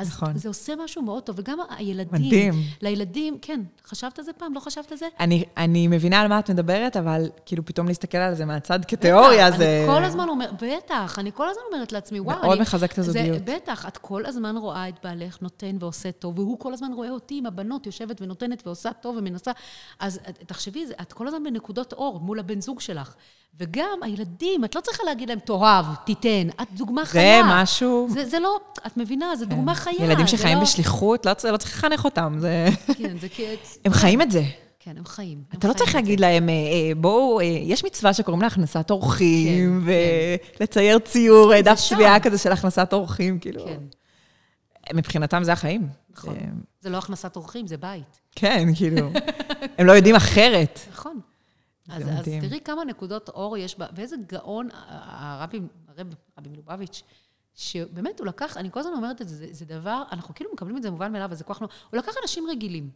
אז נכון. זה עושה משהו מאוד טוב, וגם הילדים. מדהים. לילדים, כן. חשבת על זה פעם? לא חשבת על זה? אני, אני מבינה על מה את מדברת, אבל כאילו פתאום להסתכל על זה מהצד כתיאוריה, זה... אני כל הזמן אומרת, בטח, אני כל הזמן אומרת לעצמי, וואו, מאוד אני... מחזק את הזוגיות. זה, בטח, את כל הזמן רואה את בעלך נותן ועושה טוב, והוא כל הזמן רואה אותי עם הבנות, יושבת ונותנת ועושה טוב ומנסה. אז תחשבי, את כל הזמן בנקודות אור מול הבן זוג שלך. וגם הילדים, את לא צריכה להגיד להם, תאהב, תיתן, את דוגמה זה חיה. משהו... זה, זה לא, את מבינה, זה דוגמה חיה. ילדים זה שחיים לא... בשליחות, לא, לא צריך לחנך אותם, זה... כן, זה כי... הם חיים את זה. כן, הם חיים. הם אתה לא חיים צריך זה. להגיד להם, אה, אה, בואו, אה, יש מצווה שקוראים לה הכנסת אורחים, כן, ולצייר ציור, אה, זה דף. צביעה כזה של הכנסת אורחים, כאילו. כן, מבחינתם זה החיים. נכון. זה- זה לא הכנסת אורחים, זה בית. כן, כאילו, [laughs] הם לא יודעים אחרת. נכון. אז, אז. תראי כמה נקודות אור יש בה, ואיזה גאון הרבי, הרב, רבי מלובביץ', שבאמת הוא לקח, אני כל הזמן אומרת את זה, זה, זה דבר, אנחנו כאילו מקבלים את זה מובן מאליו, זה כוח לא, הוא לקח אנשים רגילים.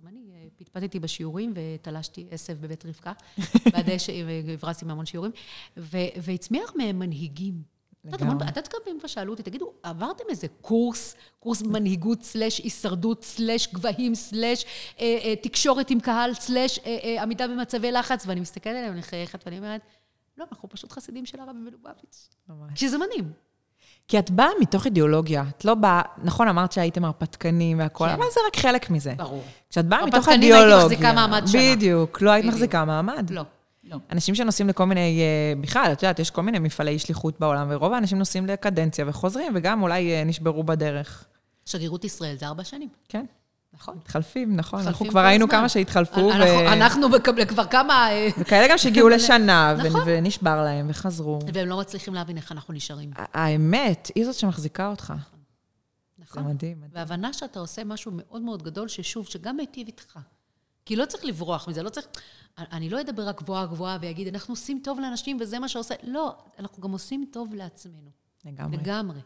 גם אני אה, פטפטתי בשיעורים ותלשתי עשב בבית רבקה, [laughs] בדשא, והברסתי מהמון שיעורים, והצמיח מהם מנהיגים. המון- את יודעת כמה פעמים כבר שאלו אותי, תגידו, עברתם איזה קורס, קורס מנהיגות סלאש הישרדות סלאש גבהים סלאש אה, אה, תקשורת עם קהל סלאש אה, עמידה במצבי לחץ, ואני מסתכלת עליהם, אני מחייכת, ואני אומרת, לא, אנחנו פשוט חסידים של הרבי מלובביץ'. ממש. שזה מדהים. כי את באה מתוך אידיאולוגיה. את לא באה, נכון, אמרת שהייתם הרפתקנים והכול, כן. אבל זה רק חלק מזה. ברור. כשאת באה מתוך הרפתקנים הייתי אידיאולוגיה... מחזיקה מעמד שנה. בדיוק, לא היית. מחזיקה מעמד. לא, לא. אנשים שנוסעים לכל מיני, אה, בכלל, את יודעת, יש כל מיני מפעלי שליחות בעולם, ורוב האנשים נוסעים לקדנציה וחוזרים, וגם אולי אה, נשברו בדרך. שגרירות ישראל זה ארבע שנים. כן, נכון. מתחלפים, נכון. אנחנו כבר ראינו הזמן. כמה שהתחלפו, אנחנו- כבר כמה... אה, [laughs] וכאלה גם שהגיעו לשנה, נכון. ונשבר להם, וחזרו. והם לא מצליחים להבין איך אנחנו נשארים. האמת, היא זאת שמחזיקה אותך. זה נכון. מדהים. מדהים. והבנה שאתה עושה משהו מאוד מאוד גדול, ששוב, שגם מיטיב איתך. כי לא צריך לברוח מזה, לא צריך... אני לא אדבר רק גבוהה גבוהה ויגיד, אנחנו עושים טוב לאנשים וזה מה שעושה... לא, אנחנו גם עושים טוב לעצמנו. לגמרי. לגמרי.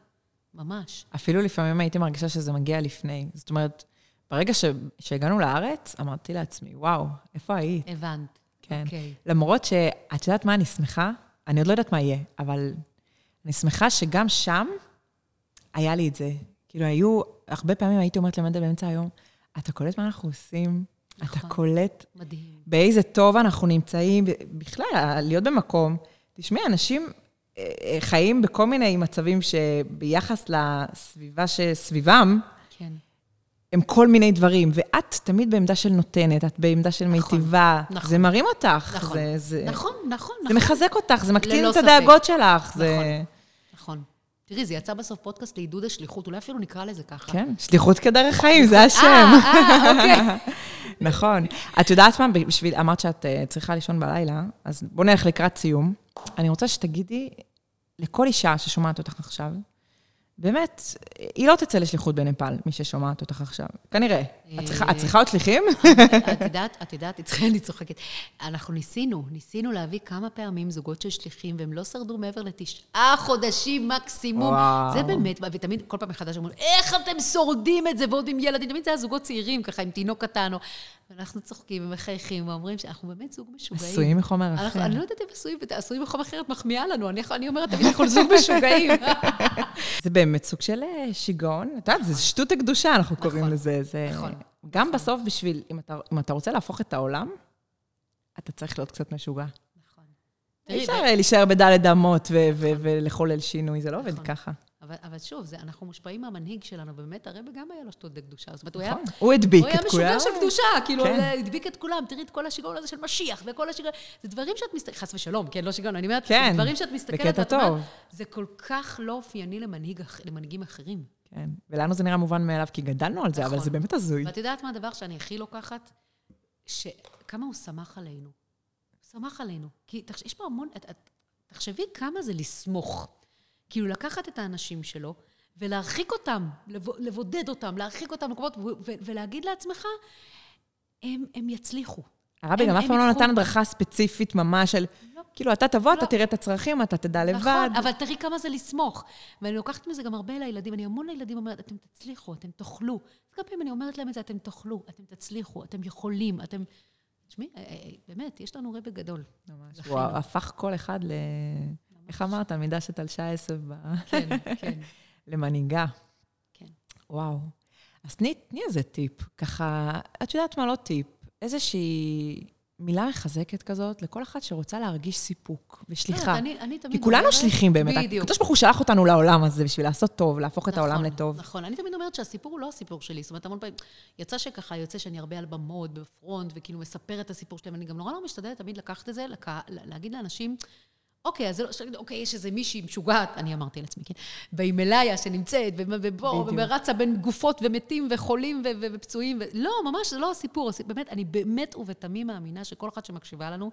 ממש. אפילו לפעמים הייתי מרגישה שזה מגיע לפני. זאת אומרת, ברגע ש... שהגענו לארץ, אמרתי לעצמי, וואו, איפה היית? הבנת. כן. אוקיי. למרות שאת יודעת מה אני שמחה? אני עוד לא יודעת מה יהיה, אבל אני שמחה שגם שם היה לי את זה. כאילו, היו, הרבה פעמים הייתי אומרת למנדל באמצע היום, אתה קולט מה אנחנו עושים? אתה נכון. קולט מדהים. באיזה טוב אנחנו נמצאים, בכלל, להיות במקום. תשמעי, אנשים אה, אה, חיים בכל מיני מצבים שביחס לסביבה שסביבם, כן. הם כל מיני דברים, ואת תמיד בעמדה של נותנת, את בעמדה של נכון, מיטיבה. נכון. זה מרים אותך. נכון. זה, זה, נכון, נכון, זה נכון. מחזק אותך, זה מקטין את ספק. הדאגות שלך. זה... נכון. נכון. תראי, זה יצא בסוף פודקאסט לעידוד השליחות, אולי אפילו נקרא לזה ככה. כן, שליחות כדרך חיים, זה השם. אה, אה, אוקיי. [laughs] נכון. את יודעת מה, בשביל, אמרת שאת אה, צריכה לישון בלילה, אז בואו נלך לקראת סיום. אני רוצה שתגידי לכל אישה ששומעת אותך עכשיו, באמת, היא לא תצא לשליחות בנפאל, מי ששומעת אותך עכשיו. כנראה. את צריכה- את צריכה עוד שליחים? את יודעת, את יודעת, אני צוחקת. אנחנו ניסינו, ניסינו להביא כמה פעמים זוגות של שליחים, והם לא שרדו מעבר לתשעה חודשים מקסימום. זה באמת, ותמיד, כל פעם מחדש אומרים, איך אתם שורדים את זה ועוד עם ילדים? תמיד זה היה זוגות צעירים, ככה, עם תינוק קטן. או... ואנחנו צוחקים ומחייכים ואומרים שאנחנו באמת זוג משוגעים. עשויים מחומר אחר. אני לא יודעת אם עשויים, עשויים מחומר אחרת מחמיאה לנו. אני אני אומרת, תמיד אנחנו זוג משוגעים. [laughs] זה באמת סוג של אה, שיגעון. את יודעת, זה שטות הקדושה, אנחנו קוראים לזה. זה... נכון. גם בסוף, בשביל, אם אתה, רוצה להפוך את העולם, אתה צריך להיות קצת משוגע. נכון. אי אפשר אה, להישאר בדלת אמות ולחולל שינוי, זה לא עובד נכון. ככה. אבל, אבל שוב, זה, אנחנו מושפעים מהמנהיג שלנו, ובאמת, הרבי גם היה לו שטות לקדושה. זאת אומרת, הוא היה... נכון. הוא הדביק הוא היה את כולם. משוגע של קדושה, כאילו, כן. הדביק את כולם. תראי את כל השיגעון הזה של משיח, וכל השיגעון... זה דברים שאת מסתכלת... חס ושלום, כן, לא שיגעון, אני אומרת, כן, דברים שאת מסתכלת, ואת אומרת. זה כל כך לא אופייני למנהיג, למנהיגים אחרים. כן, ולנו זה נראה מובן מאליו, כי גדלנו על זה, אבל נכון. זה באמת הזוי. ואת יודעת מה הדבר שאני הכי לוקחת? שכמה הוא שמח עלינו. הוא שמח עלינו. כי תחש... יש פה המון... תחשבי כמה זה לסמוך. כאילו, לקחת את האנשים שלו ולהרחיק אותם, לבו- לבודד אותם, להרחיק אותם למקומות, ולהגיד לעצמך, הם, הם יצליחו. הרבי גם אף פעם לא נתן הדרכה ספציפית ממש של, לא. כאילו, אתה תבוא, אתה לא. תראה את הצרכים, אתה תדע לבד. נכון, אבל תראי כמה זה לסמוך. ואני לוקחת מזה גם הרבה לילדים, אני המון לילדים אומרת, אתם תצליחו, אתם תאכלו. אז כמה פעמים אני אומרת להם את זה, אתם תאכלו, אתם תצליחו, אתם יכולים, אתם... תשמעי, אה, אה, באמת, יש לנו רבי גדול. ממש. הוא הפך כל אחד ל... איך אמרת? מידה שתלשה עשב ב- כן, כן. [laughs] למנהיגה. כן. וואו. אז תני, איזה טיפ, ככה, את יודעת מה, לא טיפ, איזושהי מילה מחזקת כזאת לכל אחת שרוצה להרגיש סיפוק ושליחה. לא, אני- אני תמיד כי כולנו אומרת- שליחים באמת. בדיוק. הקדוש ברוך הוא שלח אותנו לעולם הזה בשביל לעשות טוב, להפוך את העולם נכון, לטוב. נכון. אני תמיד אומרת שהסיפור הוא לא הסיפור שלי. זאת אומרת, המון פעמים, יצא שככה, יוצא שאני הרבה על במות, בפרונט, וכאילו מספרת את הסיפור שלהם. אני גם נורא לא משתדלת תמיד לקחת את זה, לקה, להגיד לאנשים, אוקיי, אז זה לא, אוקיי, יש איזה מישהי משוגעת, אני אמרתי לעצמי, כן, והימלאיה שנמצאת, ובוא. ורצה בין גופות ומתים וחולים ופצועים, ו... לא, ממש, זה לא הסיפור. הסיפור. באמת, אני באמת ובתמים מאמינה שכל אחת שמקשיבה לנו,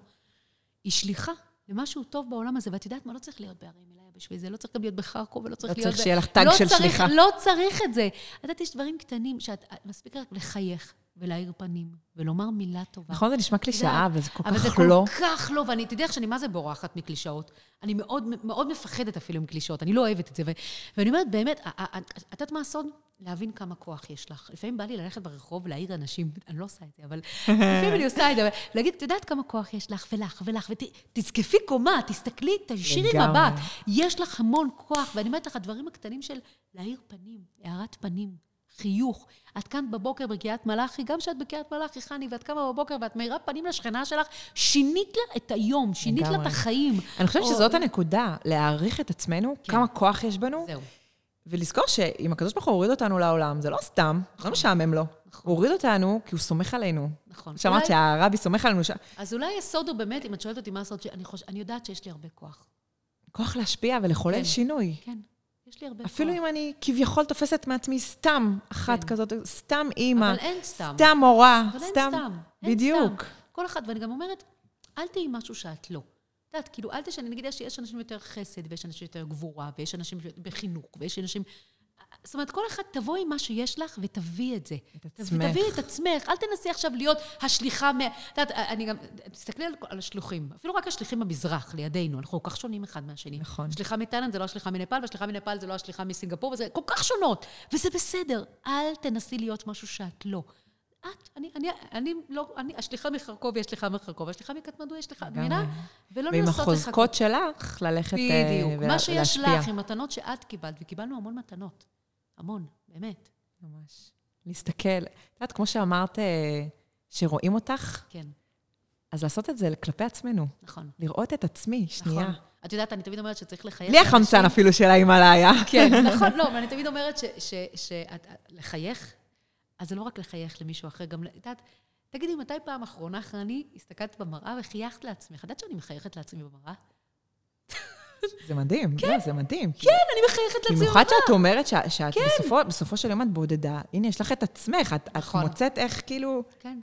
היא שליחה למשהו טוב בעולם הזה. ואת יודעת מה? לא צריך להיות בהרי הימלאיה בשביל זה, לא צריך גם להיות בחרקוב, ולא צריך לא להיות... צריך ב- שיהיה לך טאג לא של צריך, שליחה. לא צריך את זה. את יודעת, יש דברים קטנים שאת, מספיק רק לחייך, ולהאיר פנים, ולומר מילה טובה. נכון, זה נשמע קלישאה, אבל זה כל אבל זה כך לא. כל כך לא, ואני, אתה יודע שאני מה זה בורחת מקלישאות? אני מאוד, מאוד מפחדת אפילו מקלישאות, אני לא אוהבת את זה. ו, ואני אומרת, באמת, את יודעת מה הסוד? להבין כמה כוח יש לך. לפעמים בא לי ללכת ברחוב ולהעיר אנשים, אני לא עושה את זה, אבל לפעמים אני עושה את זה, אבל להגיד, את יודעת כמה כוח יש לך, ולך, ולך, ותזקפי קומה, תסתכלי, תשאירי. מבט. יש לך המון כוח, ואני אומרת לך, הדברים הקטנים של להאיר פנים, הארת פנים. חיוך. את קמת בבוקר בקריית מלאכי, גם כשאת בקריית מלאכי, חני, ואת קמה בבוקר ואת מאירה פנים לשכנה שלך, שינית לה את היום, שינית לה את. החיים. אני חושבת או- שזאת הנקודה, להעריך את עצמנו, כן. כמה כוח יש בנו, זהו. ולזכור שאם הקדוש ברוך הוא הוריד אותנו לעולם, זה לא סתם, זה לא משעמם לו. נכון. הוא הוריד אותנו כי הוא סומך עלינו. נכון. שאמרת אולי- שהרבי סומך עלינו, ש- אז אולי הסוד הוא באמת, אם את שואלת אותי מה הסוד, חוש... אני יודעת שיש לי הרבה כוח. כוח להשפיע ולחולל כן. שינוי. כן, יש לי הרבה אפילו כוח. אם אני כביכול תופסת מעצמי סתם אחת כן. כזאת, סתם אימא, אבל אין סתם. סתם מורה, אבל אין סתם... סתם. אין בדיוק. סתם. כל אחד, ואני גם אומרת, אל תהיי משהו שאת לא. את יודעת, כאילו, אל תשני, נגיד, יש, יש אנשים יותר חסד, ויש אנשים יותר גבורה, ויש אנשים בחינוך, ויש אנשים... זאת אומרת, כל אחד תבואי עם מה שיש לך ותביאי את זה. את עצמך. ותביאי את עצמך. אל תנסי עכשיו להיות השליחה מ... את יודעת, אני גם... תסתכלי על, על השלוחים. אפילו רק השליחים במזרח, לידינו. אנחנו כל כך שונים אחד מהשני. נכון. שליחה מתאילנד זה לא השליחה מנפאל, והשליחה מנפאל זה לא השליחה מסינגפור, וזה כל כך שונות. וזה בסדר. אל תנסי להיות משהו שאת לא. את, אני, אני, אני לא, אני, השליחה מחרקוב היא השליחה מחרקוב, השליחה מקטמנדו היא השליחה, את מבינה? ולא ועם לנסות החוזקות שלך, ללכת אה, בדיוק. מה שיש להשפיע. לך עם מתנות שאת קיבלת, וקיבלנו המון מתנות. המון, באמת. ממש. להסתכל. את יודעת, כמו שאמרת, אה, שרואים אותך, כן, אז לעשות את זה כלפי עצמנו. נכון. לראות את עצמי, שנייה. נכון. את יודעת, אני תמיד אומרת שצריך לחייך. בלי החמצן. אפילו של ההימאליה. כן, [laughs] נכון, לא, אבל אני תמיד אומרת שלחייך, אז זה לא רק לחייך למישהו אחר, גם, את יודעת, תגידי, מתי פעם אחרונה, חני, הסתכלת במראה וחייכת לעצמך? את יודעת שאני מחייכת לעצמי במראה? זה מדהים, לא, זה מדהים. כן, אני מחייכת במראה. במיוחד שאת אומרת ש- שאת בסופו- בסופו של יום את בודדה, הנה, יש לך את עצמך, את את נכון. מוצאת איך כאילו... כן,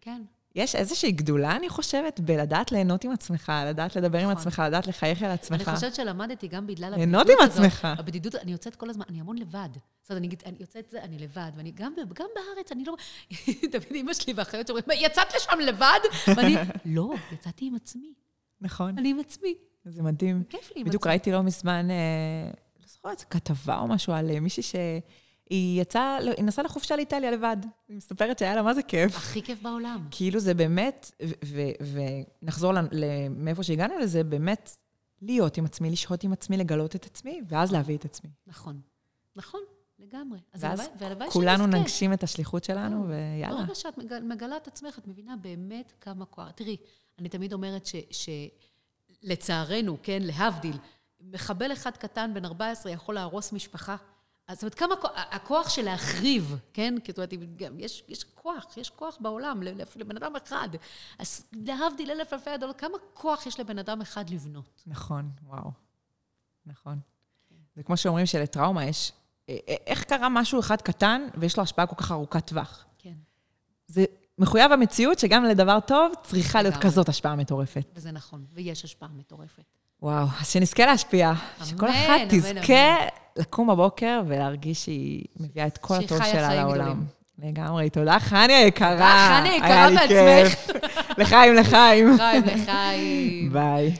כן. יש איזושהי גדולה, אני חושבת, בלדעת ליהנות עם עצמך, לדעת לדבר עם נכון. עצמך, לדעת לחייך על עצמך. אני חושבת שלמדתי גם בגלל ליהנות הבדידות עם הזאת. עצמך. הבדידות, אני יוצאת כל הזמן, אני המון לבד. זאת אומרת, אני, אני יוצאת אני לבד, ואני גם, גם בארץ, אני לא... [laughs] תמיד אימא שלי והאחיות שאומרים, "מה, יצאת לשם לבד? ואני, [laughs] לא, יצאתי עם עצמי. נכון, אני עם עצמי. זה מדהים. כיף לי בדיוק. ראיתי לא מזמן, אה, לא זוכרת, כתבה או משהו על מישהי שהיא יצאה, היא נסעה לחופשה לאיטליה לבד. היא מספרת שהיה לה מה זה כיף. הכי כיף בעולם. כאילו זה באמת, ונחזור מאיפה שהגענו לזה, באמת להיות עם עצמי, לשהות עם עצמי, לגלות את עצמי, ואז להביא את עצמי. נכון. נכון, לגמרי. אז ואז כולנו. נגשים את השליחות שלנו, ברור. ויאללה. ברגע שאת מגל- מגלה את עצמך, את מבינה באמת כמה כוח. תראי, אני תמיד אומרת ש... לצערנו, כן, להבדיל, מחבל אחד קטן בן 14 יכול להרוס משפחה. אז זאת אומרת, כמה כוח, הכוח של להחריב, כן? כי זאת אומרת, יש, יש כוח, יש כוח בעולם לבן אדם אחד. אז להבדיל אלף אלפי הדולר, כמה כוח יש לבן אדם אחד לבנות? נכון, וואו. נכון. זה כמו שאומרים שלטראומה יש, אה, אה, איך קרה משהו אחד קטן ויש לו השפעה כל כך ארוכת טווח? כן. זה מחויב המציאות שגם לדבר טוב צריכה להיות. כזאת השפעה מטורפת. וזה נכון, ויש השפעה מטורפת. וואו, אז שנזכה להשפיע. שכל אמן, אחת אמן, תזכה לקום בבוקר ולהרגיש שהיא מביאה את כל הטוב שלה לעולם. לגמרי. תודה, חני היקרה. חני היקרה בעצמך. לחיים, לחיים. חיים לחיים. ביי.